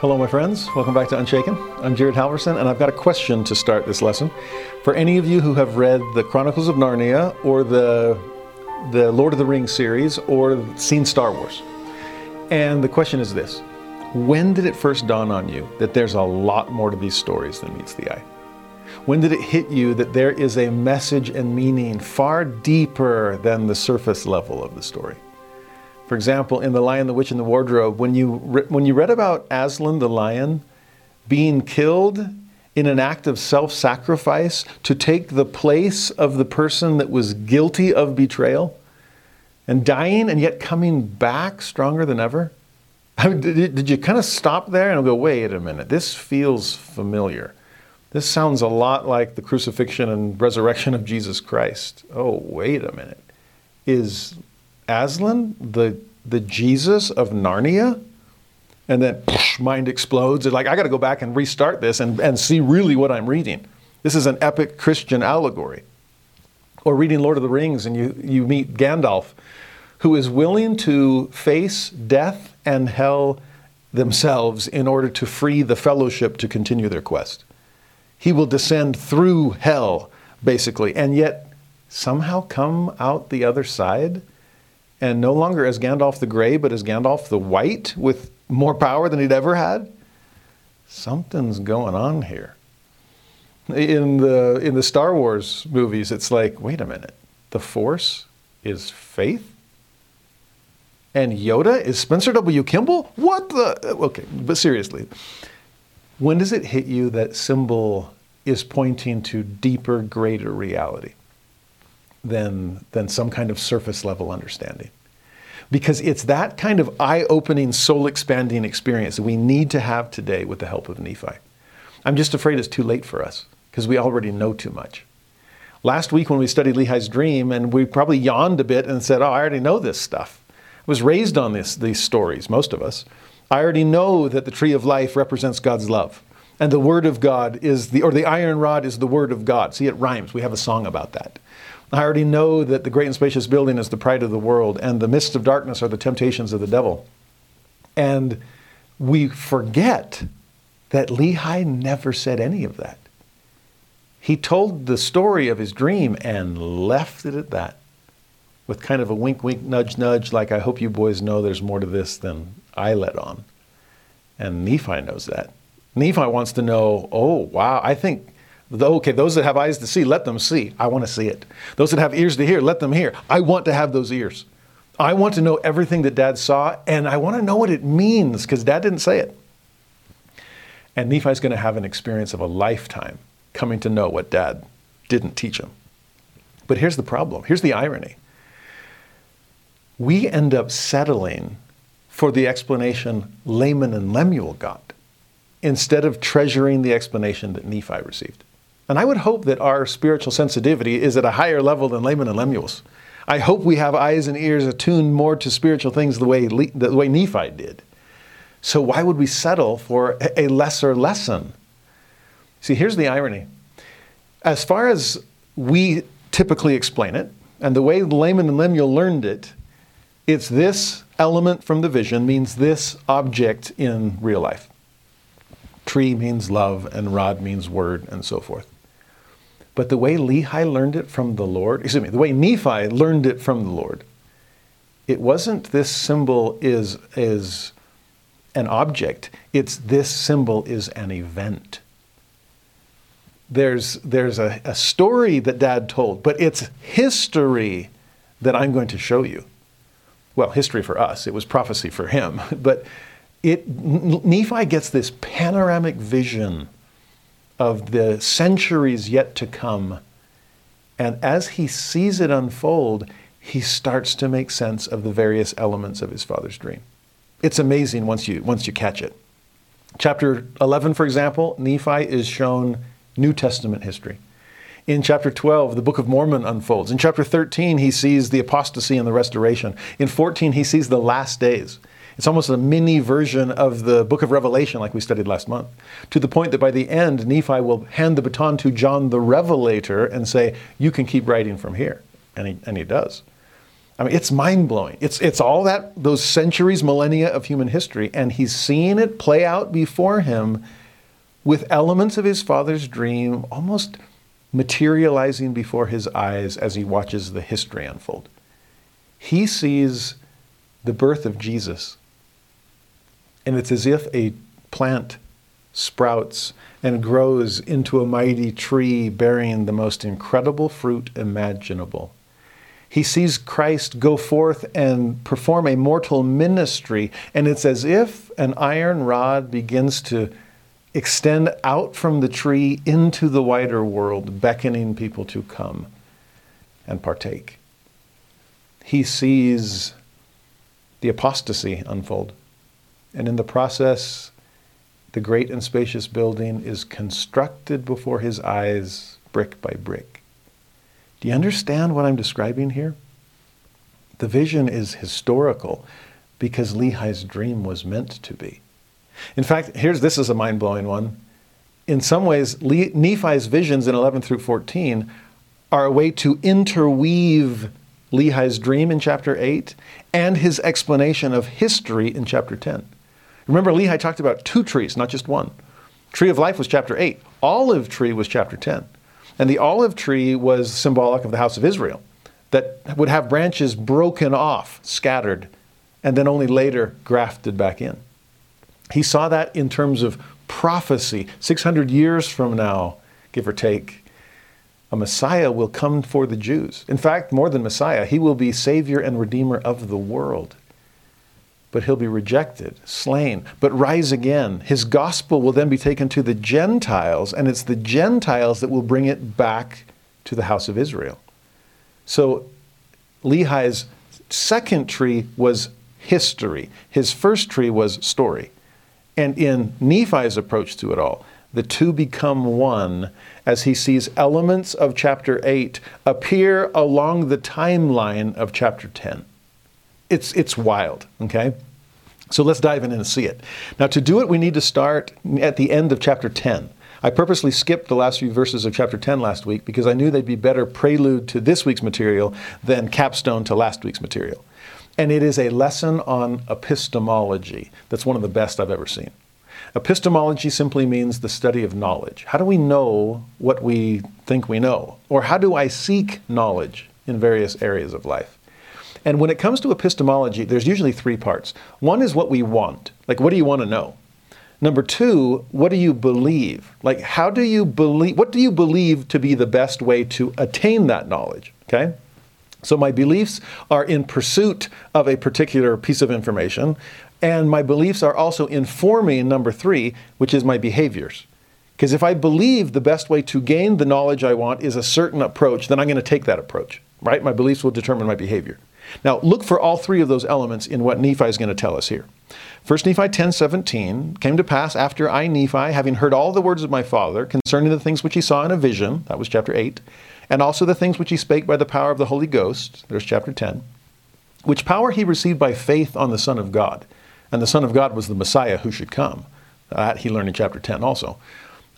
Hello, my friends. Welcome back to Unshaken. I'm Jared Halverson, and I've got a question to start this lesson. For any of you who have read the Chronicles of Narnia or the, the Lord of the Rings series or seen Star Wars. And the question is this When did it first dawn on you that there's a lot more to these stories than meets the eye? When did it hit you that there is a message and meaning far deeper than the surface level of the story? For example, in The Lion, the Witch, and the Wardrobe, when you, re- when you read about Aslan the lion being killed in an act of self sacrifice to take the place of the person that was guilty of betrayal and dying and yet coming back stronger than ever, I mean, did, did you kind of stop there and go, wait a minute, this feels familiar? This sounds a lot like the crucifixion and resurrection of Jesus Christ. Oh, wait a minute. Is Aslan, the, the Jesus of Narnia? And then mind explodes. It's like, I got to go back and restart this and, and see really what I'm reading. This is an epic Christian allegory. Or reading Lord of the Rings and you, you meet Gandalf, who is willing to face death and hell themselves in order to free the fellowship to continue their quest. He will descend through hell, basically, and yet somehow come out the other side and no longer as Gandalf the Grey, but as Gandalf the White with more power than he'd ever had? Something's going on here. In the, in the Star Wars movies, it's like, wait a minute, the Force is faith? And Yoda is Spencer W. Kimball? What the? Okay, but seriously, when does it hit you that symbol is pointing to deeper, greater reality? Than, than some kind of surface level understanding. Because it's that kind of eye opening, soul expanding experience that we need to have today with the help of Nephi. I'm just afraid it's too late for us because we already know too much. Last week, when we studied Lehi's dream, and we probably yawned a bit and said, Oh, I already know this stuff. I was raised on this, these stories, most of us. I already know that the tree of life represents God's love. And the word of God is the, or the iron rod is the word of God. See, it rhymes. We have a song about that. I already know that the great and spacious building is the pride of the world, and the mists of darkness are the temptations of the devil. And we forget that Lehi never said any of that. He told the story of his dream and left it at that with kind of a wink, wink, nudge, nudge, like, I hope you boys know there's more to this than I let on. And Nephi knows that. Nephi wants to know, oh, wow, I think Okay, those that have eyes to see, let them see. I want to see it. Those that have ears to hear, let them hear. I want to have those ears. I want to know everything that dad saw, and I want to know what it means because dad didn't say it. And Nephi's going to have an experience of a lifetime coming to know what dad didn't teach him. But here's the problem here's the irony. We end up settling for the explanation Laman and Lemuel got instead of treasuring the explanation that Nephi received. And I would hope that our spiritual sensitivity is at a higher level than Laman and Lemuel's. I hope we have eyes and ears attuned more to spiritual things the way, the way Nephi did. So why would we settle for a lesser lesson? See, here's the irony. As far as we typically explain it, and the way Laman and Lemuel learned it, it's this element from the vision means this object in real life. Tree means love, and rod means word, and so forth. But the way Lehi learned it from the Lord, excuse me, the way Nephi learned it from the Lord, it wasn't this symbol is, is an object, it's this symbol is an event. There's, there's a, a story that dad told, but it's history that I'm going to show you. Well, history for us, it was prophecy for him, but it, Nephi gets this panoramic vision of the centuries yet to come. And as he sees it unfold, he starts to make sense of the various elements of his father's dream. It's amazing once you, once you catch it. Chapter 11, for example, Nephi is shown New Testament history. In chapter 12, the Book of Mormon unfolds. In chapter 13, he sees the apostasy and the restoration. In 14, he sees the last days. It's almost a mini version of the book of Revelation, like we studied last month, to the point that by the end, Nephi will hand the baton to John the Revelator and say, You can keep writing from here. And he, and he does. I mean, it's mind blowing. It's, it's all that, those centuries, millennia of human history, and he's seeing it play out before him with elements of his father's dream almost materializing before his eyes as he watches the history unfold. He sees the birth of Jesus, and it's as if a plant sprouts and grows into a mighty tree bearing the most incredible fruit imaginable. He sees Christ go forth and perform a mortal ministry, and it's as if an iron rod begins to extend out from the tree into the wider world, beckoning people to come and partake. He sees the apostasy unfold, and in the process, the great and spacious building is constructed before his eyes, brick by brick. Do you understand what I'm describing here? The vision is historical because Lehi's dream was meant to be. In fact, here's this is a mind blowing one. In some ways, Nephi's visions in 11 through 14 are a way to interweave Lehi's dream in chapter 8 and his explanation of history in chapter 10. Remember, Lehi talked about two trees, not just one. Tree of life was chapter 8, olive tree was chapter 10. And the olive tree was symbolic of the house of Israel that would have branches broken off, scattered, and then only later grafted back in. He saw that in terms of prophecy. 600 years from now, give or take, a Messiah will come for the Jews. In fact, more than Messiah, he will be Savior and Redeemer of the world but he'll be rejected, slain, but rise again. His gospel will then be taken to the Gentiles, and it's the Gentiles that will bring it back to the house of Israel. So Lehi's second tree was history, his first tree was story. And in Nephi's approach to it all, the two become one as he sees elements of chapter 8 appear along the timeline of chapter 10 it's it's wild. Okay. So let's dive in and see it. Now, to do it, we need to start at the end of chapter 10. I purposely skipped the last few verses of chapter 10 last week because I knew they'd be better prelude to this week's material than capstone to last week's material. And it is a lesson on epistemology that's one of the best I've ever seen. Epistemology simply means the study of knowledge. How do we know what we think we know? Or how do I seek knowledge in various areas of life? And when it comes to epistemology, there's usually three parts. One is what we want, like what do you want to know? Number two, what do you believe? Like, how do you believe, what do you believe to be the best way to attain that knowledge? Okay? So, my beliefs are in pursuit of a particular piece of information, and my beliefs are also informing number three, which is my behaviors. Because if I believe the best way to gain the knowledge I want is a certain approach, then I'm going to take that approach, right? My beliefs will determine my behavior. Now, look for all three of those elements in what Nephi is going to tell us here. 1 Nephi 10 17 came to pass after I, Nephi, having heard all the words of my father concerning the things which he saw in a vision, that was chapter 8, and also the things which he spake by the power of the Holy Ghost, there's chapter 10, which power he received by faith on the Son of God. And the Son of God was the Messiah who should come. That he learned in chapter 10 also.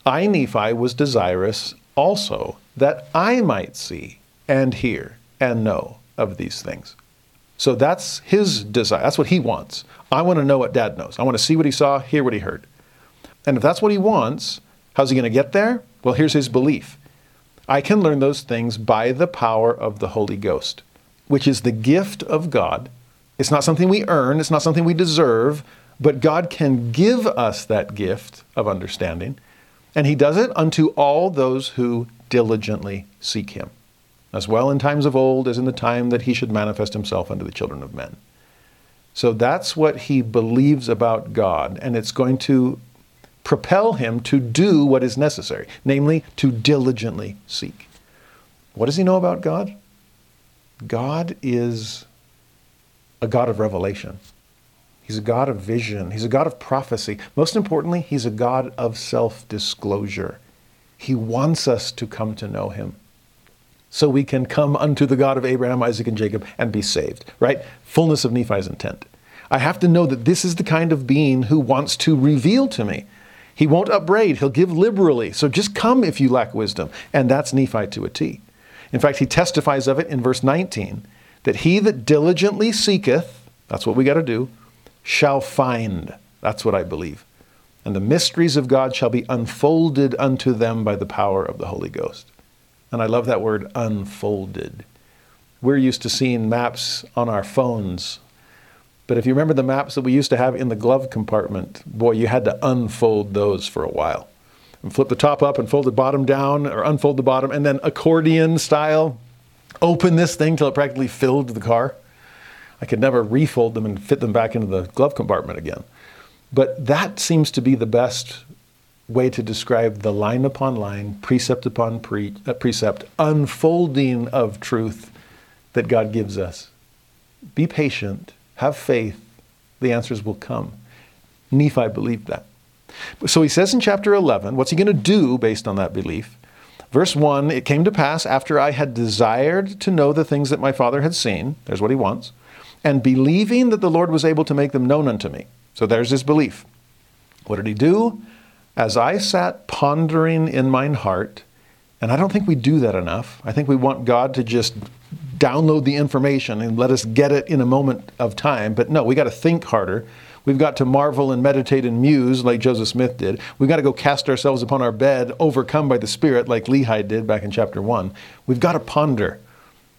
I, Nephi, was desirous also that I might see and hear and know of these things. So that's his desire. That's what he wants. I want to know what dad knows. I want to see what he saw, hear what he heard. And if that's what he wants, how's he going to get there? Well, here's his belief I can learn those things by the power of the Holy Ghost, which is the gift of God. It's not something we earn, it's not something we deserve, but God can give us that gift of understanding. And he does it unto all those who diligently seek him as well in times of old as in the time that he should manifest himself unto the children of men. So that's what he believes about God, and it's going to propel him to do what is necessary, namely, to diligently seek. What does he know about God? God is a God of revelation. He's a God of vision. He's a God of prophecy. Most importantly, he's a God of self disclosure. He wants us to come to know him so we can come unto the God of Abraham, Isaac, and Jacob and be saved, right? Fullness of Nephi's intent. I have to know that this is the kind of being who wants to reveal to me. He won't upbraid, he'll give liberally. So just come if you lack wisdom. And that's Nephi to a T. In fact, he testifies of it in verse 19 that he that diligently seeketh, that's what we got to do, shall find. That's what I believe. And the mysteries of God shall be unfolded unto them by the power of the Holy Ghost. And I love that word unfolded. We're used to seeing maps on our phones. But if you remember the maps that we used to have in the glove compartment, boy, you had to unfold those for a while. And flip the top up and fold the bottom down, or unfold the bottom, and then accordion style, open this thing till it practically filled the car. I could never refold them and fit them back into the glove compartment again. But that seems to be the best way to describe the line upon line, precept upon pre- uh, precept, unfolding of truth that God gives us. Be patient, have faith, the answers will come. Nephi believed that. So he says in chapter 11, what's he going to do based on that belief? Verse 1 It came to pass after I had desired to know the things that my father had seen, there's what he wants, and believing that the Lord was able to make them known unto me. So there's his belief. What did he do? As I sat pondering in mine heart, and I don't think we do that enough. I think we want God to just download the information and let us get it in a moment of time. But no, we got to think harder. We've got to marvel and meditate and muse like Joseph Smith did. We've got to go cast ourselves upon our bed, overcome by the Spirit like Lehi did back in chapter 1. We've got to ponder.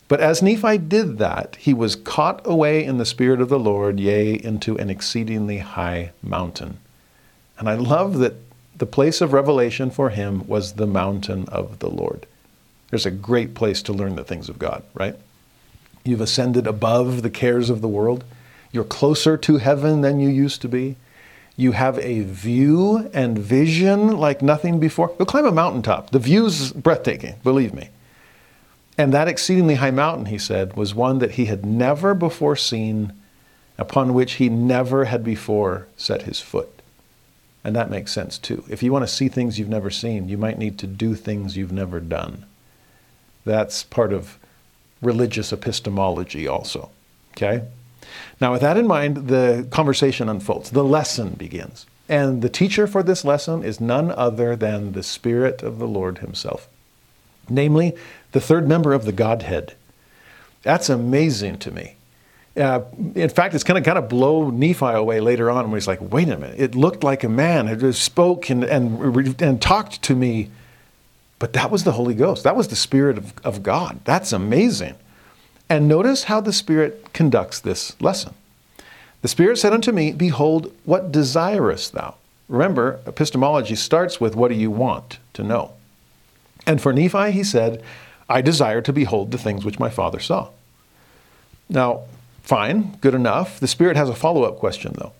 But as Nephi did that, he was caught away in the Spirit of the Lord, yea, into an exceedingly high mountain. And I love that the place of revelation for him was the mountain of the Lord. There's a great place to learn the things of God, right? You've ascended above the cares of the world. You're closer to heaven than you used to be. You have a view and vision like nothing before. Go climb a mountaintop. The view's breathtaking, believe me. And that exceedingly high mountain, he said, was one that he had never before seen, upon which he never had before set his foot. And that makes sense too. If you want to see things you've never seen, you might need to do things you've never done. That's part of religious epistemology, also. Okay? Now, with that in mind, the conversation unfolds. The lesson begins. And the teacher for this lesson is none other than the Spirit of the Lord Himself namely the third member of the Godhead. That's amazing to me. Uh, in fact, it's going to kind of blow Nephi away later on when he's like, wait a minute, it looked like a man. It spoke and, and, and talked to me. But that was the Holy Ghost. That was the Spirit of, of God. That's amazing. And notice how the Spirit conducts this lesson. The Spirit said unto me, Behold, what desirest thou? Remember, epistemology starts with what do you want to know? And for Nephi, he said, I desire to behold the things which my father saw. Now, fine, good enough. The Spirit has a follow up question, though.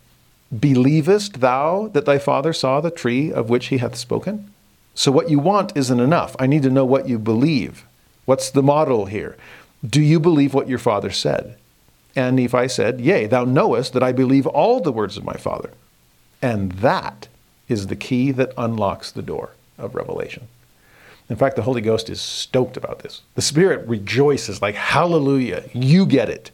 Believest thou that thy father saw the tree of which he hath spoken? So, what you want isn't enough. I need to know what you believe. What's the model here? Do you believe what your father said? And Nephi said, Yea, thou knowest that I believe all the words of my father. And that is the key that unlocks the door of revelation. In fact, the Holy Ghost is stoked about this. The Spirit rejoices, like, Hallelujah, you get it.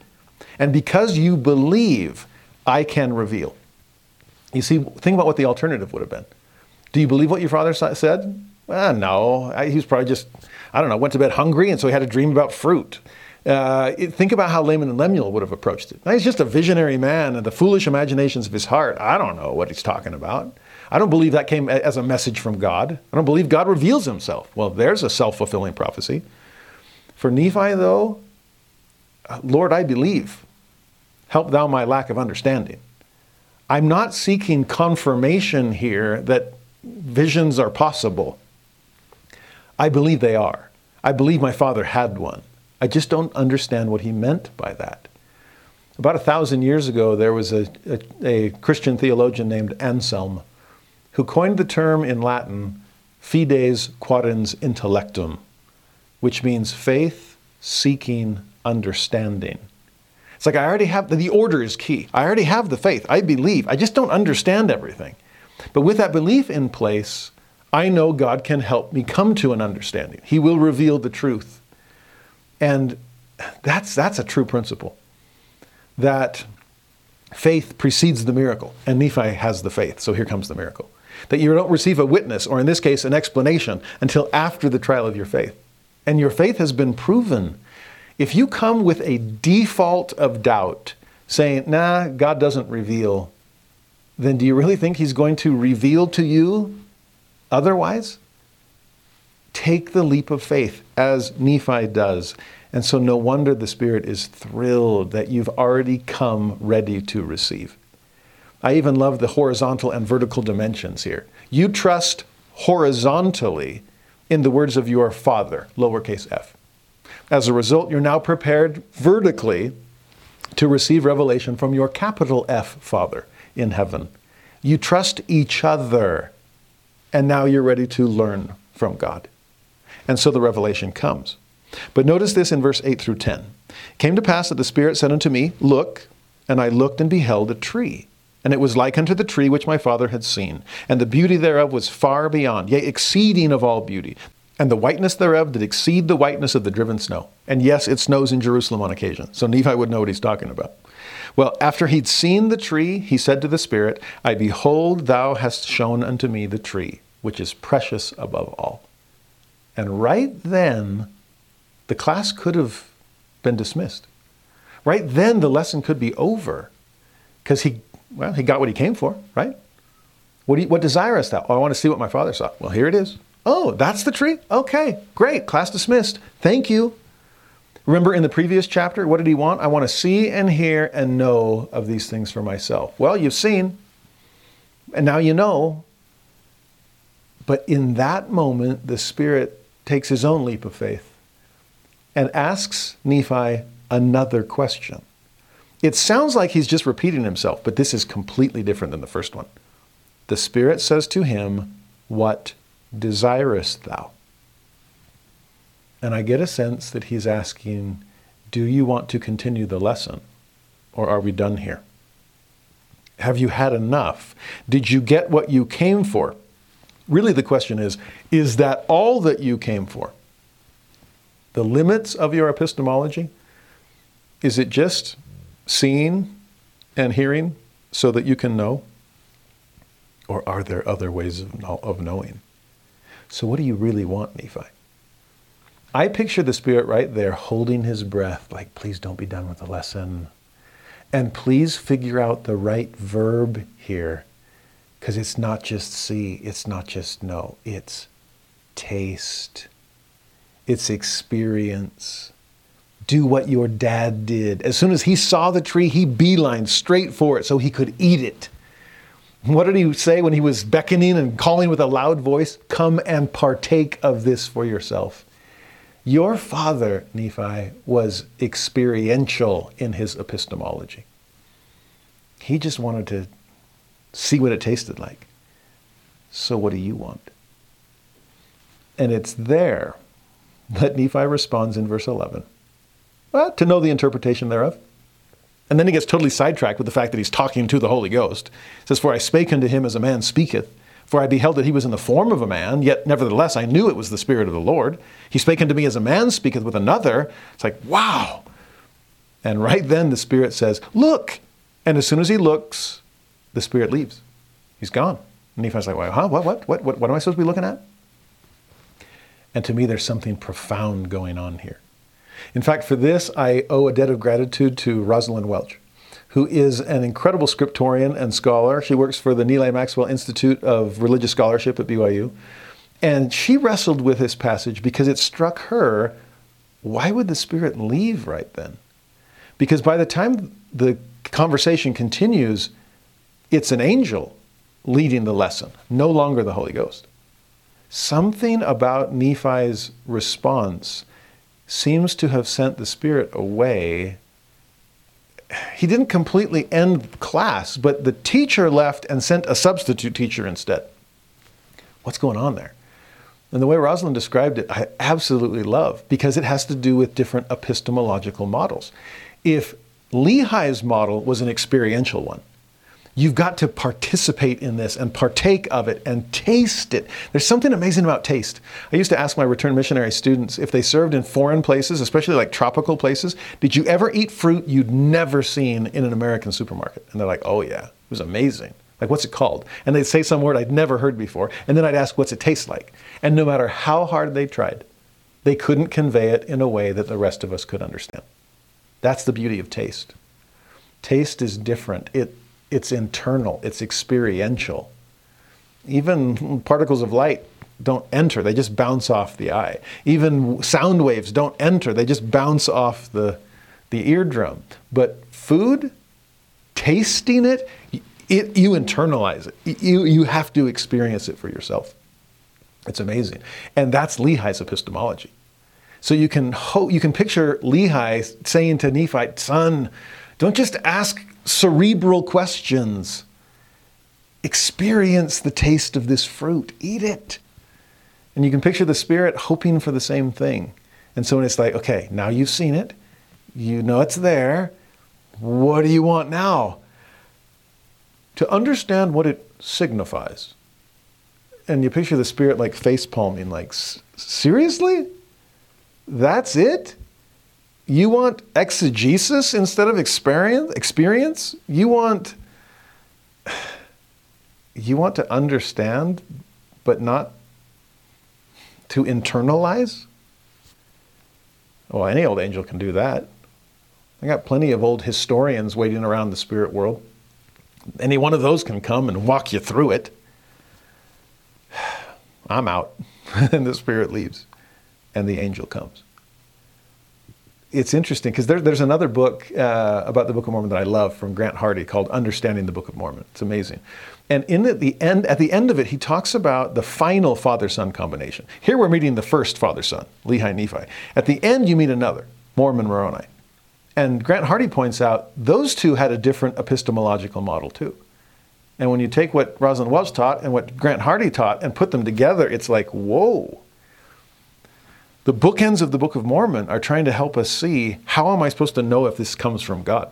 And because you believe, I can reveal. You see, think about what the alternative would have been. Do you believe what your father said? Well, no. He was probably just, I don't know, went to bed hungry, and so he had a dream about fruit. Uh, think about how Laman and Lemuel would have approached it. he's just a visionary man, and the foolish imaginations of his heart. I don't know what he's talking about. I don't believe that came as a message from God. I don't believe God reveals himself. Well, there's a self fulfilling prophecy. For Nephi, though, Lord, I believe. Help thou my lack of understanding. I'm not seeking confirmation here that visions are possible. I believe they are. I believe my father had one. I just don't understand what he meant by that. About a thousand years ago, there was a, a, a Christian theologian named Anselm who coined the term in Latin fides quaerens intellectum, which means faith seeking understanding. It's like I already have the order is key. I already have the faith. I believe. I just don't understand everything. But with that belief in place, I know God can help me come to an understanding. He will reveal the truth. And that's that's a true principle. That faith precedes the miracle. And Nephi has the faith. So here comes the miracle that you don't receive a witness, or in this case, an explanation, until after the trial of your faith. And your faith has been proven. If you come with a default of doubt, saying, nah, God doesn't reveal, then do you really think He's going to reveal to you otherwise? Take the leap of faith, as Nephi does. And so, no wonder the Spirit is thrilled that you've already come ready to receive. I even love the horizontal and vertical dimensions here. You trust horizontally in the words of your Father, lowercase f. As a result, you're now prepared vertically to receive revelation from your capital F Father in heaven. You trust each other, and now you're ready to learn from God. And so the revelation comes. But notice this in verse 8 through 10. It came to pass that the Spirit said unto me, Look, and I looked and beheld a tree. And it was like unto the tree which my father had seen. And the beauty thereof was far beyond, yea, exceeding of all beauty and the whiteness thereof did exceed the whiteness of the driven snow. And yes, it snows in Jerusalem on occasion. So Nephi would know what he's talking about. Well, after he'd seen the tree, he said to the Spirit, I behold, thou hast shown unto me the tree, which is precious above all. And right then, the class could have been dismissed. Right then, the lesson could be over because he, well, he got what he came for, right? What, do you, what desirest thou? Oh, I want to see what my father saw. Well, here it is. Oh, that's the tree? Okay, great. Class dismissed. Thank you. Remember in the previous chapter, what did he want? I want to see and hear and know of these things for myself. Well, you've seen, and now you know. But in that moment, the Spirit takes his own leap of faith and asks Nephi another question. It sounds like he's just repeating himself, but this is completely different than the first one. The Spirit says to him, What desirest thou? And I get a sense that he's asking, Do you want to continue the lesson? Or are we done here? Have you had enough? Did you get what you came for? Really, the question is Is that all that you came for? The limits of your epistemology? Is it just seeing and hearing so that you can know? Or are there other ways of, of knowing? So, what do you really want, Nephi? I picture the Spirit right there holding his breath, like, please don't be done with the lesson. And please figure out the right verb here, because it's not just see, it's not just know, it's taste, it's experience. Do what your dad did. As soon as he saw the tree, he beelined straight for it so he could eat it. What did he say when he was beckoning and calling with a loud voice? Come and partake of this for yourself. Your father, Nephi, was experiential in his epistemology. He just wanted to see what it tasted like. So, what do you want? And it's there that Nephi responds in verse 11 well, to know the interpretation thereof. And then he gets totally sidetracked with the fact that he's talking to the Holy Ghost. He says, For I spake unto him as a man speaketh. For I beheld that he was in the form of a man, yet nevertheless I knew it was the Spirit of the Lord. He spake unto me as a man speaketh with another. It's like, wow. And right then the Spirit says, Look. And as soon as he looks, the Spirit leaves. He's gone. And Nephi's like, well, huh? What, what, what, what, what am I supposed to be looking at? And to me, there's something profound going on here. In fact, for this, I owe a debt of gratitude to Rosalynde Welch, who is an incredible scriptorian and scholar. She works for the Neal Maxwell Institute of Religious Scholarship at BYU. And she wrestled with this passage because it struck her why would the Spirit leave right then? Because by the time the conversation continues, it's an angel leading the lesson, no longer the Holy Ghost. Something about Nephi's response seems to have sent the Spirit away. He didn't completely end class, but the teacher left and sent a substitute teacher instead. What's going on there? And the way Rosalynde described it, I absolutely love because it has to do with different epistemological models. If Lehi's model was an experiential one, You've got to participate in this and partake of it and taste it. There's something amazing about taste. I used to ask my return missionary students if they served in foreign places, especially like tropical places, did you ever eat fruit you'd never seen in an American supermarket? And they're like, oh yeah, it was amazing. Like, what's it called? And they'd say some word I'd never heard before. And then I'd ask, what's it taste like? And no matter how hard they tried, They couldn't convey it in a way that the rest of us could understand. That's the beauty of taste. Taste is different. It, it's internal, it's experiential. Even particles of light don't enter, they just bounce off the eye. Even sound waves don't enter, they just bounce off the, the eardrum. But food, tasting it, it, you internalize it. You, you have to experience it for yourself. It's amazing. And that's Lehi's epistemology. So you can, ho- you can picture Lehi saying to Nephi, son, don't just ask cerebral questions. Experience the taste of this fruit. Eat it. And you can picture the spirit hoping for the same thing. And so when it's like, okay, now you've seen it, you know it's there. What do you want now? To understand what it signifies. And you picture the spirit like face palming, like, seriously? That's it? You want exegesis instead of experience? Experience? You want you want to understand but not to internalize? Well, any old angel can do that. I got plenty of old historians waiting around the spirit world. Any one of those can come and walk you through it. I'm out. and the spirit leaves, and the angel comes. It's interesting because there, there's another book uh, about the Book of Mormon that I love from Grant Hardy called Understanding the Book of Mormon. It's amazing. And in the, the end, at the end of it, he talks about the final father-son combination. Here we're meeting the first father-son, Lehi Nephi. At the end, you meet another, Mormon Moroni. And Grant Hardy points out those two had a different epistemological model too. And when you take what Rosalynde Welch taught and what Grant Hardy taught and put them together, it's like, whoa. The bookends of the Book of Mormon are trying to help us see how am I supposed to know if this comes from God?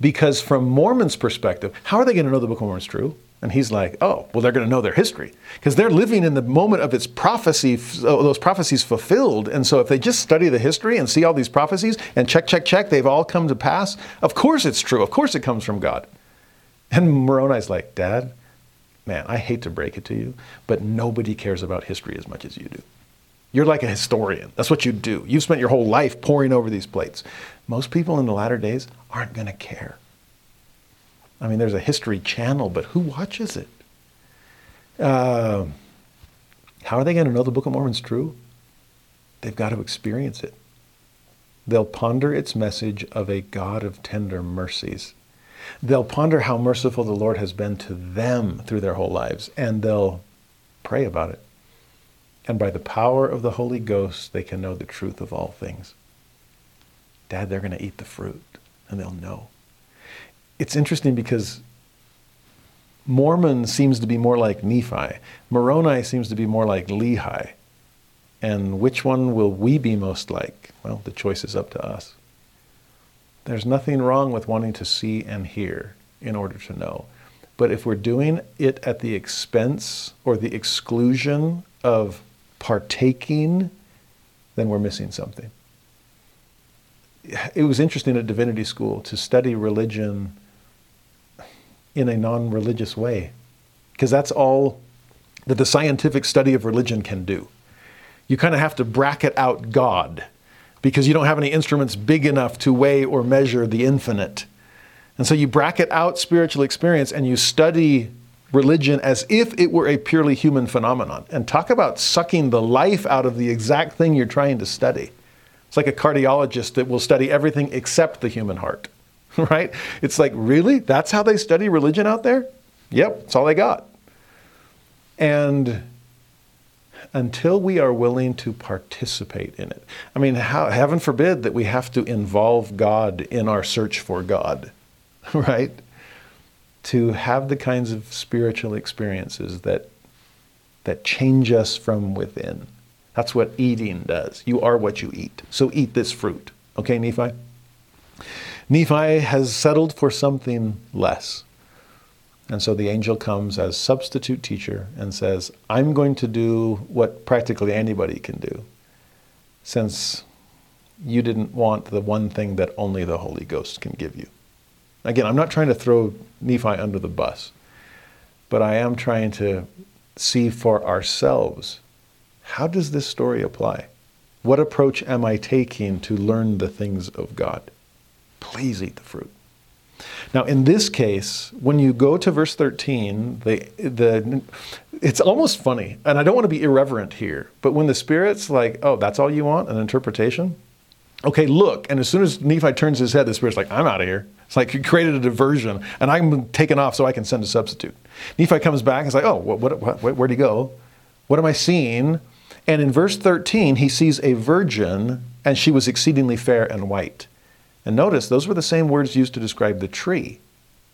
Because from Mormon's perspective, how are they going to know the Book of Mormon is true? And he's like, oh, well, they're going to know their history because they're living in the moment of its prophecy, uh, those prophecies fulfilled. And so if they just study the history and see all these prophecies and check, check, check, they've all come to pass, of course it's true. Of course it comes from God. And Moroni's like, Dad, man, I hate to break it to you, but nobody cares about history as much as you do. You're like a historian. That's what you do. You've spent your whole life poring over these plates. Most people in the latter days aren't going to care. I mean, there's a history channel, but who watches it? Uh, how are they going to know the Book of Mormon's true? They've got to experience it. They'll ponder its message of a God of tender mercies. They'll ponder how merciful the Lord has been to them through their whole lives, and they'll pray about it. And by the power of the Holy Ghost, they can know the truth of all things. Dad, they're going to eat the fruit, and they'll know it's interesting because Mormon seems to be more like Nephi. Moroni seems to be more like Lehi. And which one will we be most like? Well, the choice is up to us. There's nothing wrong with wanting to see and hear in order to know. But if we're doing it at the expense or the exclusion of partaking, then we're missing something. It was interesting at divinity school to study religion in a non religious way. Because that's all that the scientific study of religion can do. You kind of have to bracket out God because you don't have any instruments big enough to weigh or measure the infinite. And so you bracket out spiritual experience and you study religion as if it were a purely human phenomenon. And talk about sucking the life out of the exact thing you're trying to study. It's like a cardiologist that will study everything except the human heart. right? It's like, really? That's how they study religion out there? Yep, that's all they got. And until we are willing to participate in it, I mean, how, heaven forbid that we have to involve God in our search for God, right? To have the kinds of spiritual experiences that, that change us from within. That's what eating does. You are what you eat. So eat this fruit. Okay, Nephi? Nephi has settled for something less. And so the angel comes as substitute teacher and says, I'm going to do what practically anybody can do, since you didn't want the one thing that only the Holy Ghost can give you. Again, I'm not trying to throw Nephi under the bus, but I am trying to see for ourselves how does this story apply? What approach am I taking to learn the things of God? Please eat the fruit. Now, in this case, when you go to verse 13, the, the, it's almost funny, and I don't want to be irreverent here, but when the Spirit's like, oh, that's all you want, an interpretation? Okay, look. And as soon as Nephi turns his head, the Spirit's like, I'm out of here. It's like he created a diversion, and I'm taken off so I can send a substitute. Nephi comes back and is like, oh, what, what, what, where'd he go? What am I seeing? And in verse 13, he sees a virgin, and she was exceedingly fair and white. And notice, those were the same words used to describe the tree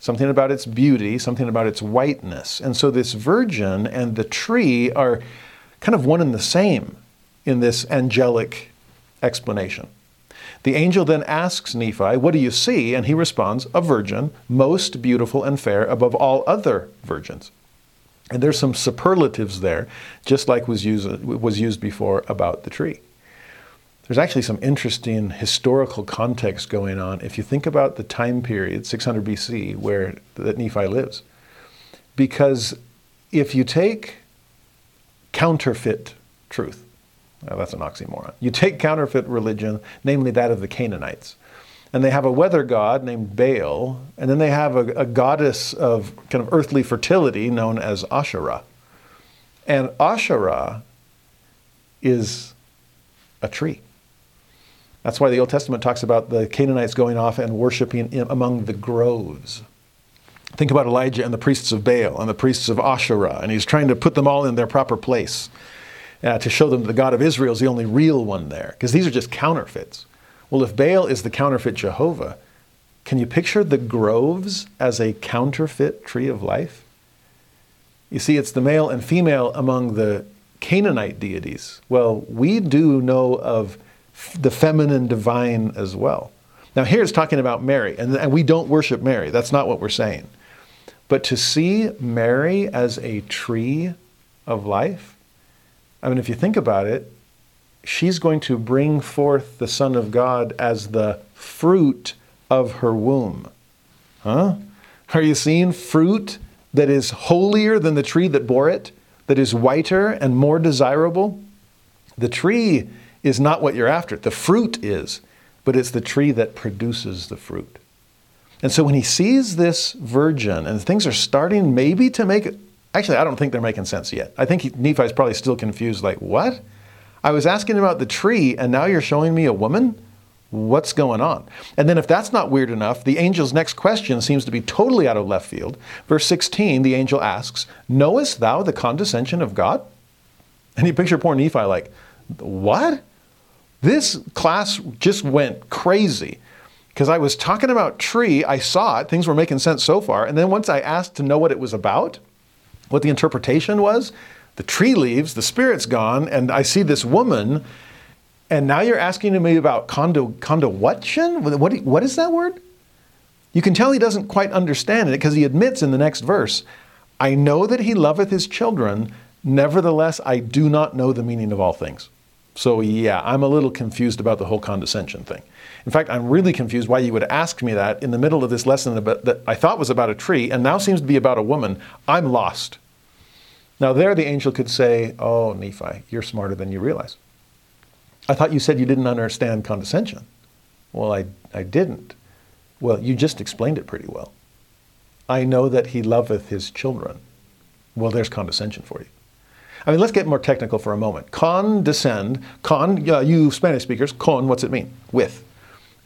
something about its beauty, something about its whiteness. And so this virgin and the tree are kind of one and the same in this angelic explanation. The angel then asks Nephi, What do you see? And he responds, A virgin, most beautiful and fair above all other virgins. And there's some superlatives there, just like was used, was used before about the tree. There's actually some interesting historical context going on if you think about the time period, 600 BC, where that Nephi lives. Because if you take counterfeit truth, well, that's an oxymoron. You take counterfeit religion, namely that of the Canaanites, and they have a weather god named Baal, and then they have a, a goddess of kind of earthly fertility known as Asherah. And Asherah is a tree. That's why the Old Testament talks about the Canaanites going off and worshiping in, among the groves. Think about Elijah and the priests of Baal and the priests of Asherah, and he's trying to put them all in their proper place uh, to show them that the God of Israel is the only real one there, because these are just counterfeits. Well, if Baal is the counterfeit Jehovah, can you picture the groves as a counterfeit tree of life? You see, it's the male and female among the Canaanite deities. Well, we do know of the feminine divine as well. Now, here it's talking about Mary, and, and we don't worship Mary. That's not what we're saying. But to see Mary as a tree of life, I mean, if you think about it, she's going to bring forth the Son of God as the fruit of her womb. Huh? Are you seeing fruit that is holier than the tree that bore it, that is whiter and more desirable? The tree is not what you're after. The fruit is, but it's the tree that produces the fruit. And so when he sees this virgin and things are starting maybe to make actually, I don't think they're making sense yet. I think Nephi's probably still confused like, what? I was asking about the tree and now you're showing me a woman? What's going on? And then, if that's not weird enough, the angel's next question seems to be totally out of left field. Verse 16, the angel asks, Knowest thou the condescension of God? And you picture poor Nephi like, What? This class just went crazy because I was talking about tree, I saw it, things were making sense so far, and then once I asked to know what it was about, what the interpretation was, the tree leaves, the spirit's gone, and I see this woman, and now you're asking me about condo condo what? What, what is that word? You can tell he doesn't quite understand it because he admits in the next verse, I know that he loveth his children, nevertheless I do not know the meaning of all things. So, yeah, I'm a little confused about the whole condescension thing. In fact, I'm really confused why you would ask me that in the middle of this lesson that I thought was about a tree and now seems to be about a woman. I'm lost. Now, there the angel could say, Oh, Nephi, you're smarter than you realize. I thought you said you didn't understand condescension. Well, I, I didn't. Well, you just explained it pretty well. I know that he loveth his children. Well, there's condescension for you. I mean, let's get more technical for a moment. Condescend, con, uh, you Spanish speakers, con, what's it mean? With.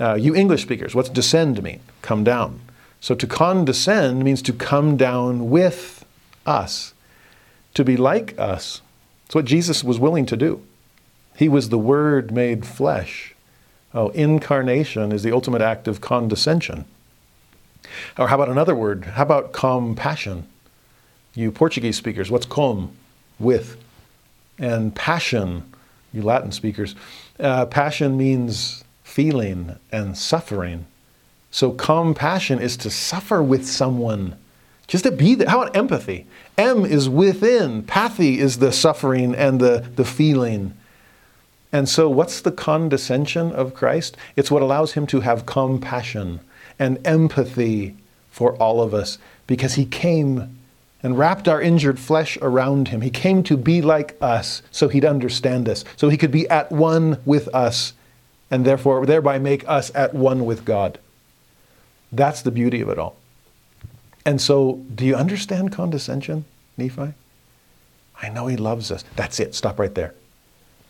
Uh, you English speakers, what's descend mean? Come down. So to condescend means to come down with us, to be like us. It's what Jesus was willing to do. He was the Word made flesh. Oh, incarnation is the ultimate act of condescension. Or how about another word? How about compassion? You Portuguese speakers, what's com? with. And passion, you Latin speakers, uh, passion means feeling and suffering. So compassion is to suffer with someone, just to be there. How about empathy? M is within, pathy is the suffering and the, the feeling. And so, what's the condescension of Christ? It's what allows him to have compassion and empathy for all of us because he came and wrapped our injured flesh around him. He came to be like us so he'd understand us, so he could be at one with us, and therefore thereby make us at one with God. That's the beauty of it all. And so, do you understand condescension, Nephi? I know he loves us. That's it. Stop right there.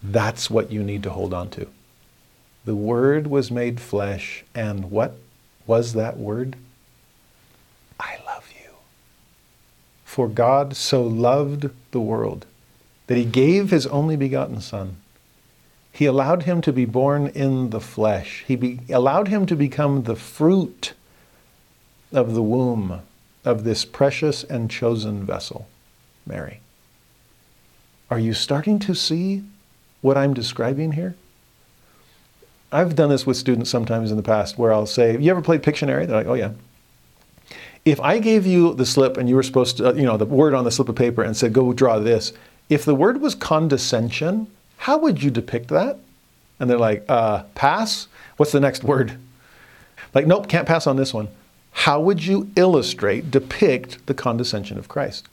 That's what you need to hold on to. The Word was made flesh, and what was that Word? I love you. For God so loved the world that he gave his only begotten Son. He allowed him to be born in the flesh. He be, allowed him to become the fruit of the womb of this precious and chosen vessel, Mary. Are you starting to see what I'm describing here? I've done this with students sometimes in the past where I'll say, You ever played Pictionary? They're like, Oh, yeah. If I gave you the slip and you were supposed to, uh, you know, the word on the slip of paper and said, Go draw this, if the word was condescension, how would you depict that? And they're like, uh, Pass? What's the next word? Like, nope, can't pass on this one. How would you illustrate, depict the condescension of Christ?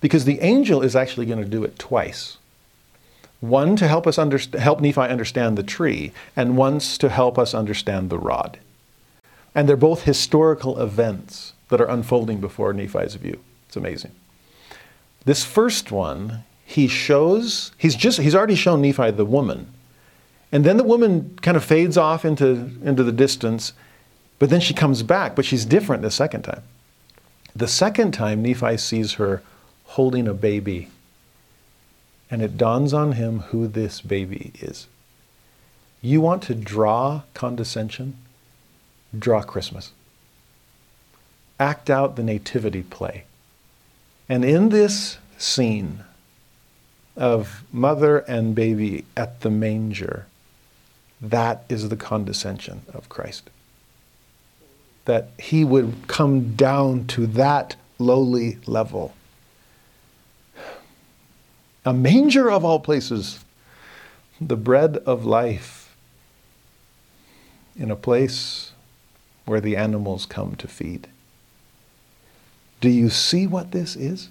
Because the angel is actually going to do it twice. One to help us underst- help Nephi understand the tree, and once to help us understand the rod. And they're both historical events that are unfolding before Nephi's view. It's amazing. This first one, he shows, he's just he's already shown Nephi the woman. And then the woman kind of fades off into, into the distance, but then she comes back, but she's different the second time. The second time, Nephi sees her holding a baby and it dawns on him who this baby is. You want to draw condescension? Draw Christmas. Act out the nativity play. And in this scene of mother and baby at the manger, that is the condescension of Christ. That he would come down to that lowly level a manger of all places, the bread of life, in a place where the animals come to feed. Do you see what this is?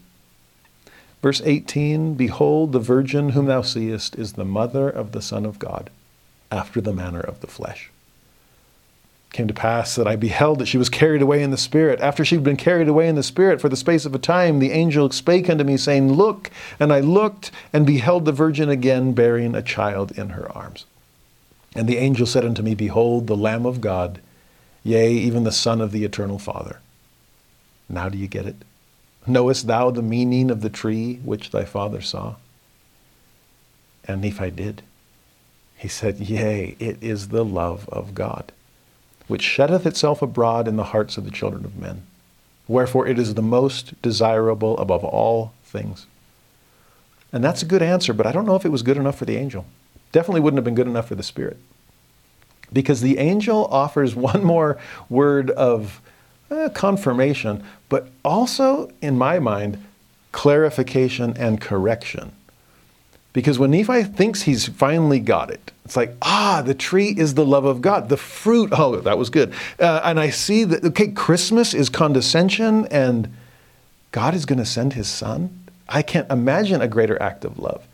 Verse 18 Behold, the virgin whom thou seest is the mother of the Son of God, after the manner of the flesh came to pass that I beheld that she was carried away in the Spirit. After she had been carried away in the Spirit for the space of a time, the angel spake unto me, saying, Look. And I looked and beheld the virgin again bearing a child in her arms. And the angel said unto me, Behold, the Lamb of God, yea, even the Son of the eternal Father. Now do you get it? Knowest thou the meaning of the tree which thy father saw? And Nephi did. He said, Yea, it is the love of God which sheddeth itself abroad in the hearts of the children of men. Wherefore it is the most desirable above all things. And that's a good answer, but I don't know if it was good enough for the angel. Definitely wouldn't have been good enough for the spirit. Because the angel offers one more word of eh, confirmation, but also, in my mind, clarification and correction. Because when Nephi thinks he's finally got it, it's like, ah, the tree is the love of God. The fruit, oh, that was good. Uh, and I see that, okay, Christmas is condescension and God is going to send his son. I can't imagine a greater act of love.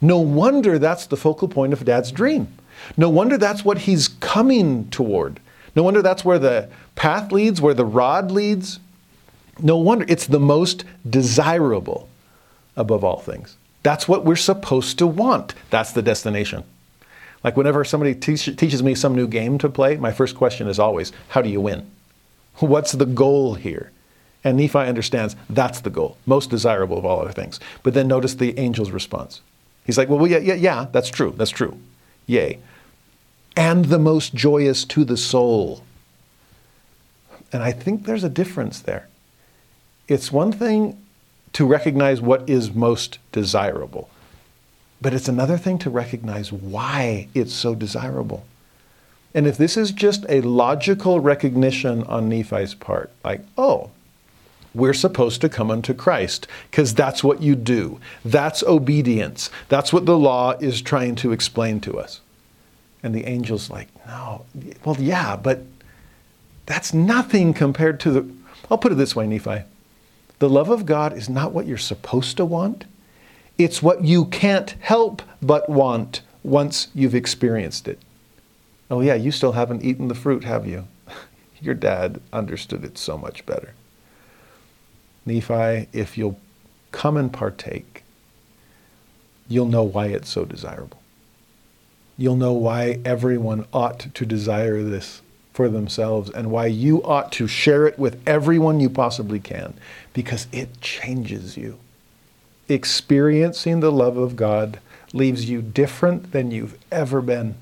No wonder that's the focal point of dad's dream. No wonder that's what he's coming toward. No wonder that's where the path leads, where the rod leads. No wonder it's the most desirable above all things. That's what we're supposed to want. That's the destination. Like whenever somebody teach, teaches me some new game to play, my first question is always, how do you win? What's the goal here? And Nephi understands that's the goal, most desirable of all other things. But then notice the angel's response. He's like, well, yeah, yeah, yeah, that's true, that's true. Yay. And the most joyous to the soul. And I think there's a difference there. It's one thing to recognize what is most desirable. But it's another thing to recognize why it's so desirable. And if this is just a logical recognition on Nephi's part, like, oh, we're supposed to come unto Christ because that's what you do. That's obedience. That's what the law is trying to explain to us. And the angel's like, no, well, yeah, but that's nothing compared to the. I'll put it this way, Nephi. The love of God is not what you're supposed to want, it's what you can't help but want once you've experienced it. Oh, yeah, you still haven't eaten the fruit, have you? Your dad understood it so much better. Nephi, if you'll come and partake, you'll know why it's so desirable. You'll know why everyone ought to desire this for themselves and why you ought to share it with everyone you possibly can because it changes you. Experiencing the love of God leaves you different than you've ever been.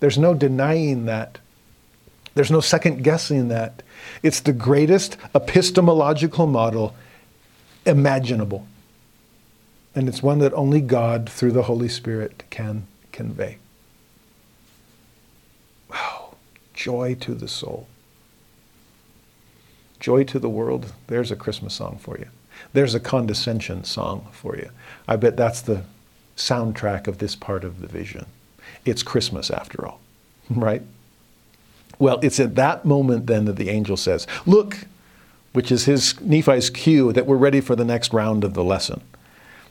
There's no denying that. There's no second guessing that. It's the greatest epistemological model imaginable. And it's one that only God, through the Holy Spirit, can convey. Wow. Joy to the soul. Joy to the world. There's a Christmas song for you. There's a condescension song for you. I bet that's the soundtrack of this part of the vision. It's Christmas after all, right? Well, it's at that moment then that the angel says, Look, which is his Nephi's cue that we're ready for the next round of the lesson.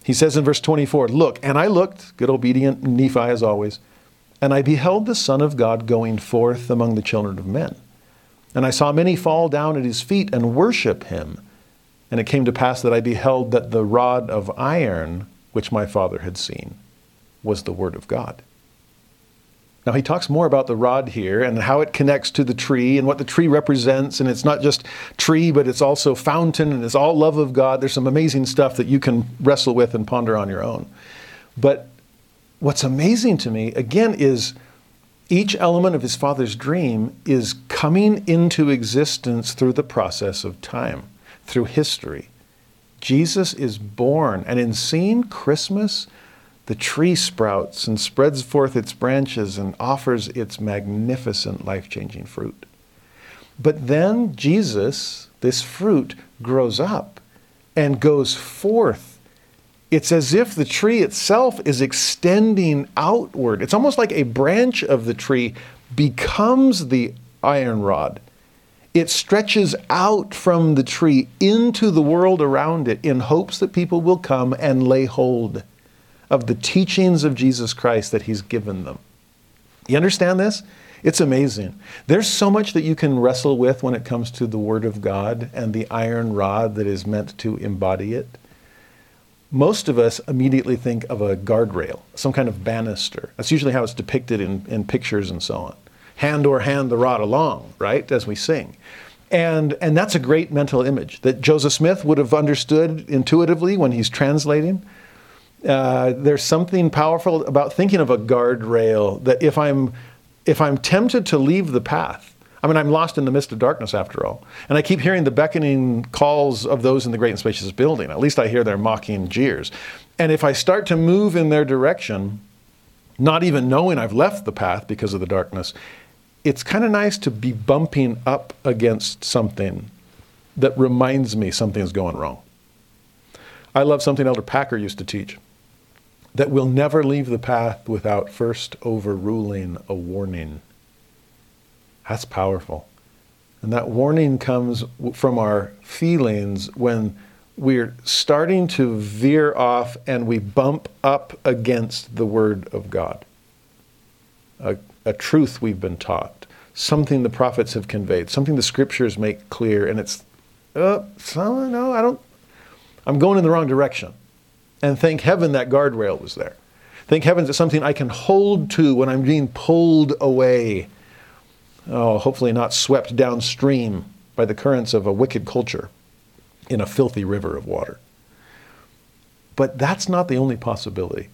He says in verse 24, Look, and I looked, good obedient Nephi as always, and I beheld the Son of God going forth among the children of men. And I saw many fall down at his feet and worship him. And it came to pass that I beheld that the rod of iron which my father had seen was the word of God. Now, he talks more about the rod here and how it connects to the tree and what the tree represents. And it's not just tree, but it's also fountain and it's all love of God. There's some amazing stuff that you can wrestle with and ponder on your own. But what's amazing to me, again, is each element of his father's dream is coming into existence through the process of time, through history. Jesus is born. And in seeing Christmas, the tree sprouts and spreads forth its branches and offers its magnificent life changing fruit. But then Jesus, this fruit, grows up and goes forth. It's as if the tree itself is extending outward. It's almost like a branch of the tree becomes the iron rod. It stretches out from the tree into the world around it in hopes that people will come and lay hold of the teachings of Jesus Christ that He's given them. You understand this? It's amazing. There's so much that you can wrestle with when it comes to the Word of God and the iron rod that is meant to embody it. Most of us immediately think of a guardrail, some kind of banister. That's usually how it's depicted in, in pictures and so on. Hand or hand the rod along, right, as we sing. And, and that's a great mental image that Joseph Smith would have understood intuitively when he's translating. Uh, there's something powerful about thinking of a guardrail that if I'm if I'm tempted to leave the path, I mean I'm lost in the midst of darkness after all, and I keep hearing the beckoning calls of those in the great and spacious building. At least I hear their mocking jeers. And if I start to move in their direction, not even knowing I've left the path because of the darkness, it's kind of nice to be bumping up against something that reminds me something's going wrong. I love something Elder Packer used to teach that we'll never leave the path without first overruling a warning. That's powerful. And that warning comes from our feelings when we're starting to veer off and we bump up against the Word of God. A, a, truth we've been taught, something the prophets have conveyed, something the scriptures make clear, and it's, oh, so, no, I don't, I'm going in the wrong direction. And thank heaven that guardrail was there. Thank heavens it's something I can hold to when I'm being pulled away. Oh, hopefully not swept downstream by the currents of a wicked culture in a filthy river of water. But that's not the only possibility.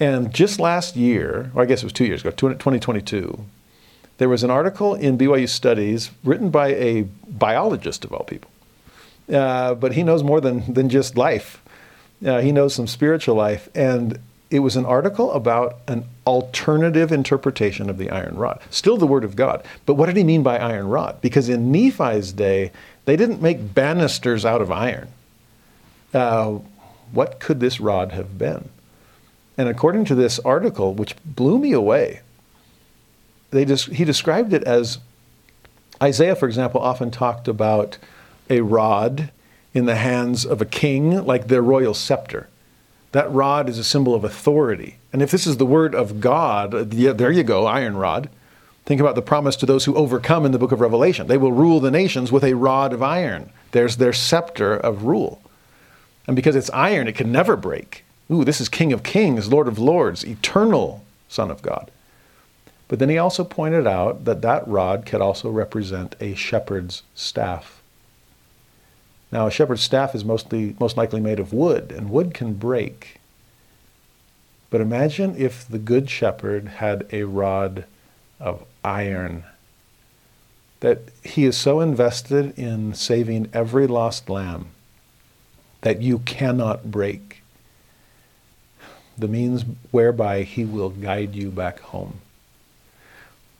And just last year, or I guess it was two years ago, 2022, there was an article in BYU Studies written by a biologist of all people. Uh, but he knows more than, than just life. Uh, he knows some spiritual life. And it was an article about an alternative interpretation of the iron rod. Still the word of God. But what did he mean by iron rod? Because in Nephi's day, they didn't make banisters out of iron. Uh, what could this rod have been? And according to this article, which blew me away, they des- he described it as Isaiah, for example, often talked about a rod in the hands of a king like their royal scepter. That rod is a symbol of authority. And if this is the word of God, yeah, there you go, iron rod. Think about the promise to those who overcome in the book of Revelation. They will rule the nations with a rod of iron. There's their scepter of rule. And because it's iron, it can never break. Ooh, this is King of Kings, Lord of Lords, eternal Son of God. But then he also pointed out that that rod could also represent a shepherd's staff. Now, a shepherd's staff is mostly, most likely made of wood, and wood can break. But imagine if the good shepherd had a rod of iron. That he is so invested in saving every lost lamb that you cannot break the means whereby he will guide you back home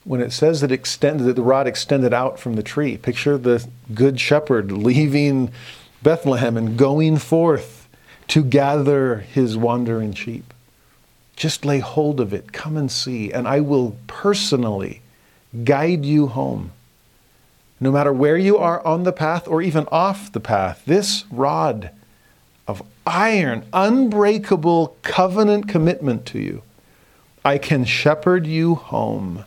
when it says that extended that the rod extended out from the tree picture the good shepherd leaving bethlehem and going forth to gather his wandering sheep. Just lay hold of it. Come and see and i will personally guide you home. No matter where you are on the path or even off the path this rod of iron unbreakable covenant commitment to you i can shepherd you home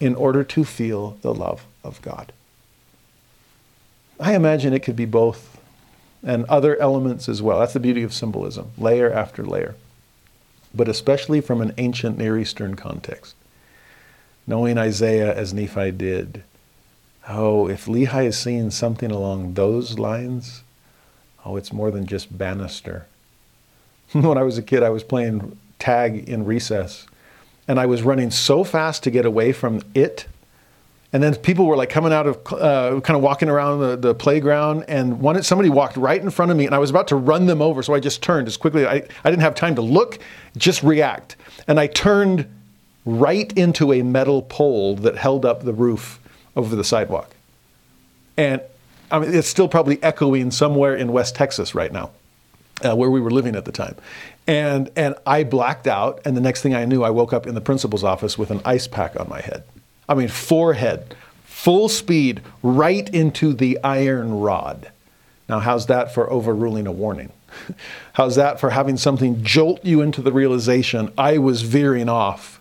in order to feel the love of God. I imagine it could be both and other elements as well. That's the beauty of symbolism, layer after layer, but especially from an ancient Near Eastern context. Knowing Isaiah as Nephi did, oh, if Lehi is seeing something along those lines, oh, it's more than just banister. when I was a kid, I was playing tag in recess and I was running so fast to get away from it. And then people were like coming out of, uh, kind of walking around the, the playground, and one somebody walked right in front of me, and I was about to run them over, so I just turned as quickly. I, I didn't have time to look, just react, and I turned right into a metal pole that held up the roof over the sidewalk, and I mean, it's still probably echoing somewhere in West Texas right now, uh, where we were living at the time. And, and I blacked out, and the next thing I knew, I woke up in the principal's office with an ice pack on my head. I mean, forehead, full speed, right into the iron rod. Now, how's that for overruling a warning? How's that for having something jolt you into the realization I was veering off?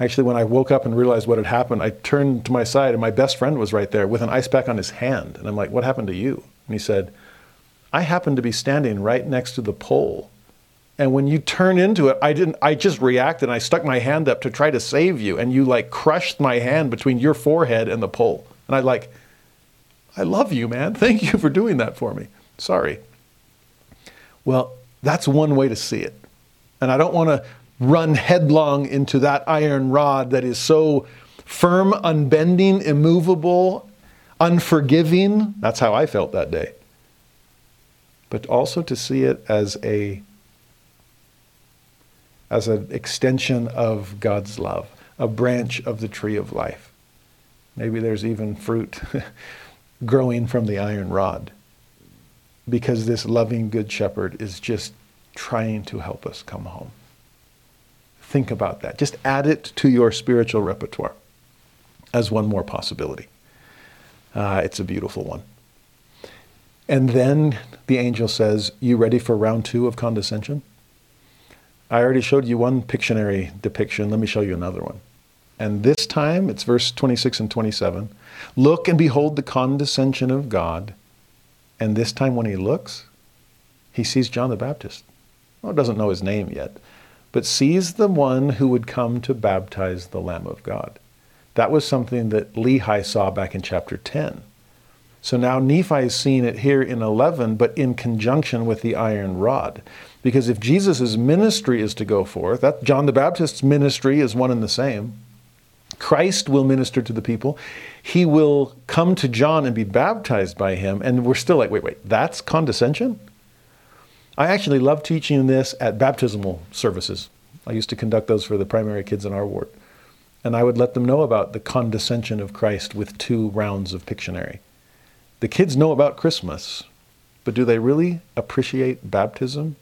Actually, when I woke up and realized what had happened, I turned to my side and my best friend was right there with an ice pack on his hand. And I'm like, What happened to you? And he said, I happened to be standing right next to the pole and when you turn into it, I didn't, I just reacted and I stuck my hand up to try to save you. And you like crushed my hand between your forehead and the pole. And I like, I love you, man. Thank you for doing that for me. Sorry. Well, that's one way to see it. And I don't want to run headlong into that iron rod that is so firm, unbending, immovable, unforgiving. That's how I felt that day. But also to see it as a as an extension of God's love, a branch of the tree of life. Maybe there's even fruit growing from the iron rod because this loving good shepherd is just trying to help us come home. Think about that. Just add it to your spiritual repertoire as one more possibility. Uh, it's a beautiful one. And then the angel says, You ready for round two of condescension? I already showed you one Pictionary depiction. Let me show you another one. And this time, it's verse 26 and 27. Look and behold the condescension of God. And this time, when he looks, he sees John the Baptist. Well, doesn't know his name yet, but sees the one who would come to baptize the Lamb of God. That was something that Lehi saw back in chapter 10. So now Nephi is seeing it here in 11, but in conjunction with the iron rod. Because if Jesus' ministry is to go forth, that John the Baptist's ministry is one and the same. Christ will minister to the people. He will come to John and be baptized by him. And we're still like, wait, wait, that's condescension? I actually love teaching this at baptismal services. I used to conduct those for the primary kids in our ward. And I would let them know about the condescension of Christ with two rounds of Pictionary. The kids know about Christmas, but do they really appreciate baptism?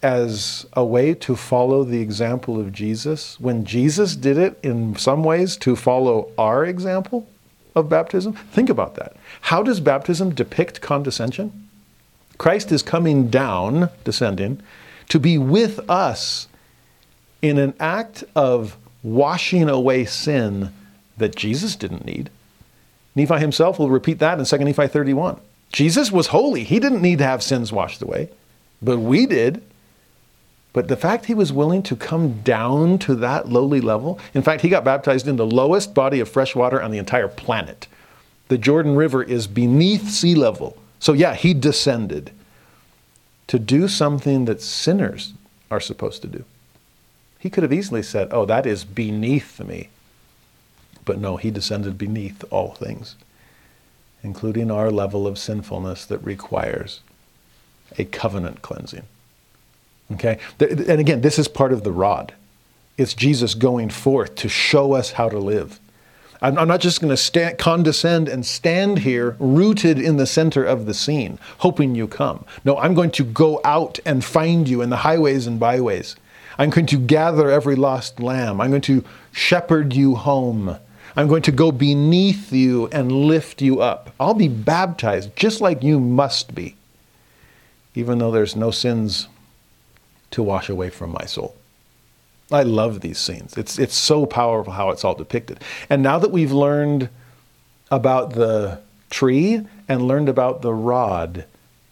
as a way to follow the example of Jesus when Jesus did it in some ways to follow our example? of baptism? Think about that. How does baptism depict condescension? Christ is coming down, descending, to be with us in an act of washing away sin that Jesus didn't need. Nephi himself will repeat that in 2 Nephi 31. Jesus was holy. He didn't need to have sins washed away, but we did. But the fact he was willing to come down to that lowly level, in fact, he got baptized in the lowest body of fresh water on the entire planet. The Jordan River is beneath sea level. So, yeah, he descended to do something that sinners are supposed to do. He could have easily said, Oh, that is beneath me. But no, he descended beneath all things, including our level of sinfulness that requires a covenant cleansing. Okay? And again, this is part of the rod. It's Jesus going forth to show us how to live. I'm not just going to condescend and stand here rooted in the center of the scene, hoping you come. No, I'm going to go out and find you in the highways and byways. I'm going to gather every lost lamb. I'm going to shepherd you home. I'm going to go beneath you and lift you up. I'll be baptized just like you must be, even though there's no sins to wash away from my soul. I love these scenes. It's, it's so powerful how it's all depicted. And now that we've learned about the tree and learned about the rod,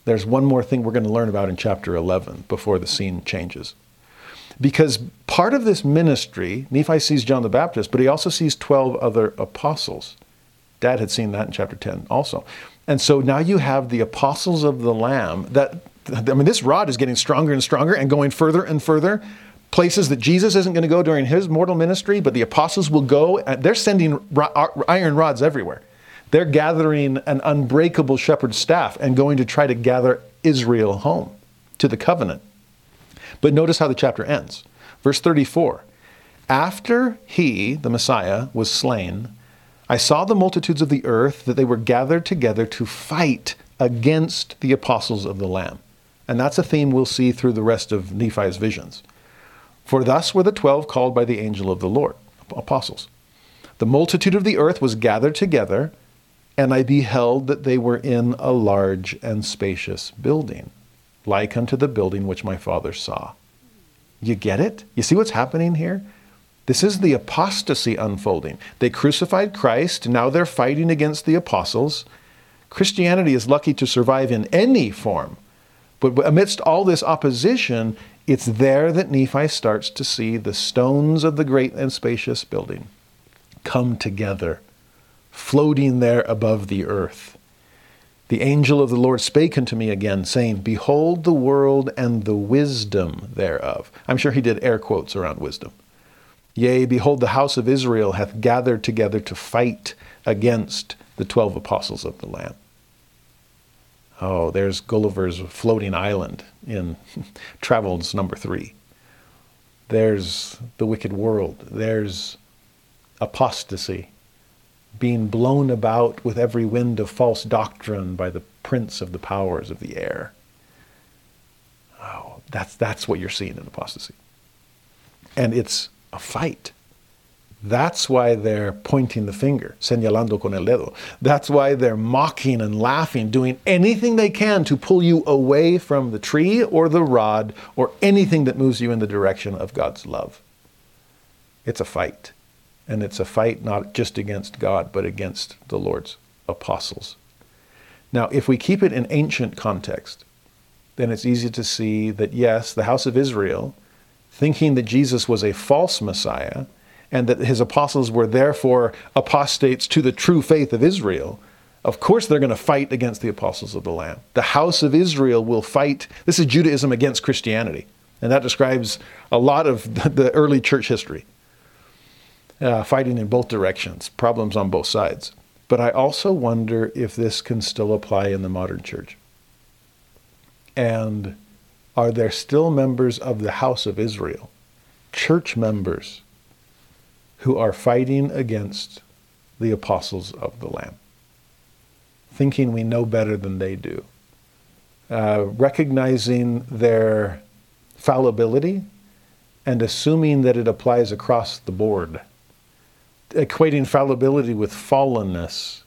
there's one more thing we're going to learn about in chapter 11 before the scene changes. Because part of this ministry, Nephi sees John the Baptist, but he also sees 12 other apostles. Dad had seen that in chapter 10 also. And so now you have the apostles of the Lamb that I mean, this rod is getting stronger and stronger and going further and further. Places that Jesus isn't going to go during his mortal ministry, but the apostles will go. They're sending uh, iron rods everywhere. They're gathering an unbreakable shepherd's staff and going to try to gather Israel home to the covenant. But notice how the chapter ends. Verse 34 After he, the Messiah, was slain, I saw the multitudes of the earth that they were gathered together to fight against the apostles of the Lamb. And that's a theme we'll see through the rest of Nephi's visions. For thus were the twelve called by the angel of the Lord, apostles. The multitude of the earth was gathered together, and I beheld that they were in a large and spacious building, like unto the building which my father saw. You get it? You see what's happening here? This is the apostasy unfolding. They crucified Christ, now they're fighting against the apostles. Christianity is lucky to survive in any form but amidst all this opposition, it's there that Nephi starts to see the stones of the great and spacious building come together, floating there above the earth. The angel of the Lord spake unto me again, saying, Behold the world and the wisdom thereof. I'm sure he did air quotes around wisdom. Yea, behold, the house of Israel hath gathered together to fight against the twelve apostles of the Lamb. Oh, there's Gulliver's Floating Island in Travels number three. There's the wicked world. There's apostasy, being blown about with every wind of false doctrine by the prince of the powers of the air. Oh, that's, that's what you're seeing in apostasy. And it's a fight. That's why they're pointing the finger, señalando con el dedo. That's why they're mocking and laughing, doing anything they can to pull you away from the tree or the rod or anything that moves you in the direction of God's love. It's a fight. And it's a fight not just against God, but against the Lord's apostles. Now, if we keep it in ancient context, then it's easy to see that yes, the house of Israel, thinking that Jesus was a false Messiah, and that his apostles were therefore apostates to the true faith of Israel, of course they're going to fight against the apostles of the Lamb. The house of Israel will fight. This is Judaism against Christianity. And that describes a lot of the early church history. Uh, fighting in both directions, problems on both sides. But I also wonder if this can still apply in the modern church. And are there still members of the house of Israel, church members, who are fighting against the apostles of the Lamb, thinking we know better than they do, uh, recognizing their fallibility and assuming that it applies across the board, equating fallibility with fallenness,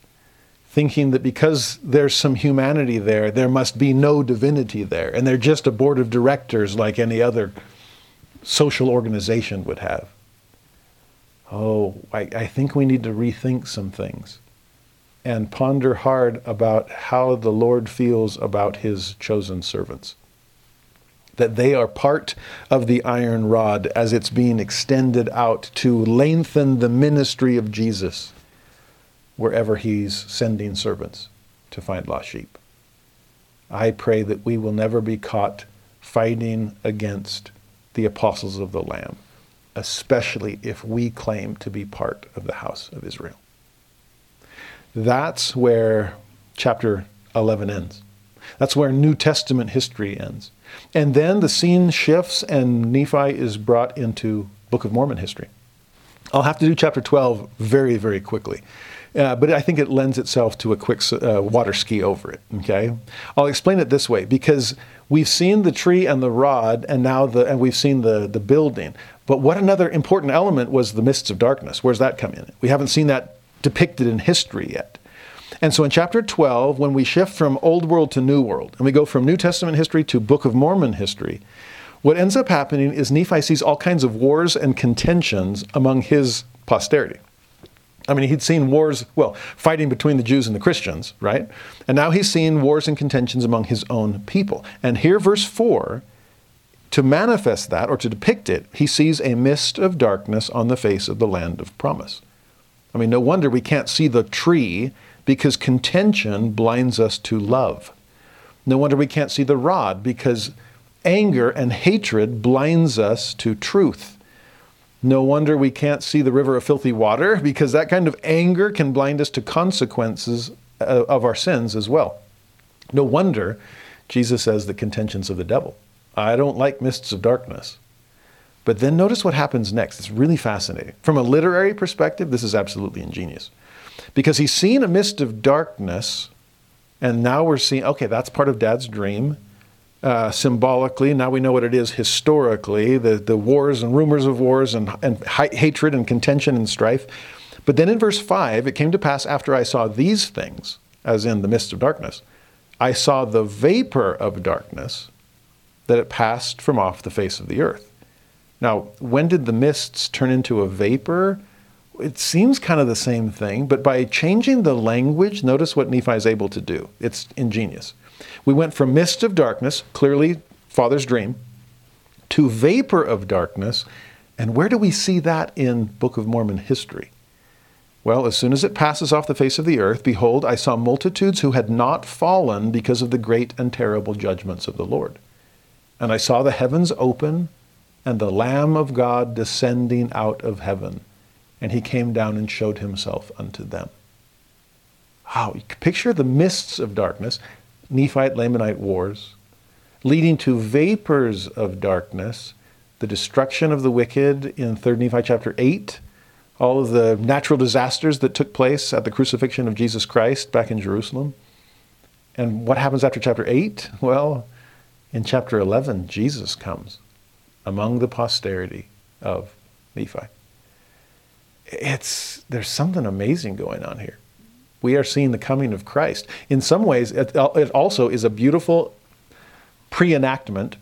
thinking that because there's some humanity there, there must be no divinity there, and they're just a board of directors like any other social organization would have. Oh, I, I think we need to rethink some things and ponder hard about how the Lord feels about his chosen servants. That they are part of the iron rod as it's being extended out to lengthen the ministry of Jesus wherever he's sending servants to find lost sheep. I pray that we will never be caught fighting against the apostles of the Lamb, especially if we claim to be part of the house of Israel. That's where chapter 11 ends. That's where New Testament history ends. And then the scene shifts and Nephi is brought into Book of Mormon history. I'll have to do chapter 12 very, very quickly. Uh, but I think it lends itself to a quick uh, water ski over it. Okay, I'll explain it this way because we've seen the tree and the rod, and now the and we've seen the the building. But what another important element was the mists of darkness. Where's that come in? We haven't seen that depicted in history yet. And so in chapter 12, when we shift from Old World to New World, and we go from New Testament history to Book of Mormon history, what ends up happening is Nephi sees all kinds of wars and contentions among his posterity. I mean, he'd seen wars, well, fighting between the Jews and the Christians, right? And now he's seen wars and contentions among his own people. And here, verse 4, to manifest that or to depict it, he sees a mist of darkness on the face of the land of promise. I mean, no wonder we can't see the tree because contention blinds us to love. No wonder we can't see the rod because anger and hatred blinds us to truth. No wonder we can't see the river of filthy water because that kind of anger can blind us to consequences uh, of our sins as well. No wonder Jesus says the contentions of the devil. I don't like mists of darkness. But then notice what happens next. It's really fascinating. From a literary perspective, this is absolutely ingenious. Because he's seen a mist of darkness, and now we're seeing, okay, that's part of dad's dream. Uh, symbolically, now we know what it is historically the, the wars and rumors of wars and, and hatred and contention and strife. But then in verse 5, it came to pass after I saw these things, as in the mist of darkness, I saw the vapor of darkness that it passed from off the face of the earth. Now, when did the mists turn into a vapor? It seems kind of the same thing, but by changing the language, notice what Nephi is able to do. It's ingenious. We went from mist of darkness, clearly Father's dream, to vapor of darkness. And where do we see that in Book of Mormon history? Well, as soon as it passes off the face of the earth, behold, I saw multitudes who had not fallen because of the great and terrible judgments of the Lord. And I saw the heavens open and the Lamb of God descending out of heaven. And he came down and showed himself unto them. Wow, picture the mists of darkness, Nephite Lamanite wars, leading to vapors of darkness, the destruction of the wicked in 3 Nephi chapter 8, all of the natural disasters that took place at the crucifixion of Jesus Christ back in Jerusalem. And what happens after chapter 8? Well, in chapter 11, Jesus comes among the posterity of Nephi. It's, there's something amazing going on here. We are seeing the coming of Christ. In some ways, it, it also is a beautiful pre enactment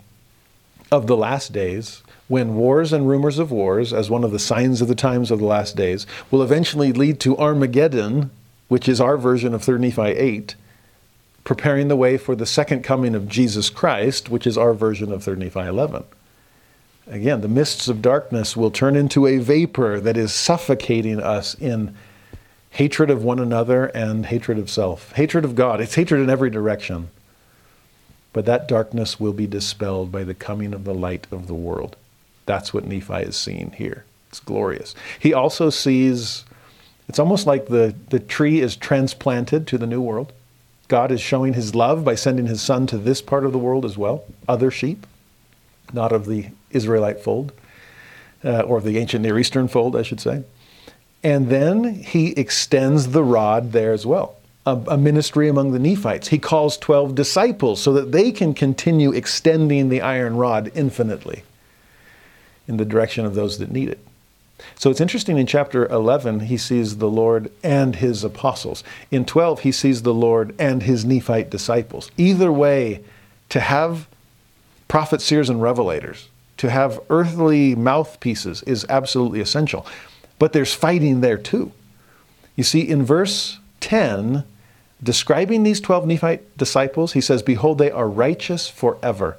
of the last days when wars and rumors of wars, as one of the signs of the times of the last days, will eventually lead to Armageddon, which is our version of 3 Nephi 8, preparing the way for the second coming of Jesus Christ, which is our version of 3 Nephi 11. Again, the mists of darkness will turn into a vapor that is suffocating us in hatred of one another and hatred of self, hatred of God. It's hatred in every direction. But that darkness will be dispelled by the coming of the light of the world. That's what Nephi is seeing here. It's glorious. He also sees, it's almost like the, the tree is transplanted to the new world. God is showing his love by sending his son to this part of the world as well, other sheep, not of the Israelite fold, uh, or the ancient Near Eastern fold, I should say. And then he extends the rod there as well, a, ministry among the Nephites. He calls 12 disciples so that they can continue extending the iron rod infinitely in the direction of those that need it. So it's interesting in chapter 11, he sees the Lord and his apostles. In 12, he sees the Lord and his Nephite disciples. Either way, to have prophets, seers, and revelators, to have earthly mouthpieces is absolutely essential. But there's fighting there too. You see, in verse 10, describing these 12 Nephite disciples, he says, Behold, they are righteous forever.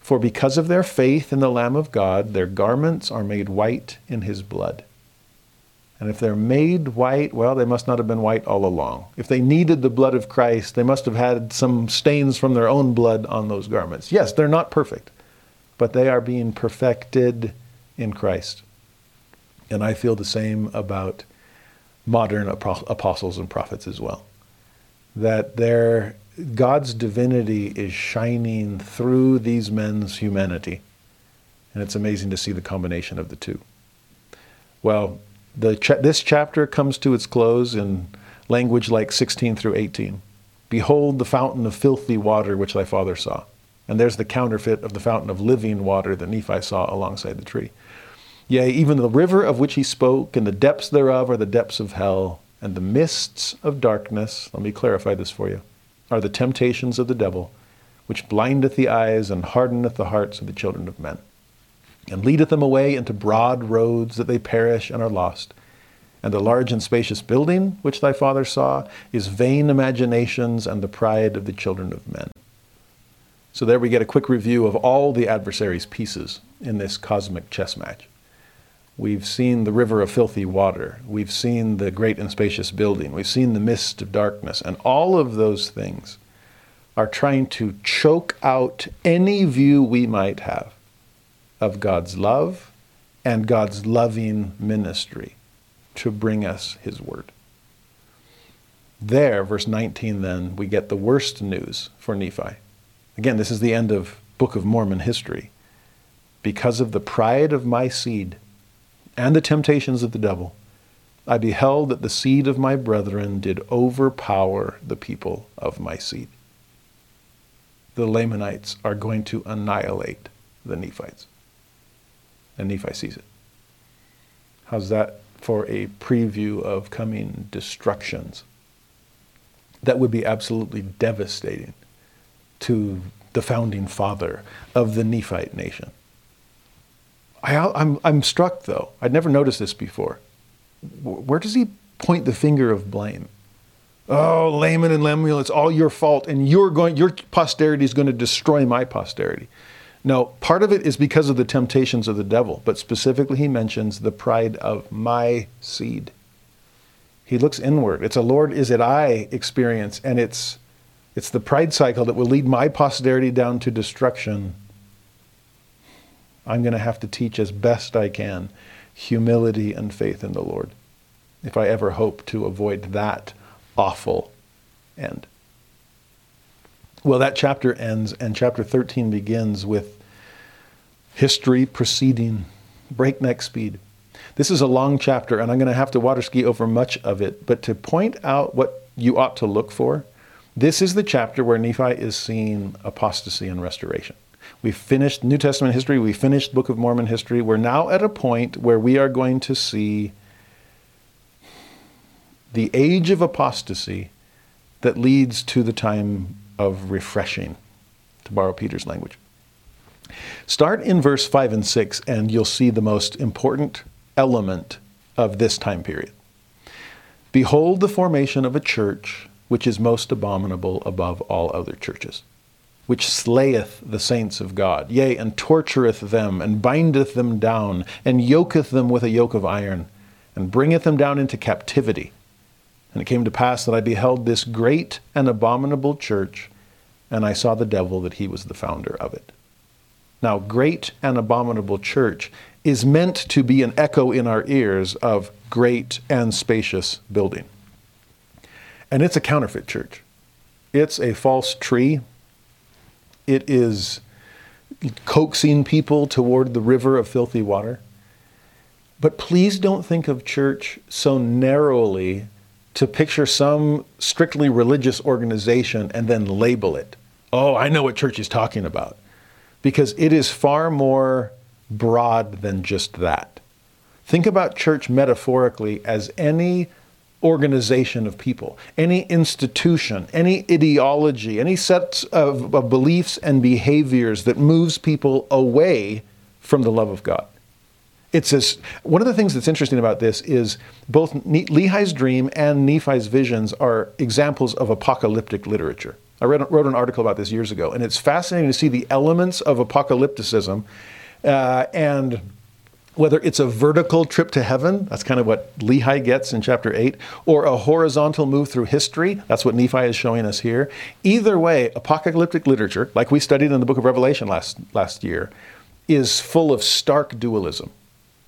For because of their faith in the Lamb of God, their garments are made white in his blood. And if they're made white, well, they must not have been white all along. If they needed the blood of Christ, they must have had some stains from their own blood on those garments. Yes, they're not perfect, but they are being perfected in Christ. And I feel the same about modern apostles and prophets as well. That their God's divinity is shining through these men's humanity. And it's amazing to see the combination of the two. Well, the cha- this chapter comes to its close in language like 16 through 18. Behold the fountain of filthy water which thy father saw. And there's the counterfeit of the fountain of living water that Nephi saw alongside the tree. Yea, even the river of which he spoke, and the depths thereof are the depths of hell, and the mists of darkness. Let me clarify this for you are the temptations of the devil, which blindeth the eyes and hardeneth the hearts of the children of men, and leadeth them away into broad roads that they perish and are lost. And the large and spacious building which thy father saw is vain imaginations and the pride of the children of men. So there we get a quick review of all the adversary's pieces in this cosmic chess match. We've seen the river of filthy water. We've seen the great and spacious building. We've seen the mist of darkness. And all of those things are trying to choke out any view we might have of God's love and God's loving ministry to bring us His word. There, verse 19, then, we get the worst news for Nephi. Again, this is the end of Book of Mormon history. Because of the pride of my seed, and the temptations of the devil, I beheld that the seed of my brethren did overpower the people of my seed. The Lamanites are going to annihilate the Nephites. And Nephi sees it. How's that for a preview of coming destructions that would be absolutely devastating to the founding father of the Nephite nation? I, am I'm, I'm struck though. I'd never noticed this before. Where does he point the finger of blame? Oh, Laman and Lemuel, it's all your fault, and you're going, your posterity is going to destroy my posterity. No, part of it is because of the temptations of the devil, but specifically he mentions the pride of my seed. He looks inward. It's a Lord, is it I experience, and it's it's the pride cycle that will lead my posterity down to destruction I'm going to have to teach as best I can humility and faith in the Lord if I ever hope to avoid that awful end. Well, that chapter ends, and chapter 13 begins with history proceeding breakneck speed. This is a long chapter, and I'm going to have to water ski over much of it, but to point out what you ought to look for, this is the chapter where Nephi is seeing apostasy and restoration. We've finished New Testament history, we finished Book of Mormon history. We're now at a point where we are going to see the age of apostasy that leads to the time of refreshing, to borrow Peter's language. Start in verse 5 and 6, and you'll see the most important element of this time period. Behold the formation of a church which is most abominable above all other churches which slayeth the saints of God, yea, and tortureth them, and bindeth them down, and yoketh them with a yoke of iron, and bringeth them down into captivity. And it came to pass that I beheld this great and abominable church, and I saw the devil that he was the founder of it. Now, great and abominable church is meant to be an echo in our ears of great and spacious building. And it's a counterfeit church. It's a false tree it is coaxing people toward the river of filthy water. But please don't think of church so narrowly to picture some strictly religious organization and then label it. Oh, I know what church is talking about. Because it is far more broad than just that. Think about church metaphorically as any organization of people, any institution, any ideology, any set of, of, beliefs and behaviors that moves people away from the love of God. It's this, one of the things that's interesting about this is both Lehi's dream and Nephi's visions are examples of apocalyptic literature. I read, wrote an article about this years ago, and it's fascinating to see the elements of apocalypticism uh, and whether it's a vertical trip to heaven, that's kind of what Lehi gets in chapter 8, or a horizontal move through history, that's what Nephi is showing us here. Either way, apocalyptic literature, like we studied in the book of Revelation last, last year, is full of stark dualism,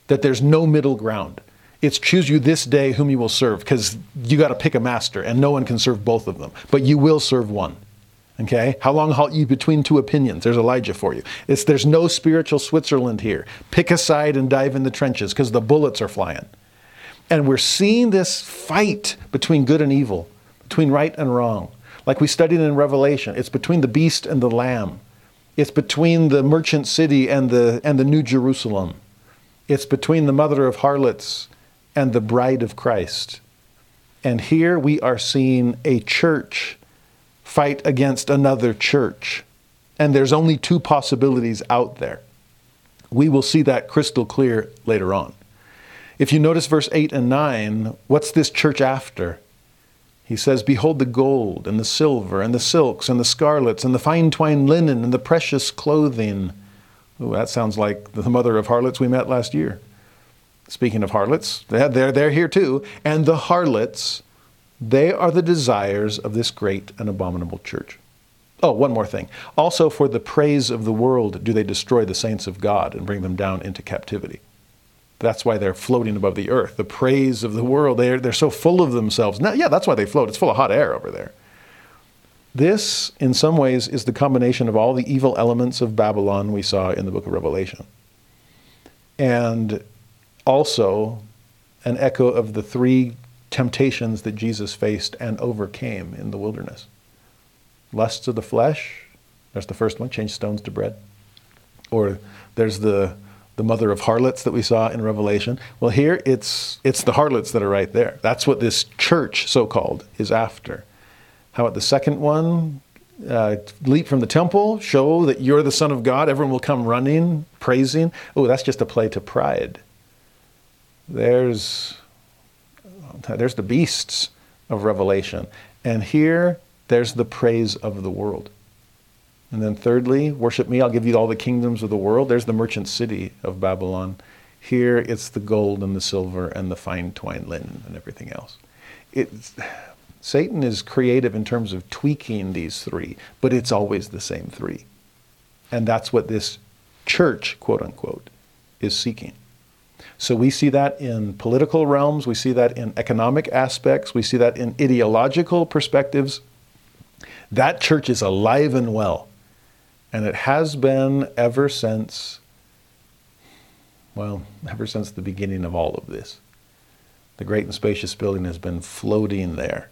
that there's no middle ground. It's choose you this day whom you will serve, because you got to pick a master, and no one can serve both of them, but you will serve one. Okay? How long halt you between two opinions? There's Elijah for you. It's, there's no spiritual Switzerland here. Pick a side and dive in the trenches because the bullets are flying. And we're seeing this fight between good and evil, between right and wrong. Like we studied in Revelation, it's between the beast and the lamb. It's between the merchant city and the, and the New Jerusalem. It's between the mother of harlots and the bride of Christ. And here we are seeing a church fight against another church. And there's only two possibilities out there. We will see that crystal clear later on. If you notice verse 8 and 9, what's this church after? He says, Behold the gold and the silver and the silks and the scarlets and the fine twined linen and the precious clothing. Ooh, that sounds like the mother of harlots we met last year. Speaking of harlots, they're, they're here too. And the harlots they are the desires of this great and abominable church. Oh, one more thing. Also, for the praise of the world, do they destroy the saints of God and bring them down into captivity. That's why they're floating above the earth. The praise of the world, they're, they're so full of themselves. Now, yeah, that's why they float. It's full of hot air over there. This, in some ways, is the combination of all the evil elements of Babylon we saw in the book of Revelation. And also an echo of the three temptations that Jesus faced and overcame in the wilderness. Lusts of the flesh, there's the first one, change stones to bread. Or there's the, the mother of harlots that we saw in Revelation. Well, here it's, it's the harlots that are right there. That's what this church, so called, is after. How about the second one? Uh, leap from the temple, show that you're the Son of God. Everyone will come running, praising. Oh, that's just a play to pride. There's there's the beasts of Revelation. And here, there's the praise of the world. And then, thirdly, worship me, I'll give you all the kingdoms of the world. There's the merchant city of Babylon. Here, it's the gold and the silver and the fine twined linen and everything else. It's, Satan is creative in terms of tweaking these three, but it's always the same three. And that's what this church, quote unquote, is seeking. So we see that in political realms, we see that in economic aspects, we see that in ideological perspectives. That church is alive and well. And it has been ever since, well, ever since the beginning of all of this. The great and spacious building has been floating there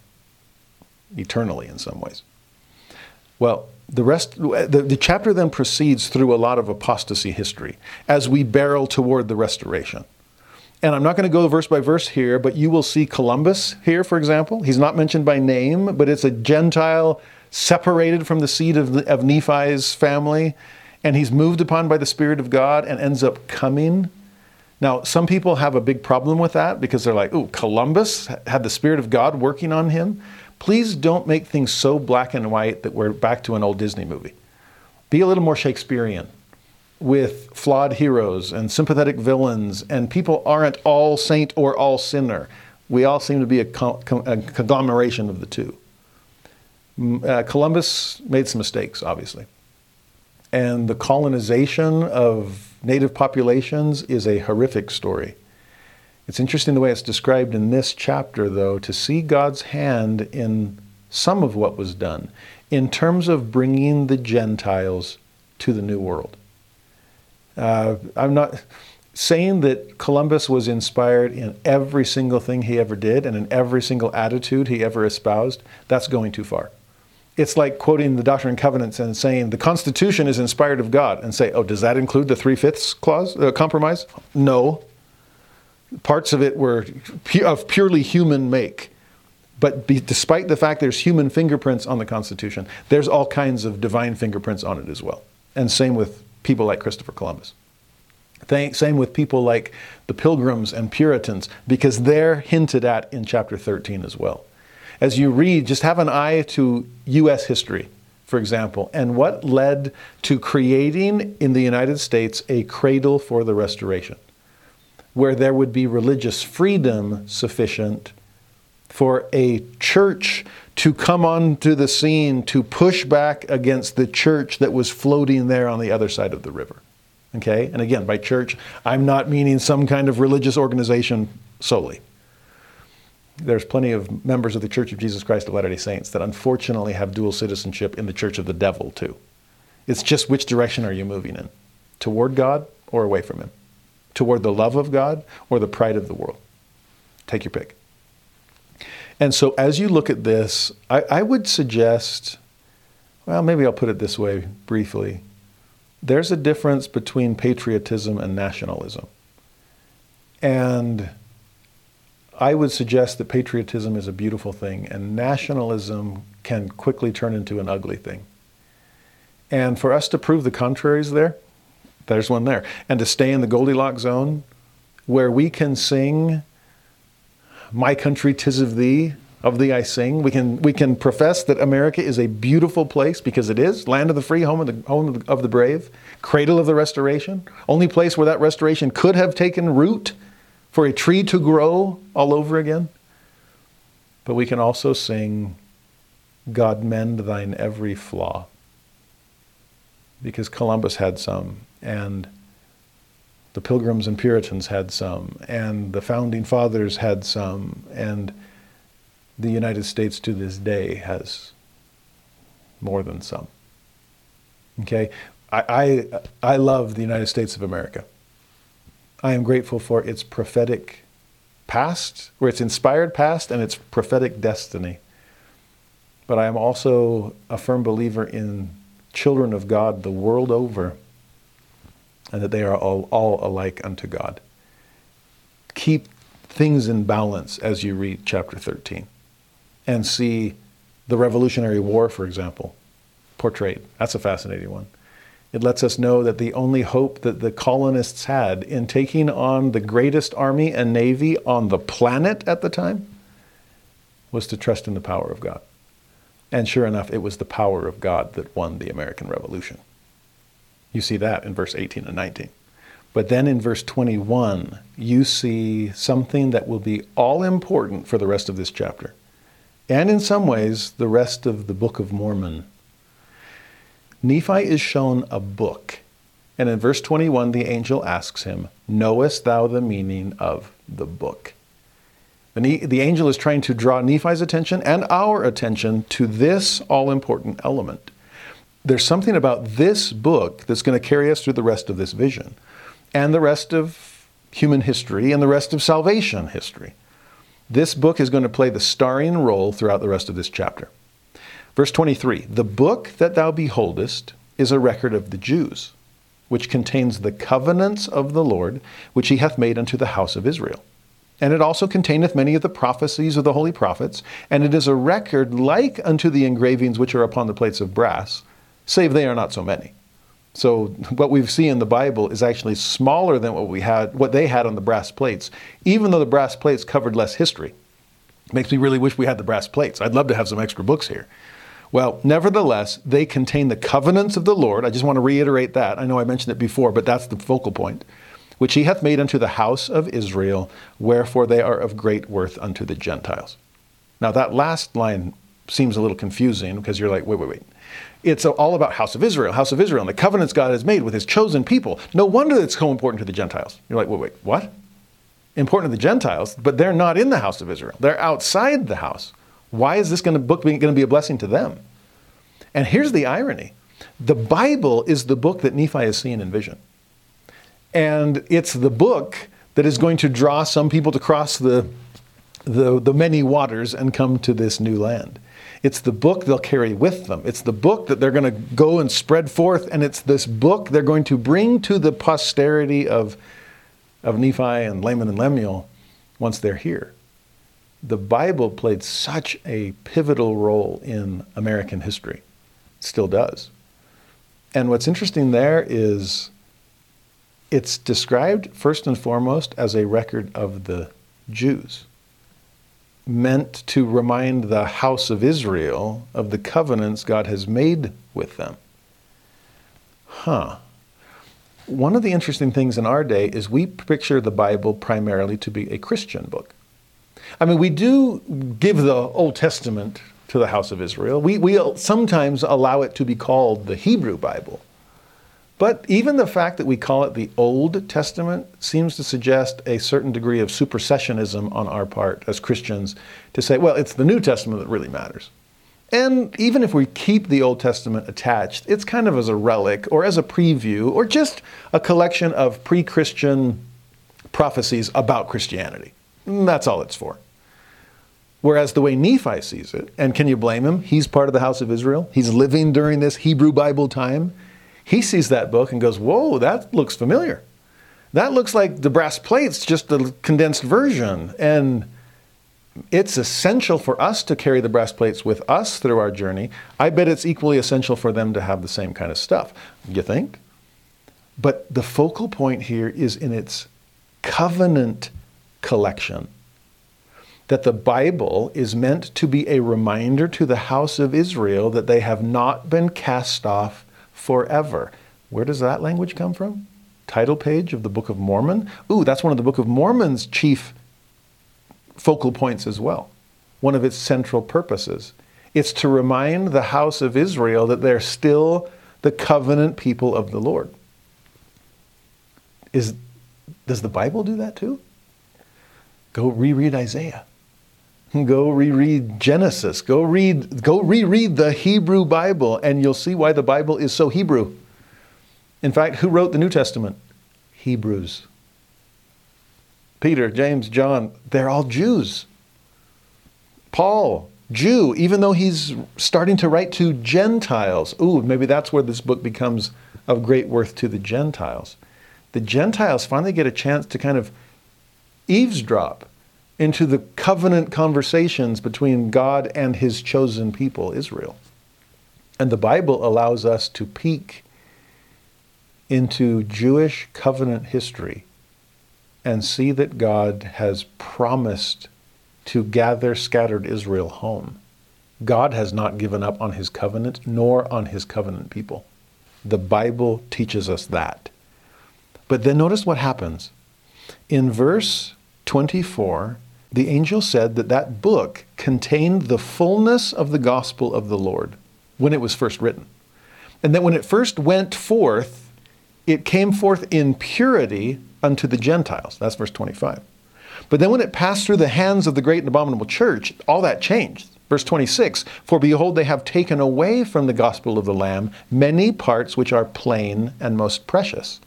eternally in some ways. Well, the rest the, the chapter then proceeds through a lot of apostasy history as we barrel toward the restoration. And I'm not going to go verse by verse here, but you will see Columbus here, for example. He's not mentioned by name, but it's a Gentile separated from the seed of, of Nephi's family, and he's moved upon by the Spirit of God and ends up coming. Now, some people have a big problem with that because they're like, oh, Columbus had the Spirit of God working on him. Please don't make things so black and white that we're back to an old Disney movie. Be a little more Shakespearean with flawed heroes and sympathetic villains, and people aren't all saint or all sinner. We all seem to be a, a conglomeration of the two. Uh, Columbus made some mistakes, obviously. And the colonization of native populations is a horrific story. It's interesting the way it's described in this chapter, though, to see God's hand in some of what was done in terms of bringing the Gentiles to the New World. Uh, I'm not saying that Columbus was inspired in every single thing he ever did and in every single attitude he ever espoused. That's going too far. It's like quoting the Doctrine and Covenants and saying the Constitution is inspired of God and say, oh, does that include the three fifths clause, uh, compromise? No. Parts of it were of purely human make. But be, despite the fact there's human fingerprints on the Constitution, there's all kinds of divine fingerprints on it as well. And same with people like Christopher Columbus. Same with people like the Pilgrims and Puritans, because they're hinted at in chapter 13 as well. As you read, just have an eye to U.S. history, for example, and what led to creating in the United States a cradle for the Restoration, where there would be religious freedom sufficient for a church to come onto the scene to push back against the church that was floating there on the other side of the river. Okay? And again, by church, I'm not meaning some kind of religious organization solely. There's plenty of members of the Church of Jesus Christ of Latter day Saints that unfortunately have dual citizenship in the Church of the Devil, too. It's just which direction are you moving in? Toward God or away from Him? Toward the love of God or the pride of the world? Take your pick. And so as you look at this, I, I would suggest, well, maybe I'll put it this way briefly there's a difference between patriotism and nationalism. And I would suggest that patriotism is a beautiful thing, and nationalism can quickly turn into an ugly thing. And for us to prove the contrary is there, there's one there. And to stay in the Goldilocks zone where we can sing, My country, tis of thee, of thee I sing. We can, we can profess that America is a beautiful place because it is land of the free, home of the, home of the, of the brave, cradle of the restoration, only place where that restoration could have taken root for a tree to grow all over again. But we can also sing, God mend thine every flaw. Because Columbus had some, and the Pilgrims and Puritans had some, and the Founding Fathers had some, and the United States to this day has more than some. Okay? I, I, I love the United States of America. I am grateful for its prophetic past, or its inspired past, and its prophetic destiny. But I am also a firm believer in children of God the world over, and that they are all, all alike unto God. Keep things in balance as you read chapter 13 and see the Revolutionary War, for example, portrayed. That's a fascinating one. It lets us know that the only hope that the colonists had in taking on the greatest army and navy on the planet at the time was to trust in the power of God. And sure enough, it was the power of God that won the American Revolution. You see that in verse 18 and 19. But then in verse 21, you see something that will be all important for the rest of this chapter and in some ways the rest of the Book of Mormon. Nephi is shown a book. And in verse 21, the angel asks him, Knowest thou the meaning of the book? The, the angel is trying to draw Nephi's attention and our attention to this all important element. There's something about this book that's going to carry us through the rest of this vision and the rest of human history and the rest of salvation history. This book is going to play the starring role throughout the rest of this chapter. Verse 23 The book that thou beholdest is a record of the Jews, which contains the covenants of the Lord, which he hath made unto the house of Israel. And it also containeth many of the prophecies of the holy prophets, and it is a record like unto the engravings which are upon the plates of brass, save they are not so many. So what we see in the Bible is actually smaller than what we had, what they had on the brass plates, even though the brass plates covered less history. Makes me really wish we had the brass plates. I'd love to have some extra books here. Well, nevertheless, they contain the covenants of the Lord. I just want to reiterate that. I know I mentioned it before, but that's the focal point. Which he hath made unto the house of Israel, wherefore they are of great worth unto the Gentiles. Now, that last line seems a little confusing because you're like, wait, wait, wait. It's all about house of Israel, house of Israel, and the covenants God has made with his chosen people. No wonder it's so important to the Gentiles. You're like, wait, wait, what? Important to the Gentiles, but they're not in the house of Israel. They're outside the house. Why is this book going to be a blessing to them? And here's the irony. The Bible is the book that Nephi has seen in vision. And it's the book that is going to draw some people to cross the, the, the many waters and come to this new land. It's the book they'll carry with them. It's the book that they're going to go and spread forth, and it's this book they're going to bring to the posterity of of Nephi and Laman and Lemuel once they're here. The Bible played such a pivotal role in American history, it still does. And what's interesting there is it's described first and foremost as a record of the Jews, meant to remind the house of Israel of the covenants God has made with them. Huh. One of the interesting things in our day is we picture the Bible primarily to be a Christian book. I mean, we do give the Old Testament to the house of Israel. We, we sometimes allow it to be called the Hebrew Bible. But even the fact that we call it the Old Testament seems to suggest a certain degree of supersessionism on our part as Christians to say, well, it's the New Testament that really matters. And even if we keep the Old Testament attached, it's kind of as a relic or as a preview or just a collection of pre Christian prophecies about Christianity. And that's all it's for. Whereas the way Nephi sees it, and can you blame him? He's part of the house of Israel. He's living during this Hebrew Bible time. He sees that book and goes, Whoa, that looks familiar. That looks like the brass plates, just the condensed version. And it's essential for us to carry the brass plates with us through our journey. I bet it's equally essential for them to have the same kind of stuff. You think? But the focal point here is in its covenant collection. That the Bible is meant to be a reminder to the house of Israel that they have not been cast off forever. Where does that language come from? Title page of the Book of Mormon? Ooh, that's one of the Book of Mormon's chief focal points as well. One of its central purposes. It's to remind the house of Israel that they're still the covenant people of the Lord. Is, does the Bible do that too? Go reread Isaiah. Go reread Genesis. Go read go reread the Hebrew Bible and you'll see why the Bible is so Hebrew. In fact, who wrote the New Testament? Hebrews. Peter, James, John, they're all Jews. Paul, Jew, even though he's starting to write to Gentiles. Ooh, maybe that's where this book becomes of great worth to the Gentiles. The Gentiles finally get a chance to kind of eavesdrop into the covenant conversations between God and his chosen people, Israel. And the Bible allows us to peek into Jewish covenant history and see that God has promised to gather scattered Israel home. God has not given up on his covenant nor on his covenant people. The Bible teaches us that. But then notice what happens. In verse 24, the angel said that that book contained the fullness of the gospel of the Lord when it was first written. And that when it first went forth, it came forth in purity unto the Gentiles. That's verse 25. But then when it passed through the hands of the great and abominable church, all that changed. Verse 26 For behold, they have taken away from the gospel of the Lamb many parts which are plain and most precious,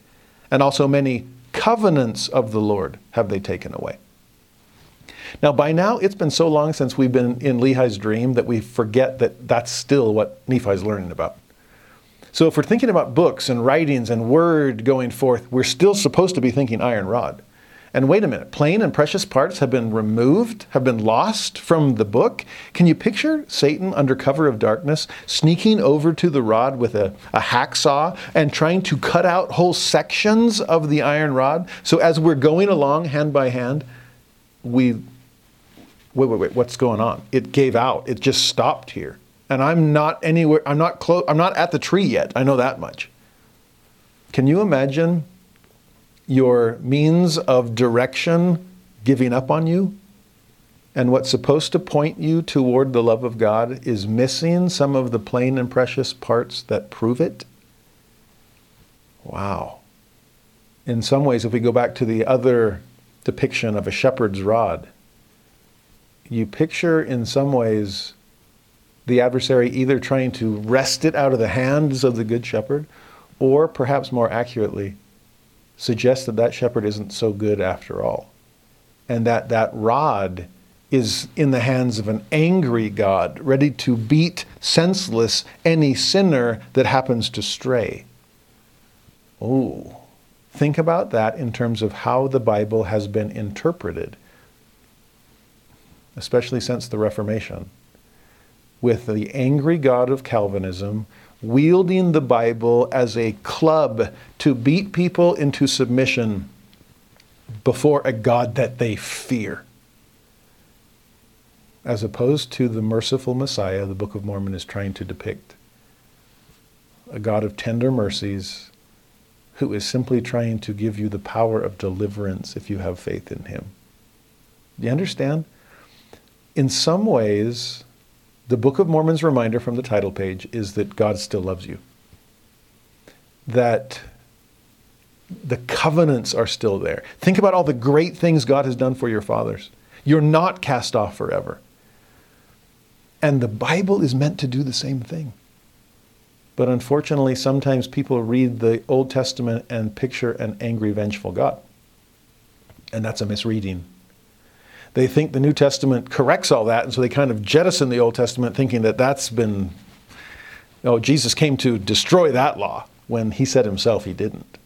and also many covenants of the Lord have they taken away. Now, by now, it's been so long since we've been in Lehi's dream that we forget that that's still what Nephi's learning about. So, if we're thinking about books and writings and word going forth, we're still supposed to be thinking iron rod. And wait a minute, plain and precious parts have been removed, have been lost from the book. Can you picture Satan under cover of darkness sneaking over to the rod with a, a hacksaw and trying to cut out whole sections of the iron rod? So as we're going along hand by hand, we wait, wait, wait, what's going on? It gave out. It just stopped here. And I'm not anywhere, I'm not close, I'm not at the tree yet. I know that much. Can you imagine your means of direction giving up on you? And what's supposed to point you toward the love of God is missing some of the plain and precious parts that prove it? Wow. In some ways, if we go back to the other depiction of a shepherd's rod, you picture in some ways the adversary either trying to wrest it out of the hands of the good shepherd or perhaps more accurately suggest that that shepherd isn't so good after all and that that rod is in the hands of an angry God ready to beat senseless any sinner that happens to stray. Oh, Think about that in terms of how the Bible has been interpreted, especially since the Reformation, with the angry God of Calvinism wielding the Bible as a club to beat people into submission before a God that they fear. As opposed to the merciful Messiah the Book of Mormon is trying to depict. A God of tender mercies who is simply trying to give you the power of deliverance if you have faith in him. Do you understand? In some ways, the Book of Mormon's reminder from the title page is that God still loves you. That the covenants are still there. Think about all the great things God has done for your fathers. You're not cast off forever. And the Bible is meant to do the same thing. But unfortunately, sometimes people read the Old Testament and picture an angry, vengeful God. And that's a misreading they think the New Testament corrects all that, and so they kind of jettison the Old Testament thinking that that's been, oh, Jesus came to destroy that law when he said himself he didn't.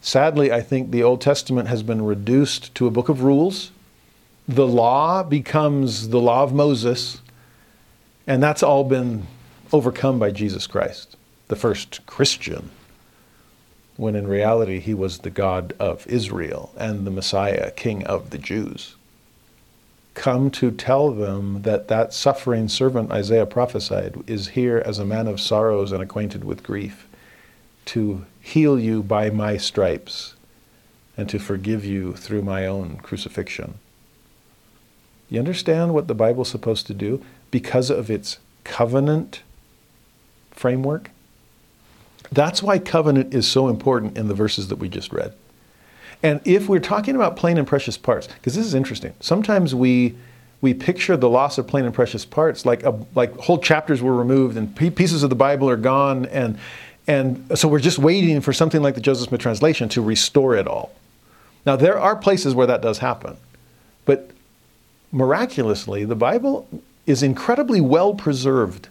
Sadly, I think the Old Testament has been reduced to a book of rules. The law becomes the law of Moses, and that's all been overcome by Jesus Christ, the first Christian, when in reality he was the God of Israel and the Messiah, King of the Jews come to tell them that that suffering servant Isaiah prophesied is here as a man of sorrows and acquainted with grief to heal you by my stripes and to forgive you through my own crucifixion. You understand what the Bible's supposed to do because of its covenant framework? That's why covenant is so important in the verses that we just read. And if we're talking about plain and precious parts, because this is interesting, sometimes we we picture the loss of plain and precious parts like a, like whole chapters were removed and pieces of the Bible are gone, and and so we're just waiting for something like the Joseph Smith translation to restore it all. Now there are places where that does happen, but miraculously the Bible is incredibly well preserved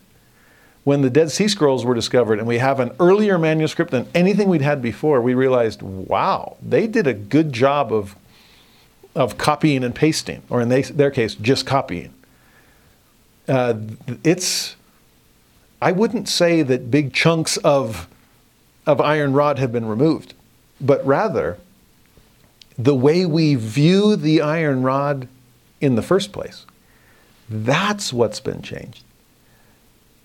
when the Dead Sea Scrolls were discovered and we have an earlier manuscript than anything we'd had before, we realized, wow, they did a good job of, of copying and pasting, or in they, their case, just copying. Uh, it's, I wouldn't say that big chunks of, of iron rod have been removed, but rather the way we view the iron rod in the first place. That's what's been changed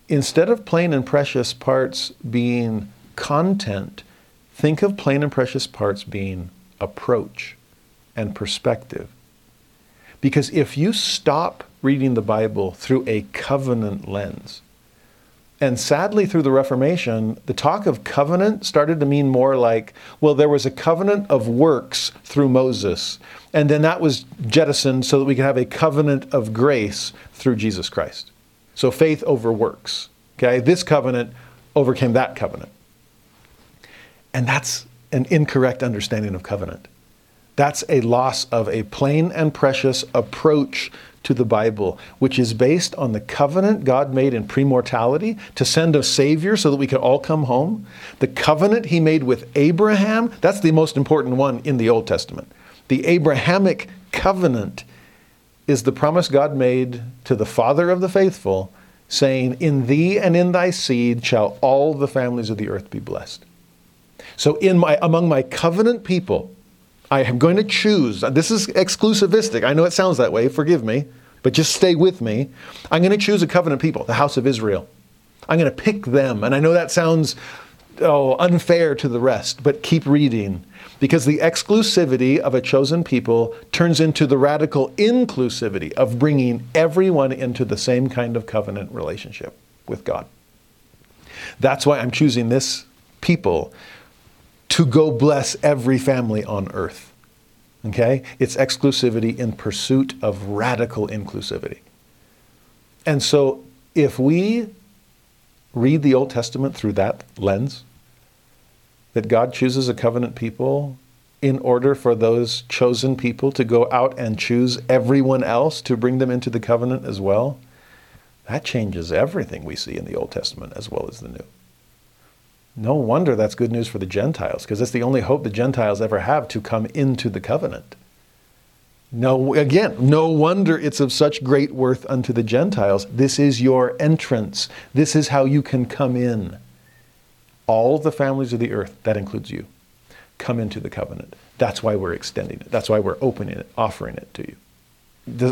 instead of plain and precious parts being content, think of plain and precious parts being approach and perspective. Because if you stop reading the Bible through a covenant lens, and sadly, through the Reformation, the talk of covenant started to mean more like, well, there was a covenant of works through Moses, and then that was jettisoned so that we could have a covenant of grace through Jesus Christ. So faith over works. Okay, this covenant overcame that covenant. And that's an incorrect understanding of covenant. That's a loss of a plain and precious approach to the Bible, which is based on the covenant God made in premortality to send a Savior so that we could all come home. The covenant He made with Abraham, that's the most important one in the Old Testament. The Abrahamic covenant is the promise God made to the father of the faithful, saying, In thee and in thy seed shall all the families of the earth be blessed. So, in my, among my covenant people, I am going to choose. This is exclusivistic. I know it sounds that way. Forgive me. But just stay with me. I'm going to choose a covenant people, the house of Israel. I'm going to pick them. And I know that sounds oh, unfair to the rest, but keep reading because the exclusivity of a chosen people turns into the radical inclusivity of bringing everyone into the same kind of covenant relationship with God. That's why I'm choosing this people to go bless every family on earth. Okay? It's exclusivity in pursuit of radical inclusivity. And so if we read the Old Testament through that lens, that God chooses a covenant people in order for those chosen people to go out and choose everyone else to bring them into the covenant as well, that changes everything we see in the Old Testament as well as the New. No wonder that's good news for the Gentiles, because it's the only hope the Gentiles ever have to come into the covenant. No, again, no wonder it's of such great worth unto the Gentiles. This is your entrance. This is how you can come in. All the families of the earth, that includes you, come into the covenant. That's why we're extending it. That's why we're opening it, offering it to you.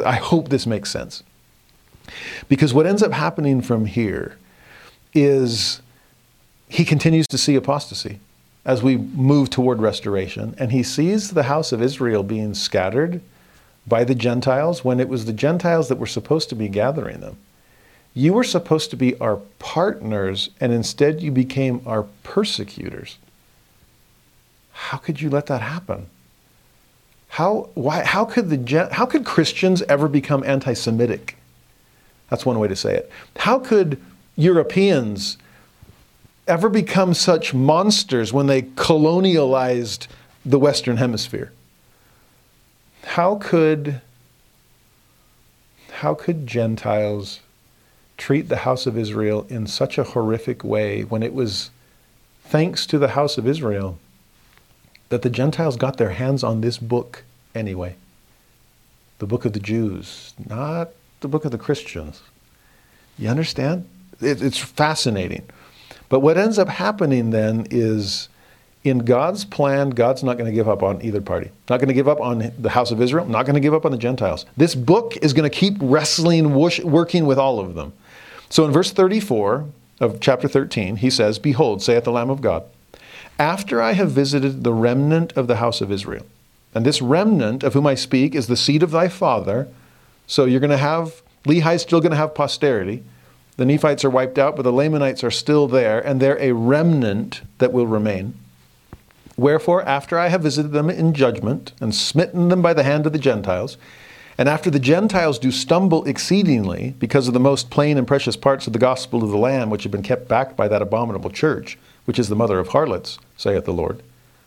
I hope this makes sense. Because what ends up happening from here is he continues to see apostasy as we move toward restoration, and he sees the house of Israel being scattered by the Gentiles when it was the Gentiles that were supposed to be gathering them. You were supposed to be our partners, and instead you became our persecutors. How could you let that happen? How, why, how, could the, how could Christians ever become anti Semitic? That's one way to say it. How could Europeans ever become such monsters when they colonialized the Western Hemisphere? How could, how could Gentiles treat the house of Israel in such a horrific way when it was thanks to the house of Israel that the Gentiles got their hands on this book anyway? The book of the Jews, not the book of the Christians. You understand? It, it's fascinating. But what ends up happening then is in God's plan, God's not going to give up on either party. Not going to give up on the house of Israel, not going to give up on the Gentiles. This book is going to keep wrestling, working with all of them. So in verse 34 of chapter 13, he says, Behold, saith the Lamb of God, after I have visited the remnant of the house of Israel, and this remnant of whom I speak is the seed of thy father. So you're going to have, Lehi's still going to have posterity. The Nephites are wiped out, but the Lamanites are still there, and they're a remnant that will remain. Wherefore, after I have visited them in judgment, and smitten them by the hand of the Gentiles, and after the Gentiles do stumble exceedingly because of the most plain and precious parts of the gospel of the Lamb, which have been kept back by that abominable church, which is the mother of harlots, saith the Lord.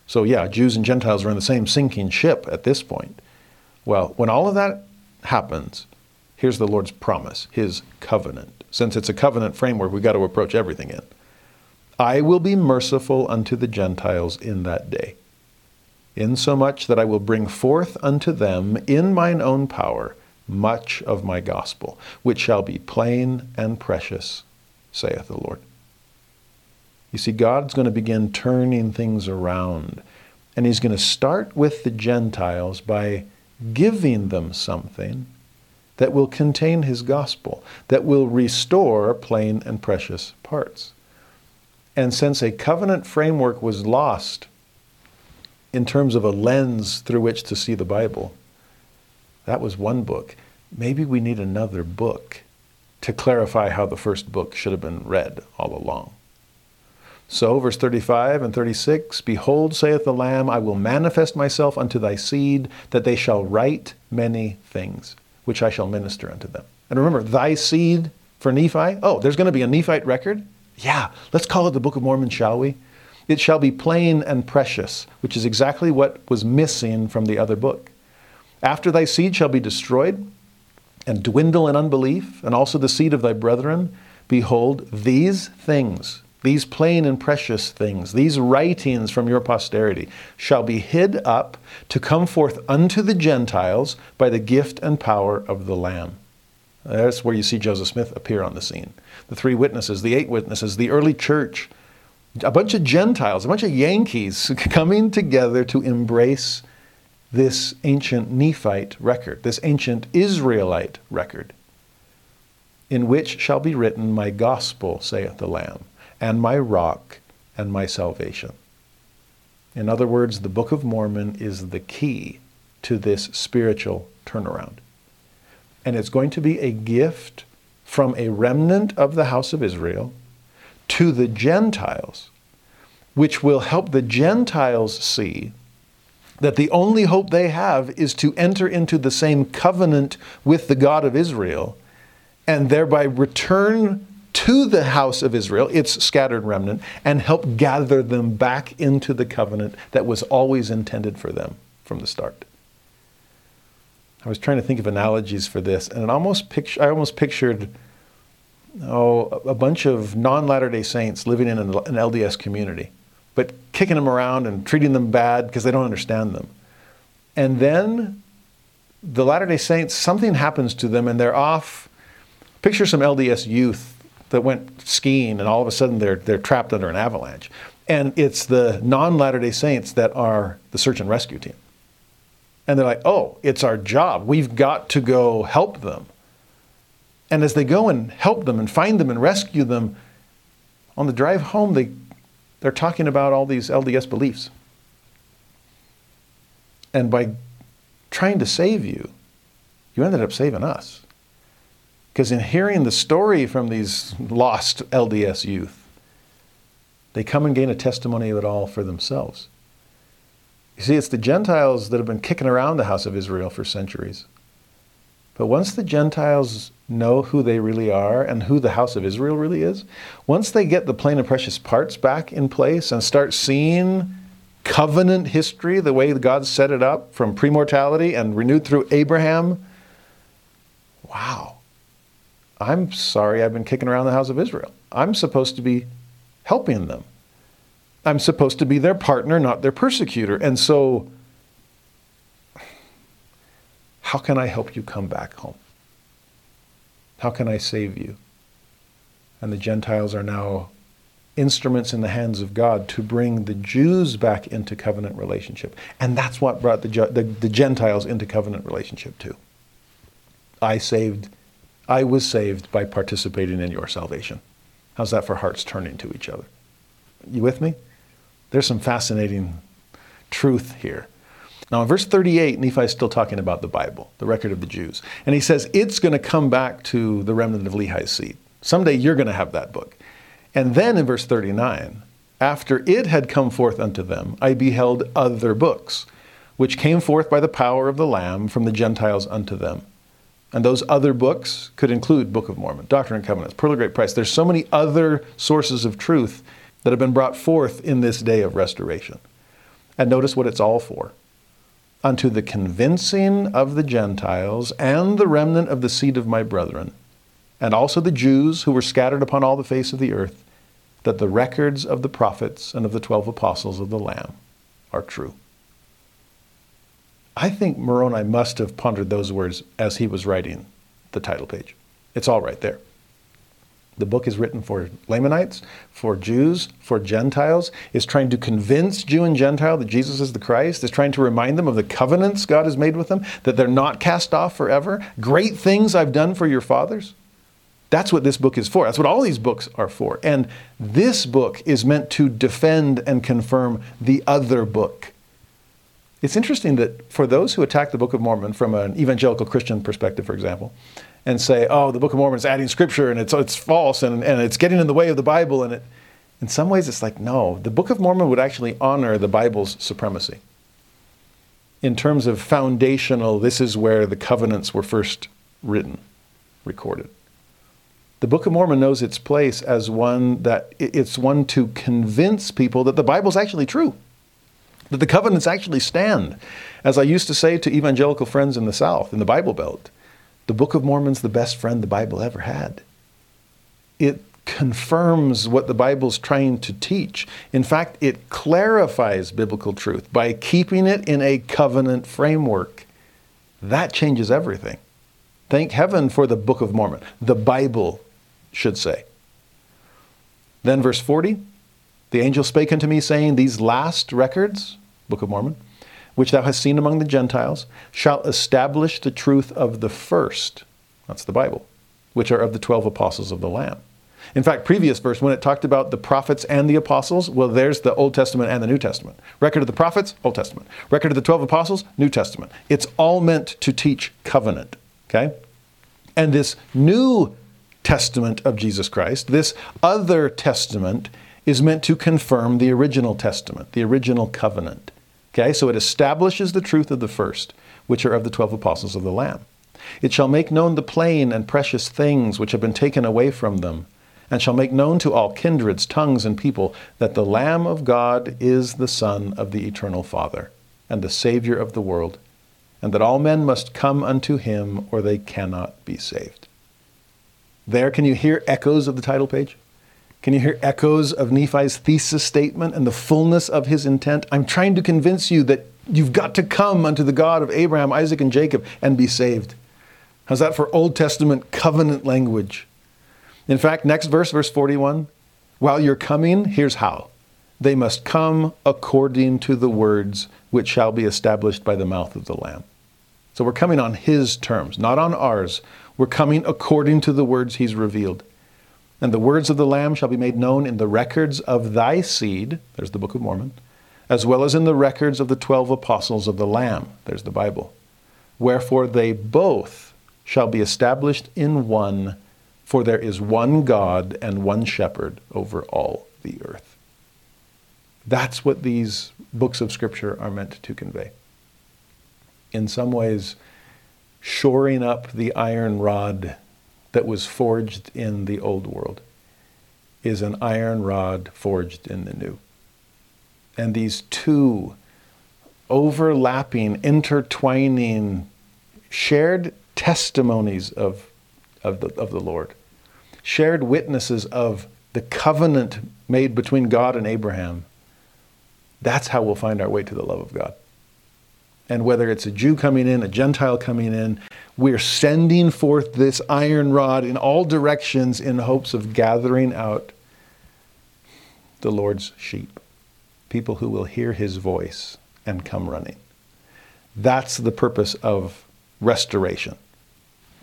So, yeah, Jews and Gentiles are in the same sinking ship at this point. Well, when all of that happens, here's the Lord's promise, his covenant since it's a covenant framework, we've got to approach everything in. I will be merciful unto the Gentiles in that day, insomuch that I will bring forth unto them in mine own power much of my gospel, which shall be plain and precious, saith the Lord. You see, God's going to begin turning things around, and He's going to start with the Gentiles by giving them something that will contain his gospel, that will restore plain and precious parts. And since a covenant framework was lost in terms of a lens through which to see the Bible, that was one book. Maybe we need another book to clarify how the first book should have been read all along. So, verse 35 and 36 Behold, saith the Lamb, I will manifest myself unto thy seed, that they shall write many things which I shall minister unto them. And remember, thy seed for Nephi. Oh, there's going to be a Nephite record? Yeah, let's call it the Book of Mormon, shall we? It shall be plain and precious, which is exactly what was missing from the other book. After thy seed shall be destroyed and dwindle in unbelief, and also the seed of thy brethren, behold, these things these plain and precious things, these writings from your posterity, shall be hid up to come forth unto the Gentiles by the gift and power of the Lamb. That's where you see Joseph Smith appear on the scene. The three witnesses, the eight witnesses, the early church, a bunch of Gentiles, a bunch of Yankees coming together to embrace this ancient Nephite record, this ancient Israelite record, in which shall be written, My gospel, saith the Lamb and my rock and my salvation. In other words, the Book of Mormon is the key to this spiritual turnaround. And it's going to be a gift from a remnant of the house of Israel to the Gentiles, which will help the Gentiles see that the only hope they have is to enter into the same covenant with the God of Israel and thereby return to the house of Israel, its scattered remnant, and help gather them back into the covenant that was always intended for them from the start. I was trying to think of analogies for this, and almost I almost pictured oh, a bunch of non Latter day Saints living in an LDS community, but kicking them around and treating them bad because they don't understand them. And then the Latter day Saints, something happens to them and they're off. Picture some LDS youth that went skiing and all of a sudden they're, they're trapped under an avalanche. And it's the non Latter day Saints that are the search and rescue team. And they're like, oh, it's our job. We've got to go help them. And as they go and help them and find them and rescue them, on the drive home, they, they're talking about all these LDS beliefs. And by trying to save you, you ended up saving us. Because in hearing the story from these lost LDS youth, they come and gain a testimony of it all for themselves. You see, it's the Gentiles that have been kicking around the house of Israel for centuries. But once the Gentiles know who they really are and who the house of Israel really is, once they get the plain and precious parts back in place and start seeing covenant history the way God set it up from premortality and renewed through Abraham, wow. I'm sorry I've been kicking around the house of Israel. I'm supposed to be helping them. I'm supposed to be their partner, not their persecutor. And so how can I help you come back home? How can I save you? And the Gentiles are now instruments in the hands of God to bring the Jews back into covenant relationship. And that's what brought the, the, the, Gentiles into covenant relationship too. I saved, I was saved by participating in your salvation. How's that for hearts turning to each other? You with me? There's some fascinating truth here. Now, in verse 38, Nephi is still talking about the Bible, the record of the Jews. And he says, it's going to come back to the remnant of Lehi's seed. Someday you're going to have that book. And then in verse 39, after it had come forth unto them, I beheld other books, which came forth by the power of the Lamb from the Gentiles unto them. And those other books could include Book of Mormon, Doctrine and Covenants, Pearl of Great Price. There's so many other sources of truth that have been brought forth in this day of restoration. And notice what it's all for unto the convincing of the Gentiles and the remnant of the seed of my brethren, and also the Jews who were scattered upon all the face of the earth, that the records of the prophets and of the twelve apostles of the Lamb are true. I think Moroni must have pondered those words as he was writing the title page. It's all right there. The book is written for Lamanites, for Jews, for Gentiles, is trying to convince Jew and Gentile that Jesus is the Christ, is trying to remind them of the covenants God has made with them, that they're not cast off forever. Great things I've done for your fathers. That's what this book is for. That's what all these books are for. And this book is meant to defend and confirm the other book. It's interesting that for those who attack the Book of Mormon from an evangelical Christian perspective, for example, and say, oh, the Book of Mormon is adding scripture and it's, it's false and, and it's getting in the way of the Bible. And it, in some ways, it's like, no, the Book of Mormon would actually honor the Bible's supremacy. In terms of foundational, this is where the covenants were first written, recorded. The Book of Mormon knows its place as one that it's one to convince people that the Bible's actually true, that the covenants actually stand. As I used to say to evangelical friends in the South, in the Bible Belt, the Book of Mormon's the best friend the Bible ever had. It confirms what the Bible's trying to teach. In fact, it clarifies biblical truth by keeping it in a covenant framework. That changes everything. Thank heaven for the Book of Mormon. The Bible should say. Then, verse 40 the angel spake unto me, saying, These last records, Book of Mormon, which thou hast seen among the Gentiles, shall establish the truth of the first. That's the Bible, which are of the 12 apostles of the Lamb. In fact, previous verse, when it talked about the prophets and the apostles, well, there's the Old Testament and the New Testament. Record of the prophets, Old Testament. Record of the 12 apostles, New Testament. It's all meant to teach covenant, okay? And this New Testament of Jesus Christ, this other testament, is meant to confirm the original testament, the original covenant. Okay, so it establishes the truth of the first, which are of the twelve apostles of the Lamb. It shall make known the plain and precious things which have been taken away from them, and shall make known to all kindreds, tongues, and people that the Lamb of God is the Son of the eternal Father, and the Savior of the world, and that all men must come unto him, or they cannot be saved. There, can you hear echoes of the title page? Can you hear echoes of Nephi's thesis statement and the fullness of his intent? I'm trying to convince you that you've got to come unto the God of Abraham, Isaac, and Jacob and be saved. How's that for Old Testament covenant language? In fact, next verse, verse 41 while you're coming, here's how they must come according to the words which shall be established by the mouth of the Lamb. So we're coming on his terms, not on ours. We're coming according to the words he's revealed. And the words of the Lamb shall be made known in the records of thy seed, there's the Book of Mormon, as well as in the records of the twelve apostles of the Lamb, there's the Bible. Wherefore they both shall be established in one, for there is one God and one shepherd over all the earth. That's what these books of Scripture are meant to convey. In some ways, shoring up the iron rod that was forged in the old world is an iron rod forged in the new. And these two overlapping, intertwining, shared testimonies of, of, the, of the Lord, shared witnesses of the covenant made between God and Abraham, that's how we'll find our way to the love of God. And whether it's a Jew coming in, a Gentile coming in, we're sending forth this iron rod in all directions in hopes of gathering out the Lord's sheep, people who will hear his voice and come running. That's the purpose of restoration,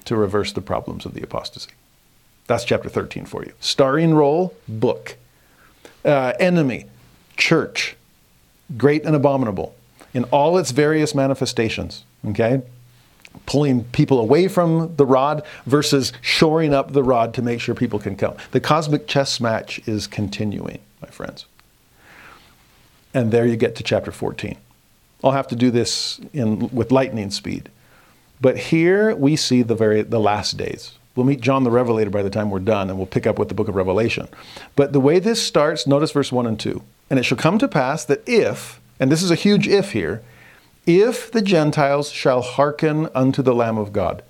to reverse the problems of the apostasy. That's chapter 13 for you. Starring role, book. Uh, enemy, church. Great and abominable in all its various manifestations, okay? Pulling people away from the rod versus shoring up the rod to make sure people can come. The cosmic chess match is continuing, my friends. And there you get to chapter 14. I'll have to do this in, with lightning speed. But here we see the very the last days. We'll meet John the Revelator by the time we're done, and we'll pick up with the book of Revelation. But the way this starts, notice verse 1 and 2. And it shall come to pass that if and this is a huge if here, if the Gentiles shall hearken unto the Lamb of God,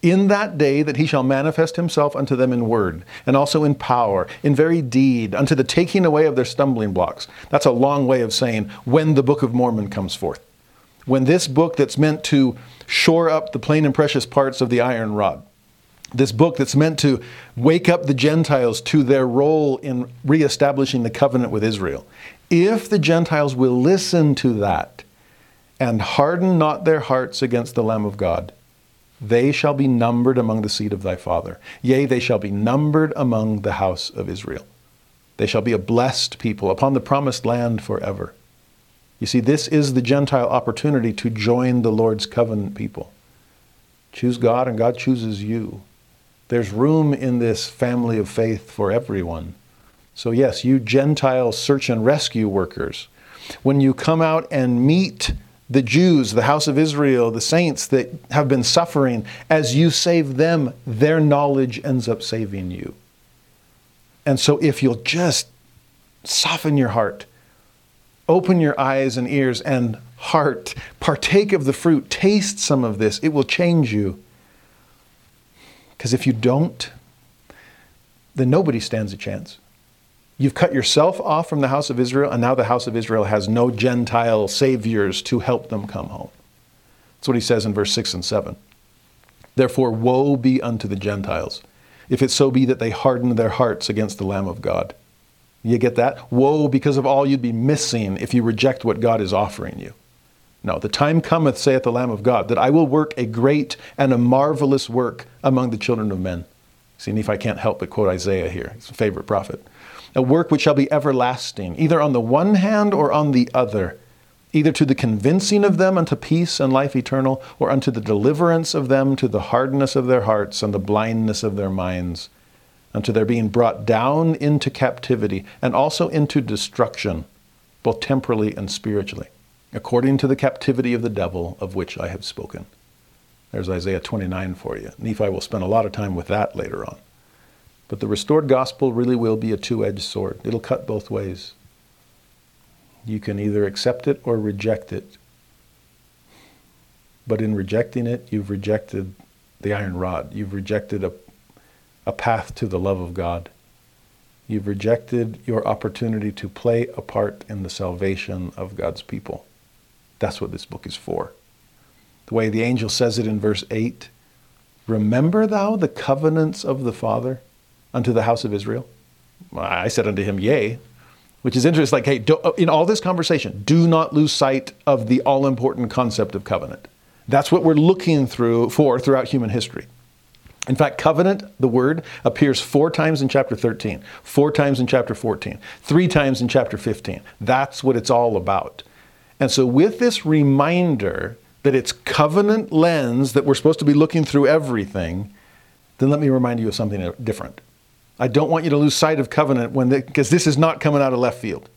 in that day that he shall manifest himself unto them in word, and also in power, in very deed, unto the taking away of their stumbling blocks. That's a long way of saying when the Book of Mormon comes forth. When this book that's meant to shore up the plain and precious parts of the iron rod, this book that's meant to wake up the Gentiles to their role in reestablishing the covenant with Israel. If the Gentiles will listen to that and harden not their hearts against the Lamb of God, they shall be numbered among the seed of thy father. Yea, they shall be numbered among the house of Israel. They shall be a blessed people upon the promised land forever. You see, this is the Gentile opportunity to join the Lord's covenant people. Choose God, and God chooses you. There's room in this family of faith for everyone. So, yes, you Gentile search and rescue workers, when you come out and meet the Jews, the house of Israel, the saints that have been suffering, as you save them, their knowledge ends up saving you. And so, if you'll just soften your heart, open your eyes and ears and heart, partake of the fruit, taste some of this, it will change you. Because if you don't, then nobody stands a chance. You've cut yourself off from the house of Israel, and now the house of Israel has no Gentile saviors to help them come home. That's what he says in verse 6 and 7. Therefore, woe be unto the Gentiles, if it so be that they harden their hearts against the Lamb of God. You get that? Woe because of all you'd be missing if you reject what God is offering you. No, the time cometh, saith the Lamb of God, that I will work a great and a marvelous work among the children of men. See, Nephi can't help but quote Isaiah here, his favorite prophet a work which shall be everlasting, either on the one hand or on the other, either to the convincing of them unto peace and life eternal, or unto the deliverance of them to the hardness of their hearts and the blindness of their minds, unto their being brought down into captivity and also into destruction, both temporally and spiritually, according to the captivity of the devil of which I have spoken. There's Isaiah 29 for you. Nephi will spend a lot of time with that later on. But the restored gospel really will be a two edged sword, it'll cut both ways. You can either accept it or reject it. But in rejecting it, you've rejected the iron rod. You've rejected a, a path to the love of God. You've rejected your opportunity to play a part in the salvation of God's people. That's what this book is for. The way the angel says it in verse 8 Remember thou the covenants of the Father unto the house of Israel? I said unto him, Yea. Which is interesting. Like, hey, do, uh, in all this conversation, do not lose sight of the all important concept of covenant. That's what we're looking through for throughout human history. In fact, covenant, the word, appears four times in chapter 13, four times in chapter 14, three times in chapter 15. That's what it's all about. And so, with this reminder that it's covenant lens that we're supposed to be looking through everything, then let me remind you of something different. I don't want you to lose sight of covenant when because this is not coming out of left field.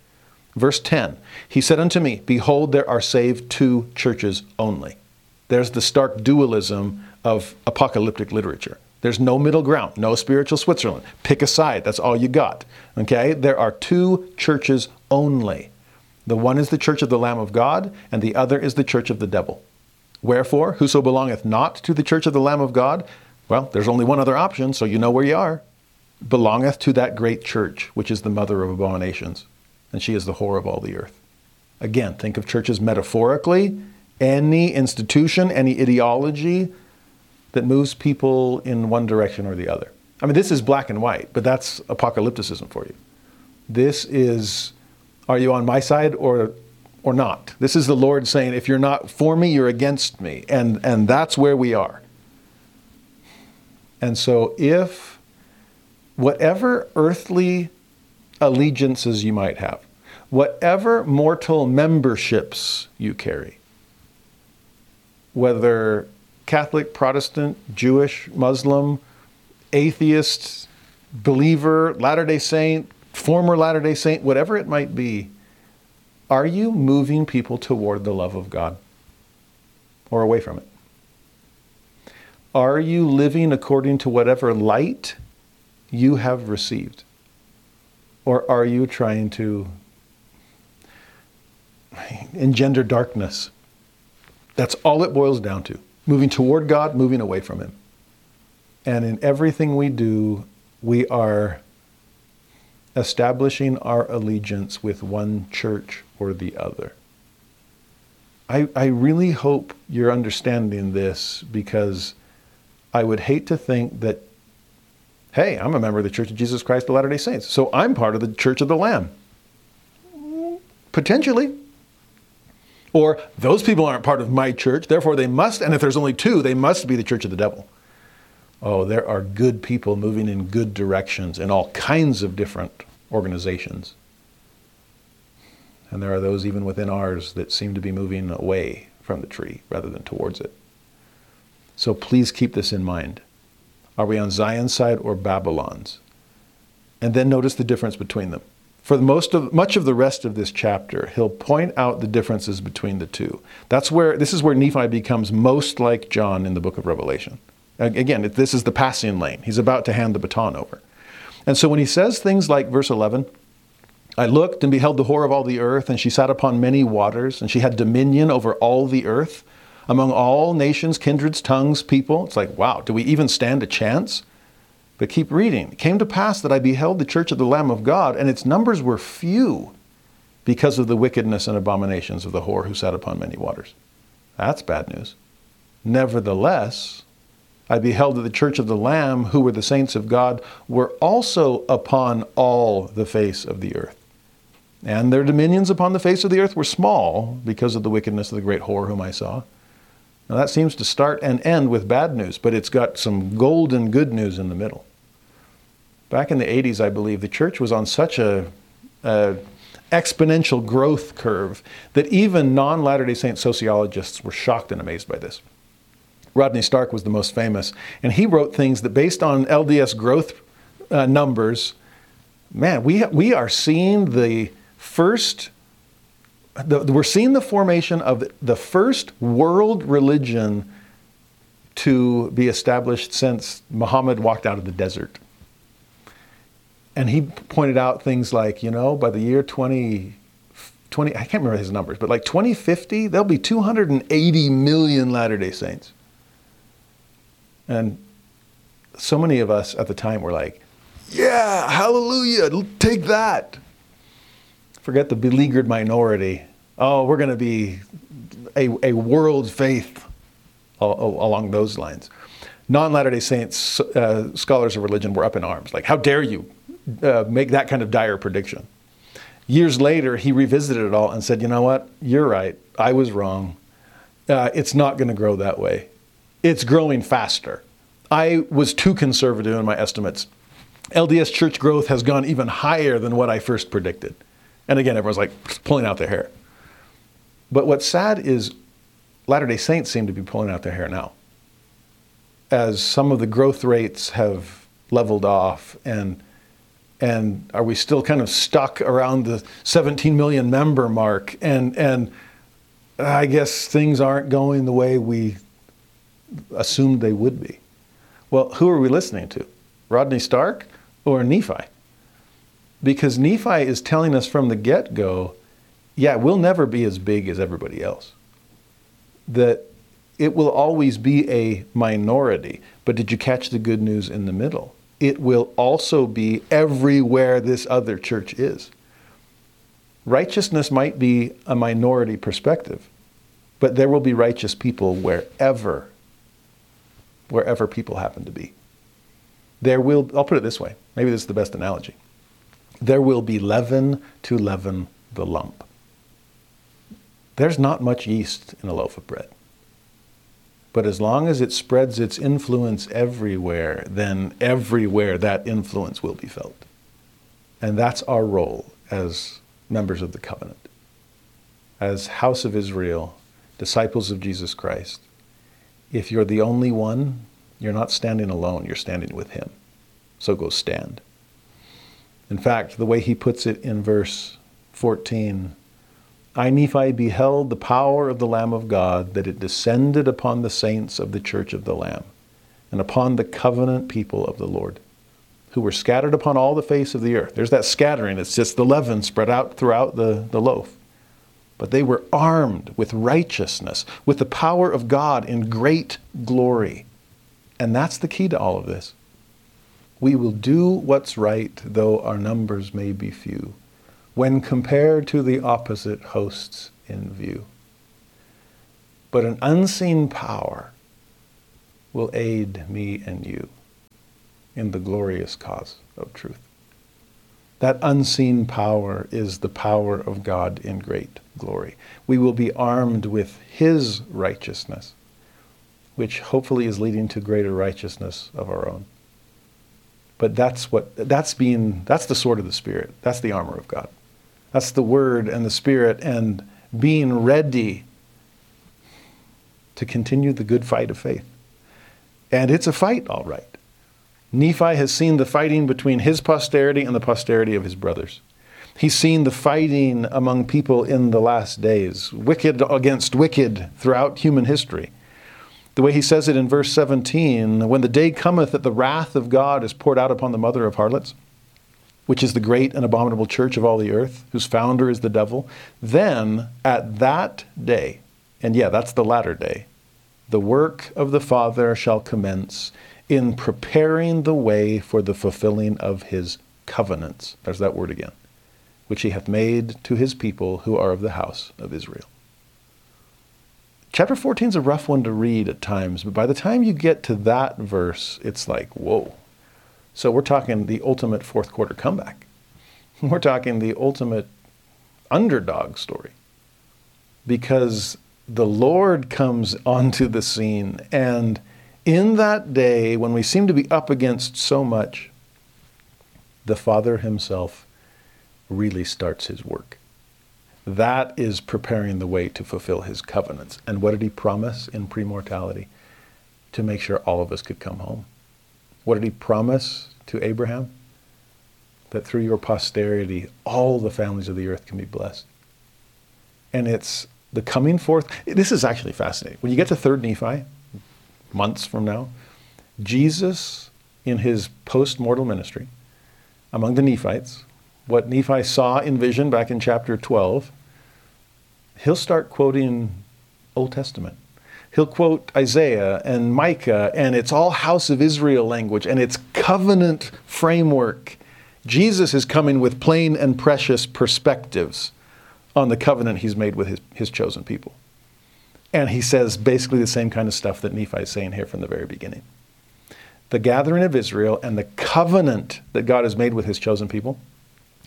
Verse 10 He said unto me, Behold, there are saved two churches only. There's the stark dualism of apocalyptic literature. There's no middle ground, no spiritual Switzerland. Pick a side, that's all you got. Okay? There are two churches only. The one is the church of the Lamb of God, and the other is the church of the devil. Wherefore, whoso belongeth not to the church of the Lamb of God, well, there's only one other option, so you know where you are, belongeth to that great church, which is the mother of abominations, and she is the whore of all the earth. Again, think of churches metaphorically. Any institution, any ideology that moves people in one direction or the other. I mean, this is black and white, but that's apocalypticism for you. This is, are you on my side or, or not? This is the Lord saying, if you're not for me, you're against me. And, and that's where we are. And so, if whatever earthly allegiances you might have, whatever mortal memberships you carry, whether Catholic, Protestant, Jewish, Muslim, atheist, believer, Latter day Saint, former Latter day Saint, whatever it might be, are you moving people toward the love of God or away from it? Are you living according to whatever light you have received? Or are you trying to engender darkness? That's all it boils down to moving toward God, moving away from Him. And in everything we do, we are establishing our allegiance with one church or the other. I, I really hope you're understanding this because I would hate to think that, hey, I'm a member of the Church of Jesus Christ of Latter day Saints, so I'm part of the Church of the Lamb. Potentially. Or those people aren't part of my church, therefore they must, and if there's only two, they must be the church of the devil. Oh, there are good people moving in good directions in all kinds of different organizations. And there are those even within ours that seem to be moving away from the tree rather than towards it. So please keep this in mind. Are we on Zion's side or Babylon's? And then notice the difference between them for most of much of the rest of this chapter, he'll point out the differences between the two. That's where this is where Nephi becomes most like John in the book of Revelation. Again, this is the passing lane. He's about to hand the baton over. And so when he says things like verse 11, I looked and beheld the whore of all the earth, and she sat upon many waters, and she had dominion over all the earth, among all nations, kindreds, tongues, people. It's like, wow, do we even stand a chance? But keep reading. It came to pass that I beheld the church of the Lamb of God, and its numbers were few because of the wickedness and abominations of the whore who sat upon many waters. That's bad news. Nevertheless, I beheld that the church of the Lamb, who were the saints of God, were also upon all the face of the earth. And their dominions upon the face of the earth were small because of the wickedness of the great whore whom I saw. Now that seems to start and end with bad news, but it's got some golden good news in the middle. Back in the 80s, I believe, the church was on such a, a exponential growth curve that even non Latter day Saint sociologists were shocked and amazed by this. Rodney Stark was the most famous, and he wrote things that, based on LDS growth uh, numbers, man, we, we are seeing the first, the, we're seeing the formation of the first world religion to be established since Muhammad walked out of the desert and he pointed out things like, you know, by the year 20, 20 I can't remember his numbers, but like 2050, there'll be 280 million Latter day Saints. And so many of us at the time were like, yeah, hallelujah, take that. Forget the beleaguered minority. Oh, we're going to be a, a world faith along those lines. Non Latter day Saints uh, scholars of religion were up in arms. Like, how dare you uh, make that kind of dire prediction? Years later, he revisited it all and said, you know what? You're right. I was wrong. Uh, it's not going to grow that way. It's growing faster. I was too conservative in my estimates. LDS church growth has gone even higher than what I first predicted. And again, everyone's like pulling out their hair. But what's sad is Latter day Saints seem to be pulling out their hair now. As some of the growth rates have leveled off, and, and are we still kind of stuck around the 17 million member mark? And, and I guess things aren't going the way we assumed they would be. Well, who are we listening to? Rodney Stark or Nephi? Because Nephi is telling us from the get go, yeah, we'll never be as big as everybody else. That it will always be a minority. But did you catch the good news in the middle? It will also be everywhere this other church is. Righteousness might be a minority perspective, but there will be righteous people wherever wherever people happen to be. There will, I'll put it this way, maybe this is the best analogy. There will be leaven to leaven the lump. There's not much yeast in a loaf of bread. But as long as it spreads its influence everywhere, then everywhere that influence will be felt. And that's our role as members of the covenant, as house of Israel, disciples of Jesus Christ, if you're the only one, you're not standing alone, you're standing with him. So go stand. In fact, the way he puts it in verse 14 I, Nephi, beheld the power of the Lamb of God, that it descended upon the saints of the church of the Lamb, and upon the covenant people of the Lord, who were scattered upon all the face of the earth. There's that scattering, it's just the leaven spread out throughout the, the loaf but they were armed with righteousness, with the power of God in great glory. And that's the key to all of this. We will do what's right, though our numbers may be few, when compared to the opposite hosts in view. But an unseen power will aid me and you in the glorious cause of truth. That unseen power is the power of God in great glory. We will be armed with His righteousness, which hopefully is leading to greater righteousness of our own. But that's what that's being that's the sword of the Spirit. That's the armor of God. That's the word and the Spirit and being ready to continue the good fight of faith. And it's a fight, all right. Nephi has seen the fighting between his posterity and the posterity of his brothers. He's seen the fighting among people in the last days, wicked against wicked throughout human history. The way he says it in verse 17 when the day cometh that the wrath of God is poured out upon the mother of harlots, which is the great and abominable church of all the earth, whose founder is the devil, then at that day, and yeah, that's the latter day, the work of the Father shall commence in preparing the way for the fulfilling of his covenants. There's that word again, which he hath made to his people who are of the house of Israel. Chapter 14 is a rough one to read at times, but by the time you get to that verse, it's like, whoa. So we're talking the ultimate fourth quarter comeback. We're talking the ultimate underdog story. Because the Lord comes onto the scene and in that day when we seem to be up against so much, the Father Himself really starts His work. That is preparing the way to fulfill His covenants. And what did He promise in premortality? To make sure all of us could come home. What did He promise to Abraham? That through your posterity, all the families of the earth can be blessed. And it's the coming forth. This is actually fascinating. When you get to 3rd Nephi, months from now, Jesus, in his post mortal ministry, among the Nephites, what Nephi saw in vision back in chapter 12, he'll start quoting Old Testament. he'll quote Isaiah and Micah, and it's all house of Israel language, and it's covenant framework. Jesus is coming with plain and precious perspectives on the covenant he's made with his, his chosen people. And he says basically the same kind of stuff that Nephi is saying here from the very beginning. The gathering of Israel and the covenant that God has made with his chosen people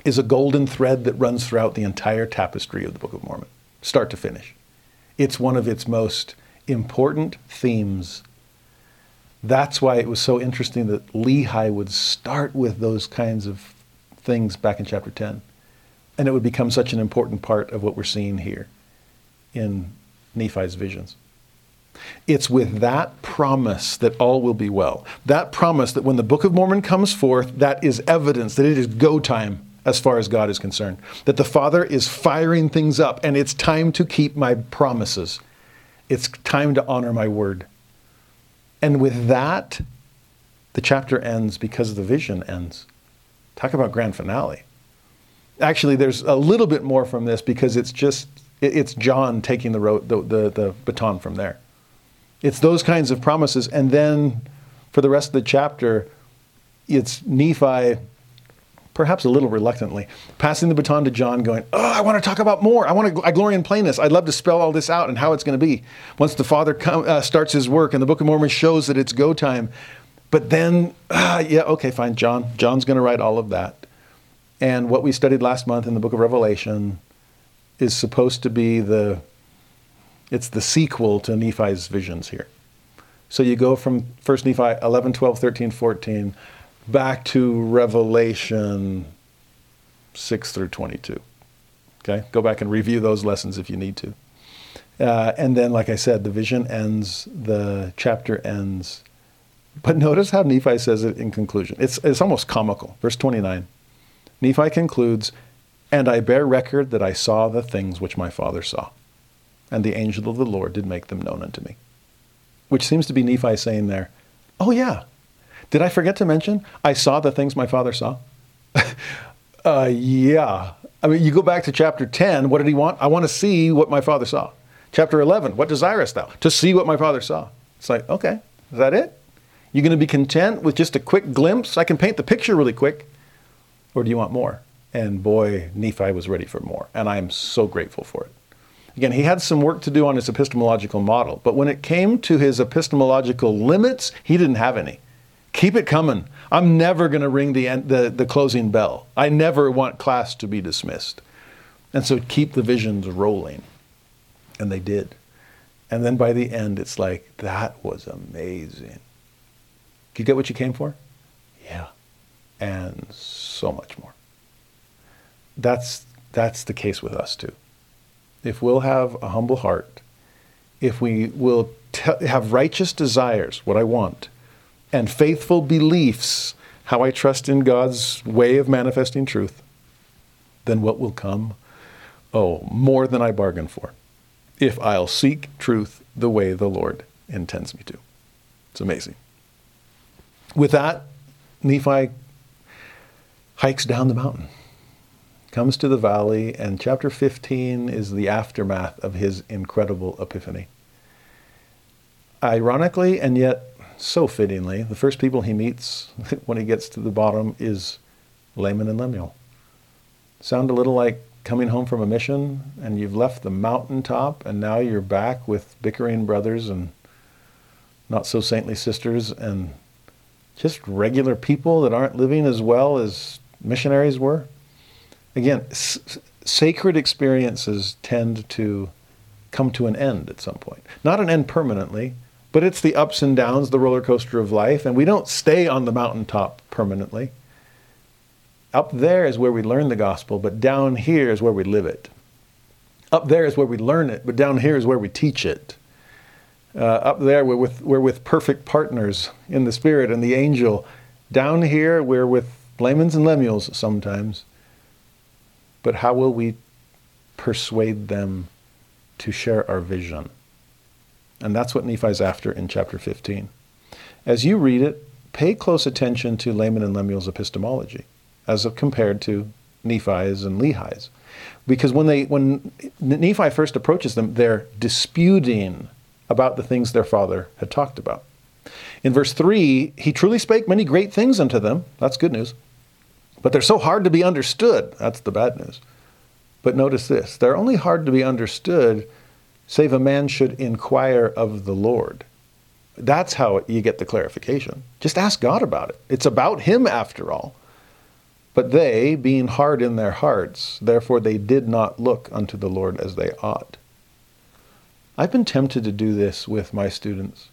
is a golden thread that runs throughout the entire tapestry of the Book of Mormon, start to finish. It's one of its most important themes. That's why it was so interesting that Lehi would start with those kinds of things back in chapter 10. And it would become such an important part of what we're seeing here in Nephi's visions. It's with that promise that all will be well. That promise that when the Book of Mormon comes forth, that is evidence that it is go time as far as God is concerned. That the Father is firing things up and it's time to keep my promises. It's time to honor my word. And with that, the chapter ends because the vision ends. Talk about grand finale. Actually, there's a little bit more from this because it's just it's John taking the, road, the, the, the baton from there. It's those kinds of promises, and then for the rest of the chapter, it's Nephi perhaps a little reluctantly, passing the baton to John, going, Oh, I want to talk about more. I want to, I glory in plainness. I'd love to spell all this out and how it's going to be. Once the Father come, uh, starts his work and the Book of Mormon shows that it's go time. But then, uh, yeah, okay, fine, John. John's going to write all of that. And what we studied last month in the Book of Revelation is supposed to be the, it's the sequel to Nephi's visions here. So you go from 1 Nephi 11, 12, 13, 14 back to Revelation 6 through 22. Okay? Go back and review those lessons if you need to. Uh, and then, like I said, the vision ends, the chapter ends. But notice how Nephi says it in conclusion. It's, it's almost comical. Verse 29. Nephi concludes, And I bear record that I saw the things which my father saw, and the angel of the Lord did make them known unto me. Which seems to be Nephi saying there, Oh, yeah, did I forget to mention? I saw the things my father saw. uh, yeah. I mean, you go back to chapter 10. What did he want? I want to see what my father saw. Chapter 11. What desirest thou? To see what my father saw. It's like, okay, is that it? You going to be content with just a quick glimpse? I can paint the picture really quick. Or do you want more? And boy, Nephi was ready for more. And I am so grateful for it. Again, he had some work to do on his epistemological model, but when it came to his epistemological limits, he didn't have any. Keep it coming. I'm never going to ring the, end, the, the closing bell. I never want class to be dismissed. And so keep the visions rolling. And they did. And then by the end, it's like, that was amazing. Did You get what you came for? Yeah. And so much more. That's, that's the case with us too. If we'll have a humble heart, if we will have righteous desires, what I want, and faithful beliefs, how I trust in God's way of manifesting truth, then what will come? Oh, more than I bargained for, if I'll seek truth the way the Lord intends me to. It's amazing. With that, Nephi hikes down the mountain, comes to the valley, and chapter 15 is the aftermath of his incredible epiphany. Ironically, and yet so fittingly, the first people he meets when he gets to the bottom is Laman and Lemuel. Sound a little like coming home from a mission and you've left the mountaintop and now you're back with bickering brothers and not so saintly sisters and just regular people that aren't living as well as missionaries were. Again, s- sacred experiences tend to come to an end at some point. Not an end permanently, but it's the ups and downs, the roller coaster of life, and we don't stay on the mountaintop permanently. Up there is where we learn the gospel, but down here is where we live it. Up there is where we learn it, but down here is where we teach it. Uh, up there, we're with, we're with perfect partners in the Spirit and the angel. Down here, we're with Lamans and Lemuels sometimes. But how will we persuade them to share our vision? And that's what Nephi's after in chapter 15. As you read it, pay close attention to Laman and Lemuel's epistemology as compared to Nephi's and Lehi's. Because when, they, when Nephi first approaches them, they're disputing about the things their father had talked about. In verse 3, he truly spake many great things unto them. That's good news. But they're so hard to be understood. That's the bad news. But notice this they're only hard to be understood, save a man should inquire of the Lord. That's how you get the clarification. Just ask God about it. It's about Him after all. But they, being hard in their hearts, therefore they did not look unto the Lord as they ought. I've been tempted to do this with my students,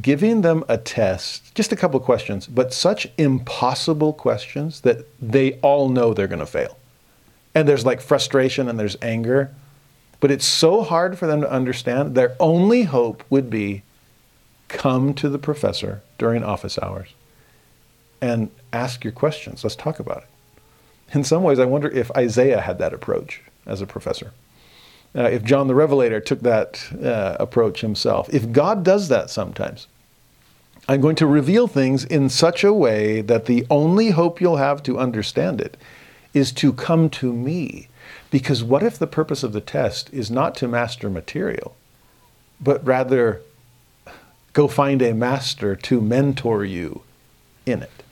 giving them a test, just a couple questions, but such impossible questions that they all know they're going to fail. And there's like frustration and there's anger, but it's so hard for them to understand. Their only hope would be come to the professor during office hours and ask your questions. Let's talk about it. In some ways, I wonder if Isaiah had that approach as a professor. Uh, if John the Revelator took that uh, approach himself. If God does that sometimes, I'm going to reveal things in such a way that the only hope you'll have to understand it is to come to me. Because what if the purpose of the test is not to master material, but rather go find a master to mentor you in it?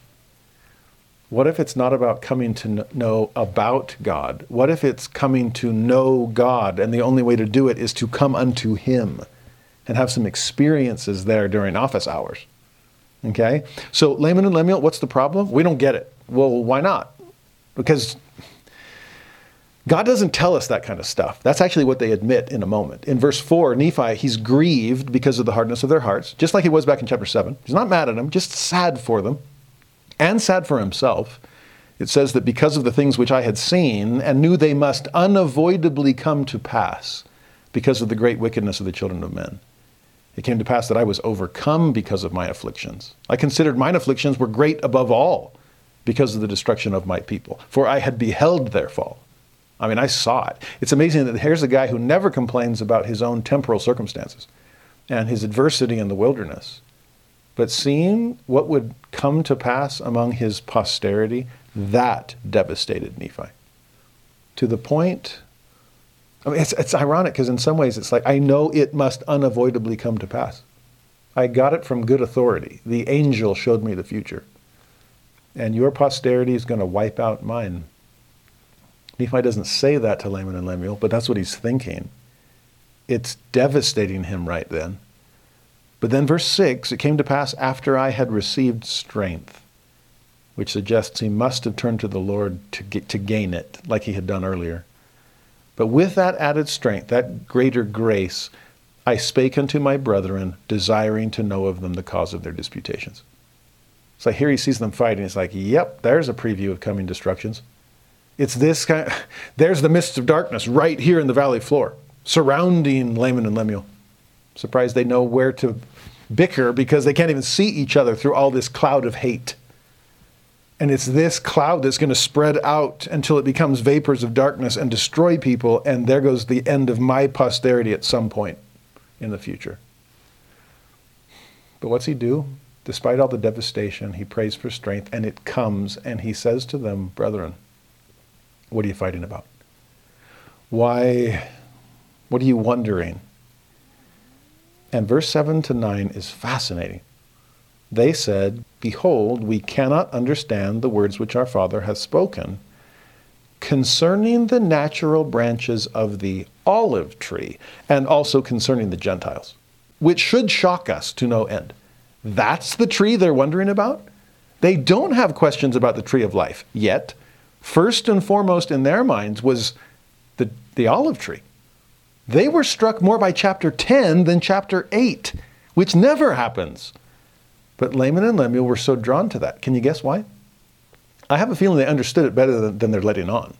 What if it's not about coming to know about God? What if it's coming to know God and the only way to do it is to come unto Him and have some experiences there during office hours? Okay? So, Laman and Lemuel, what's the problem? We don't get it. Well, why not? Because God doesn't tell us that kind of stuff. That's actually what they admit in a moment. In verse 4, Nephi, he's grieved because of the hardness of their hearts, just like he was back in chapter 7. He's not mad at them, just sad for them and sad for himself. It says that because of the things which I had seen and knew they must unavoidably come to pass because of the great wickedness of the children of men. It came to pass that I was overcome because of my afflictions. I considered mine afflictions were great above all because of the destruction of my people, for I had beheld their fall. I mean, I saw it. It's amazing that here's a guy who never complains about his own temporal circumstances and his adversity in the wilderness. But seeing what would come to pass among his posterity, that devastated Nephi. To the point, I mean, it's, it's ironic because in some ways it's like, I know it must unavoidably come to pass. I got it from good authority. The angel showed me the future. And your posterity is going to wipe out mine. Nephi doesn't say that to Laman and Lemuel, but that's what he's thinking. It's devastating him right then. But then, verse 6 it came to pass after I had received strength, which suggests he must have turned to the Lord to, get, to gain it, like he had done earlier. But with that added strength, that greater grace, I spake unto my brethren, desiring to know of them the cause of their disputations. So here he sees them fighting. It's like, yep, there's a preview of coming destructions. It's this kind. Of, there's the mists of darkness right here in the valley floor, surrounding Laman and Lemuel. Surprised they know where to bicker because they can't even see each other through all this cloud of hate. And it's this cloud that's going to spread out until it becomes vapors of darkness and destroy people. And there goes the end of my posterity at some point in the future. But what's he do? Despite all the devastation, he prays for strength, and it comes, and he says to them, Brethren, what are you fighting about? Why, what are you wondering? And verse 7 to 9 is fascinating. They said, Behold, we cannot understand the words which our father hath spoken concerning the natural branches of the olive tree, and also concerning the Gentiles, which should shock us to no end. That's the tree they're wondering about? They don't have questions about the tree of life yet. First and foremost in their minds was the, the olive tree. They were struck more by chapter 10 than chapter 8, which never happens. But Laman and Lemuel were so drawn to that. Can you guess why? I have a feeling they understood it better than, than they're letting on.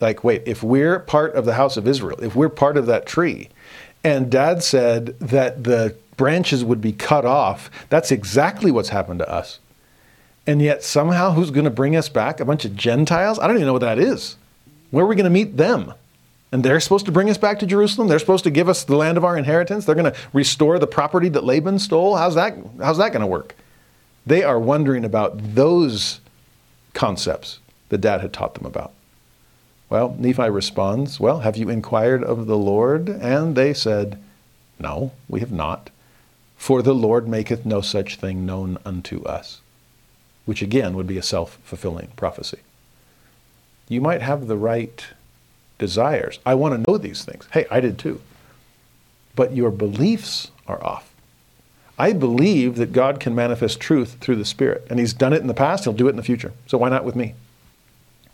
Like, wait, if we're part of the house of Israel, if we're part of that tree, and dad said that the branches would be cut off, that's exactly what's happened to us. And yet, somehow, who's going to bring us back? A bunch of Gentiles? I don't even know what that is. Where are we going to meet them? And they're supposed to bring us back to Jerusalem. They're supposed to give us the land of our inheritance. They're going to restore the property that Laban stole. How's that, how's that going to work? They are wondering about those concepts that dad had taught them about. Well, Nephi responds, Well, have you inquired of the Lord? And they said, No, we have not. For the Lord maketh no such thing known unto us, which again would be a self fulfilling prophecy. You might have the right desires. I want to know these things. Hey, I did too. But your beliefs are off. I believe that God can manifest truth through the Spirit, and He's done it in the past, He'll do it in the future. So why not with me?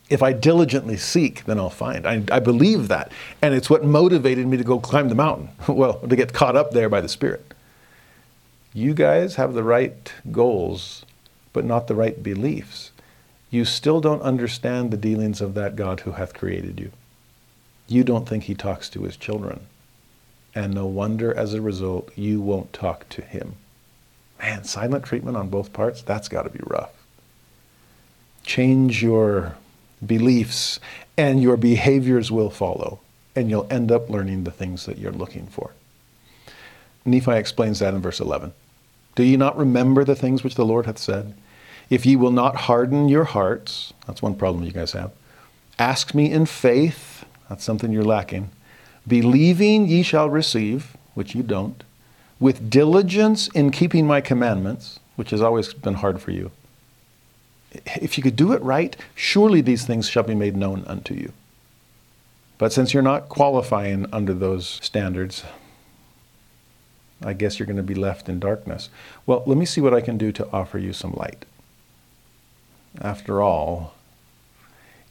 If I diligently seek, then I'll find. I, I believe that. And it's what motivated me to go climb the mountain. well, to get caught up there by the Spirit. You guys have the right goals, but not the right beliefs. You still don't understand the dealings of that God who hath created you. You don't think he talks to his children. And no wonder, as a result, you won't talk to him. Man, silent treatment on both parts, that's got to be rough. Change your beliefs, and your behaviors will follow, and you'll end up learning the things that you're looking for. Nephi explains that in verse 11. Do ye not remember the things which the Lord hath said? If ye will not harden your hearts, that's one problem you guys have. Ask me in faith, that's something you're lacking. Believing ye shall receive, which you don't. With diligence in keeping my commandments, which has always been hard for you. If you could do it right, surely these things shall be made known unto you. But since you're not qualifying under those standards, I guess you're going to be left in darkness. Well, let me see what I can do to offer you some light. After all,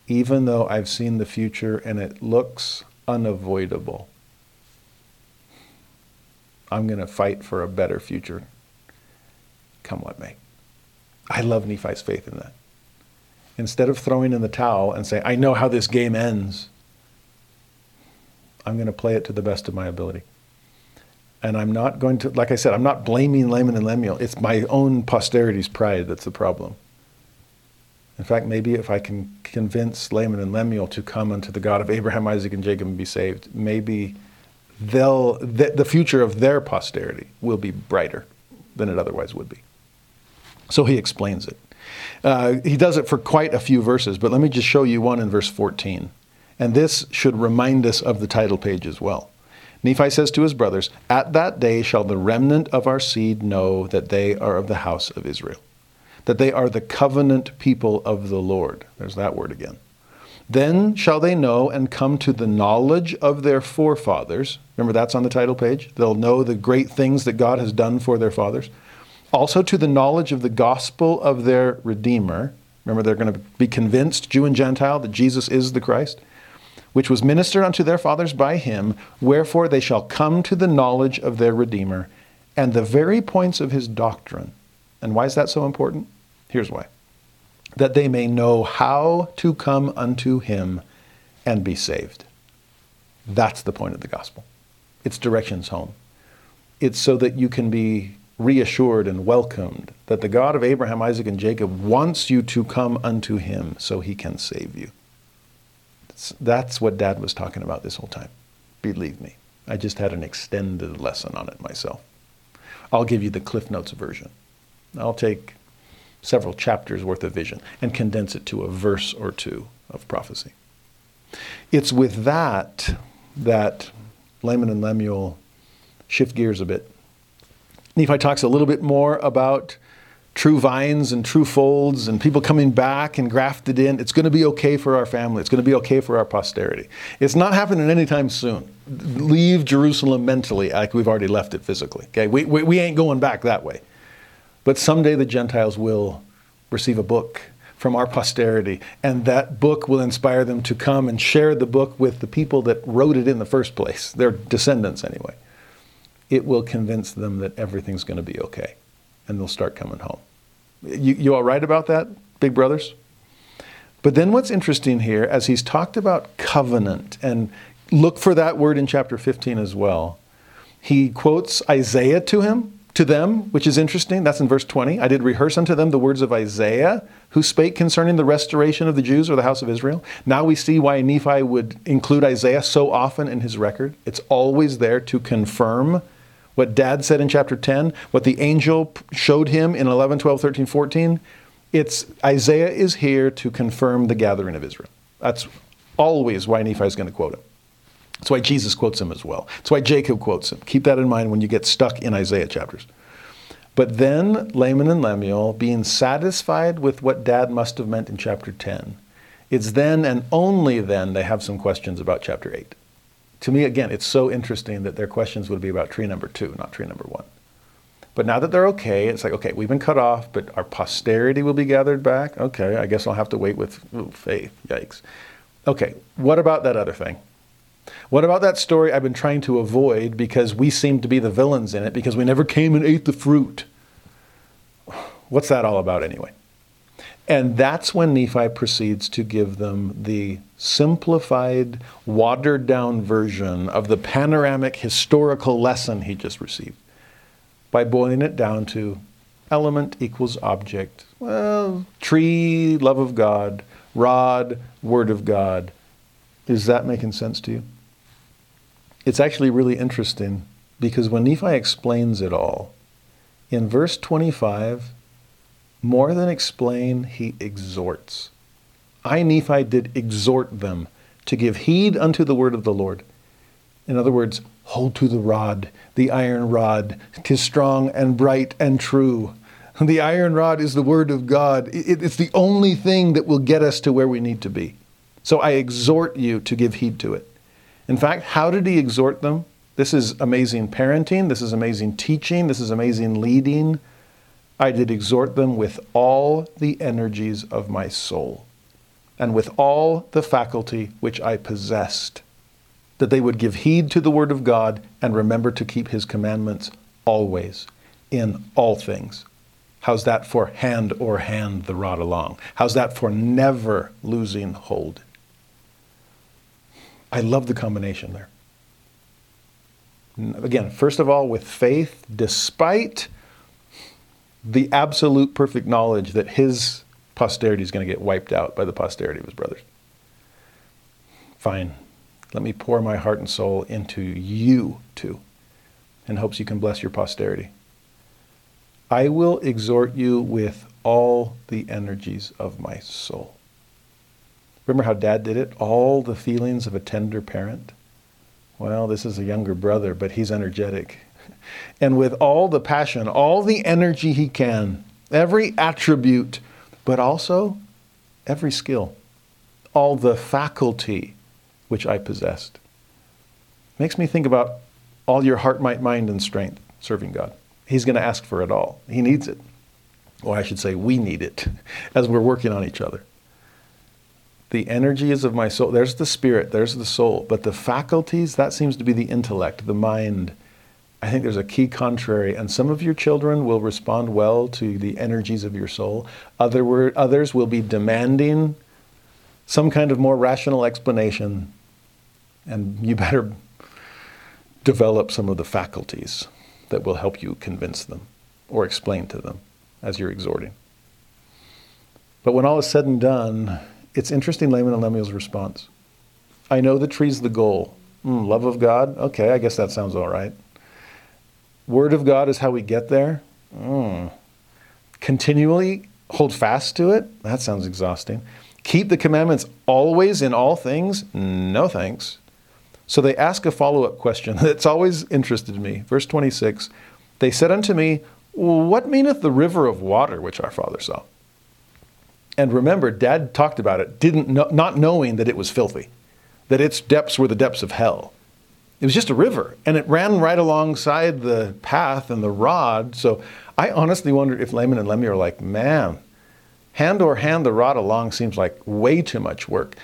even though I've seen the future and it looks unavoidable, I'm going to fight for a better future, come what may. I love Nephi's faith in that. Instead of throwing in the towel and saying, I know how this game ends, I'm going to play it to the best of my ability. And I'm not going to, like I said, I'm not blaming Laman and Lemuel. It's my own posterity's pride that's the problem. In fact, maybe if I can convince Laman and Lemuel to come unto the God of Abraham, Isaac, and Jacob and be saved, maybe they'll, the, the future of their posterity will be brighter than it otherwise would be. So he explains it. Uh, he does it for quite a few verses, but let me just show you one in verse 14. And this should remind us of the title page as well. Nephi says to his brothers, At that day shall the remnant of our seed know that they are of the house of Israel that they are the covenant people of the Lord. There's that word again. Then shall they know and come to the knowledge of their forefathers. Remember, that's on the title page. They'll know the great things that God has done for their fathers. Also, to the knowledge of the gospel of their Redeemer. Remember, they're going to be convinced, Jew and Gentile, that Jesus is the Christ, which was ministered unto their fathers by him. Wherefore they shall come to the knowledge of their Redeemer and the very points of his doctrine. And why is that so important? Here's why that they may know how to come unto him and be saved. That's the point of the gospel. It's directions home. It's so that you can be reassured and welcomed that the God of Abraham, Isaac, and Jacob wants you to come unto him so he can save you. That's what Dad was talking about this whole time. Believe me. I just had an extended lesson on it myself. I'll give you the Cliff Notes version. I'll take several chapters worth of vision and condense it to a verse or two of prophecy. It's with that that Laman and Lemuel shift gears a bit. Nephi talks a little bit more about true vines and true folds and people coming back and grafted in. It's going to be okay for our family. It's going to be okay for our posterity. It's not happening anytime soon. Leave Jerusalem mentally like we've already left it physically. Okay, we, we, we ain't going back that way. But someday the Gentiles will receive a book from our posterity, and that book will inspire them to come and share the book with the people that wrote it in the first place, their descendants anyway. It will convince them that everything's going to be okay, and they'll start coming home. You, you all right about that, big brothers? But then what's interesting here, as he's talked about covenant, and look for that word in chapter 15 as well, he quotes Isaiah to him to them, which is interesting. That's in verse 20. I did rehearse unto them the words of Isaiah, who spake concerning the restoration of the Jews or the house of Israel. Now we see why Nephi would include Isaiah so often in his record. It's always there to confirm what dad said in chapter 10, what the angel showed him in 11, 12, 13, 14. It's Isaiah is here to confirm the gathering of Israel. That's always why Nephi is going to quote him. That's why Jesus quotes him as well. That's why Jacob quotes him. Keep that in mind when you get stuck in Isaiah chapters. But then Laman and Lemuel, being satisfied with what dad must have meant in chapter 10, it's then and only then they have some questions about chapter 8. To me, again, it's so interesting that their questions would be about tree number two, not tree number one. But now that they're okay, it's like, okay, we've been cut off, but our posterity will be gathered back. Okay, I guess I'll have to wait with ooh, faith. Yikes. Okay, what about that other thing? What about that story I've been trying to avoid because we seem to be the villains in it because we never came and ate the fruit? What's that all about anyway? And that's when Nephi proceeds to give them the simplified, watered down version of the panoramic historical lesson he just received by boiling it down to element equals object. Well, tree, love of God, rod, word of God. Is that making sense to you? It's actually really interesting because when Nephi explains it all, in verse 25, more than explain, he exhorts. I, Nephi, did exhort them to give heed unto the word of the Lord. In other words, hold to the rod, the iron rod. Tis strong and bright and true. The iron rod is the word of God. It's the only thing that will get us to where we need to be. So I exhort you to give heed to it. In fact, how did he exhort them? This is amazing parenting. This is amazing teaching. This is amazing leading. I did exhort them with all the energies of my soul and with all the faculty which I possessed, that they would give heed to the word of God and remember to keep his commandments always, in all things. How's that for hand or hand the rod along? How's that for never losing hold? I love the combination there. Again, first of all, with faith, despite the absolute perfect knowledge that his posterity is going to get wiped out by the posterity of his brothers. Fine. Let me pour my heart and soul into you too, in hopes you can bless your posterity. I will exhort you with all the energies of my soul. Remember how dad did it? All the feelings of a tender parent. Well, this is a younger brother, but he's energetic. And with all the passion, all the energy he can, every attribute, but also every skill, all the faculty which I possessed. Makes me think about all your heart, might, mind, and strength serving God. He's going to ask for it all. He needs it. Or I should say, we need it as we're working on each other the energies of my soul. There's the spirit, there's the soul. But the faculties, that seems to be the intellect, the mind. I think there's a key contrary. And some of your children will respond well to the energies of your soul. Other word, others will be demanding some kind of more rational explanation. And you better develop some of the faculties that will help you convince them or explain to them as you're exhorting. But when all is said and done, it's interesting Laman and Lemuel's response. I know the tree's the goal. Mm, love of God? Okay, I guess that sounds all right. Word of God is how we get there? Mm. Continually hold fast to it? That sounds exhausting. Keep the commandments always in all things? No thanks. So they ask a follow up question that's always interested me. Verse 26 They said unto me, What meaneth the river of water which our father saw? And remember, Dad talked about it, didn't know, not knowing that it was filthy, that its depths were the depths of hell. It was just a river, and it ran right alongside the path and the rod. So I honestly wonder if Laman and Lemuel are like, man, hand or hand the rod along seems like way too much work.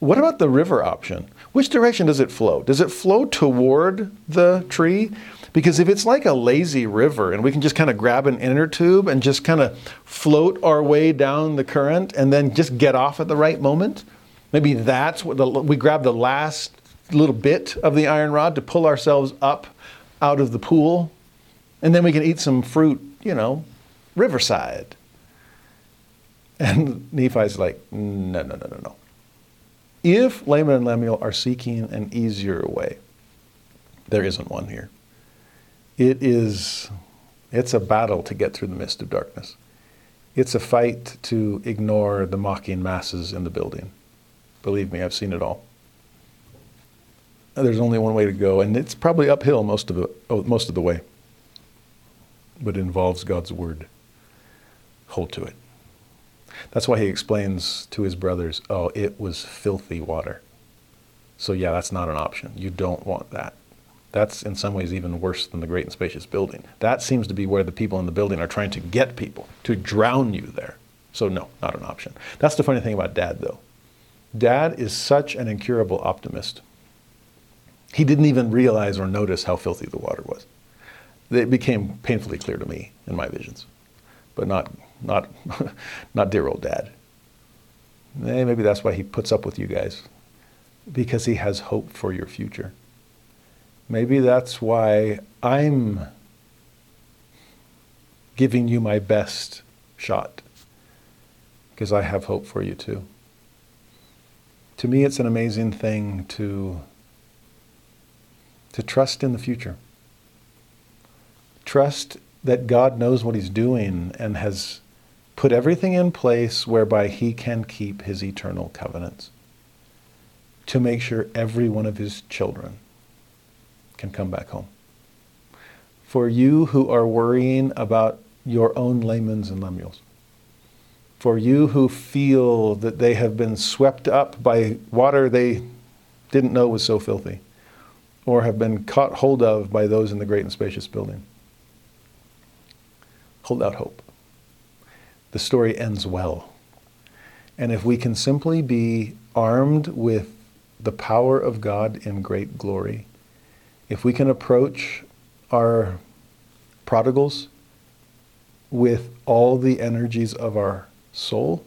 What about the river option? Which direction does it flow? Does it flow toward the tree? Because if it's like a lazy river and we can just kind of grab an inner tube and just kind of float our way down the current and then just get off at the right moment, maybe that's what the, we grab the last little bit of the iron rod to pull ourselves up out of the pool and then we can eat some fruit, you know, riverside. And Nephi's like, no, no, no, no, no. If Laman and Lemuel are seeking an easier way, there isn't one here. It is, it's a battle to get through the mist of darkness. It's a fight to ignore the mocking masses in the building. Believe me, I've seen it all. there's only one way to go, and it's probably uphill most of the oh, most of the way. But it involves God's word. Hold to it. That's why he explains to his brothers, "Oh, it was filthy water." So yeah, that's not an option. You don't want that. That's in some ways even worse than the great and spacious building. That seems to be where the people in the building are trying to get people to drown you there. So no, not an option. That's the funny thing about dad though. Dad is such an incurable optimist. He didn't even realize or notice how filthy the water was. It became painfully clear to me in my visions, but not, not, not dear old dad. Maybe that's why he puts up with you guys, because he has hope for your future. Maybe that's why I'm giving you my best shot, because I have hope for you too. To me, it's an amazing thing to, to trust in the future. Trust that God knows what He's doing and has put everything in place whereby He can keep His eternal covenants to make sure every one of His children can come back home. For you who are worrying about your own Lamans and Lemuels, for you who feel that they have been swept up by water they didn't know was so filthy, or have been caught hold of by those in the great and spacious building, hold out hope. The story ends well. And if we can simply be armed with the power of God in great glory, if we can approach our prodigals with all the energies of our soul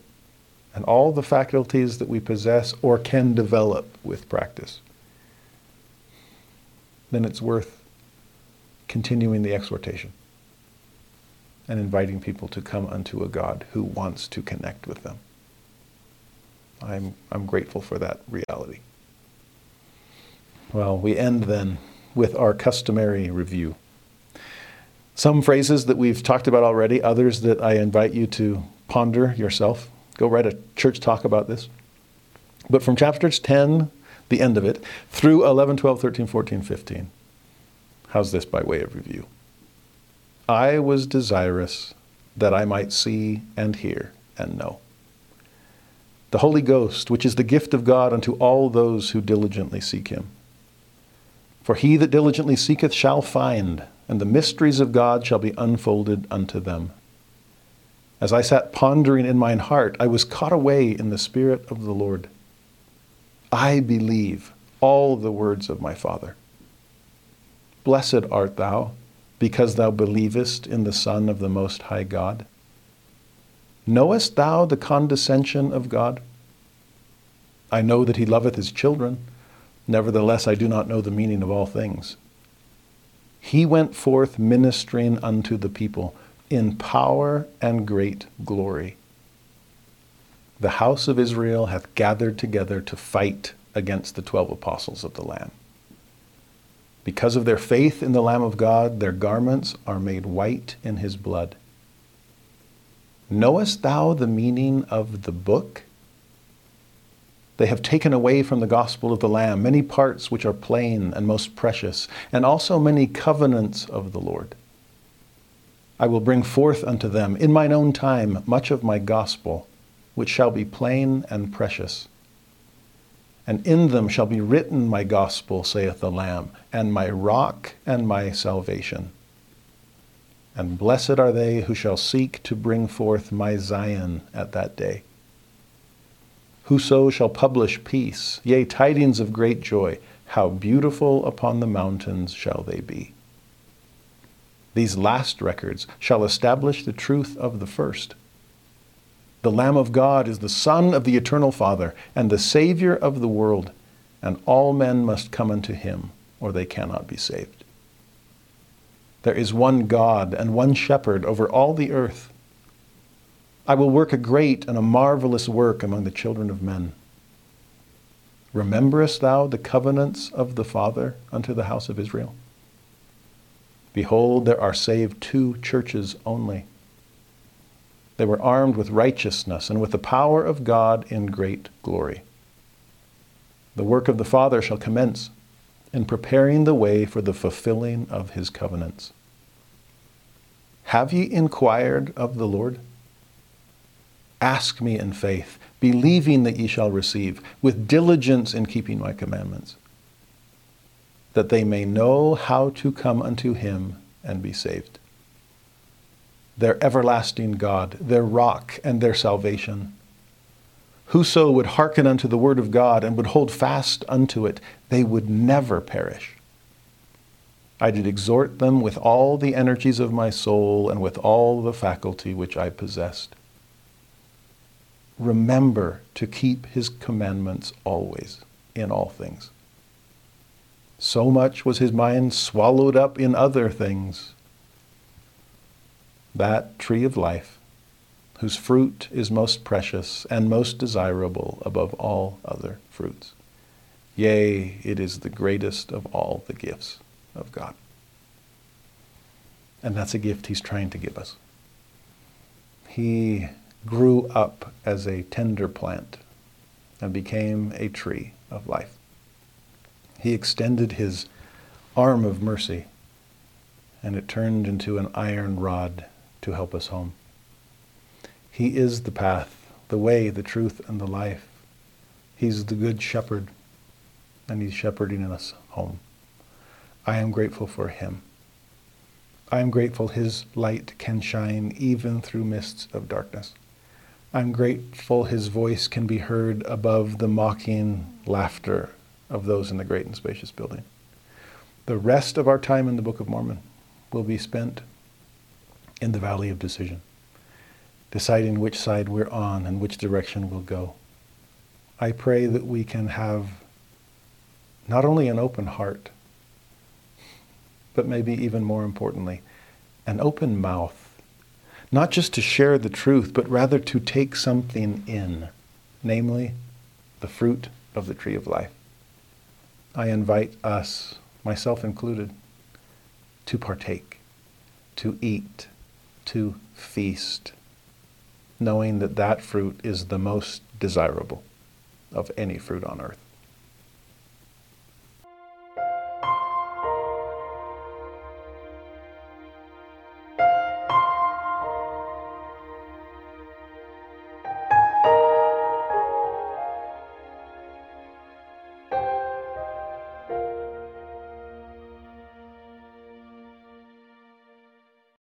and all the faculties that we possess or can develop with practice, then it's worth continuing the exhortation and inviting people to come unto a God who wants to connect with them. I'm, I'm grateful for that reality. Well, we end then with our customary review. Some phrases that we've talked about already, others that I invite you to ponder yourself. Go write a church talk about this. But from chapters 10, the end of it, through 11, 12, 13, 14, 15. How's this by way of review? I was desirous that I might see and hear and know. The Holy Ghost, which is the gift of God unto all those who diligently seek him. For he that diligently seeketh shall find, and the mysteries of God shall be unfolded unto them. As I sat pondering in mine heart, I was caught away in the Spirit of the Lord. I believe all the words of my Father. Blessed art thou, because thou believest in the Son of the Most High God. Knowest thou the condescension of God? I know that he loveth his children. Nevertheless, I do not know the meaning of all things. He went forth ministering unto the people in power and great glory. The house of Israel hath gathered together to fight against the twelve apostles of the Lamb. Because of their faith in the Lamb of God, their garments are made white in his blood. Knowest thou the meaning of the book? They have taken away from the gospel of the Lamb many parts which are plain and most precious, and also many covenants of the Lord. I will bring forth unto them in mine own time much of my gospel, which shall be plain and precious. And in them shall be written my gospel, saith the Lamb, and my rock and my salvation. And blessed are they who shall seek to bring forth my Zion at that day. Whoso shall publish peace, yea, tidings of great joy, how beautiful upon the mountains shall they be. These last records shall establish the truth of the first. The Lamb of God is the Son of the eternal Father and the Savior of the world, and all men must come unto him, or they cannot be saved. There is one God and one shepherd over all the earth I will work a great and a marvelous work among the children of men. Rememberest thou the covenants of the Father unto the house of Israel? Behold, there are saved two churches only. They were armed with righteousness and with the power of God in great glory. The work of the Father shall commence, in preparing the way for the fulfilling of his covenants. Have ye inquired of the Lord? Ask me in faith, believing that ye shall receive, with diligence in keeping my commandments, that they may know how to come unto him and be saved. Their everlasting God, their rock and their salvation. Whoso would hearken unto the word of God and would hold fast unto it, they would never perish. I did exhort them with all the energies of my soul and with all the faculty which I possessed. Remember to keep his commandments always in all things. So much was his mind swallowed up in other things. That tree of life, whose fruit is most precious and most desirable above all other fruits. Yea, it is the greatest of all the gifts of God. And that's a gift he's trying to give us. He grew up as a tender plant and became a tree of life. He extended his arm of mercy and it turned into an iron rod to help us home. He is the path, the way, the truth, and the life. He's the good shepherd and he's shepherding us home. I am grateful for him. I am grateful his light can shine even through mists of darkness. I'm grateful his voice can be heard above the mocking laughter of those in the great and spacious building. The rest of our time in the Book of Mormon will be spent in the valley of decision, deciding which side we're on and which direction we'll go. I pray that we can have not only an open heart, but maybe even more importantly, an open mouth. Not just to share the truth, but rather to take something in, namely the fruit of the tree of life. I invite us, myself included, to partake, to eat, to feast, knowing that that fruit is the most desirable of any fruit on earth.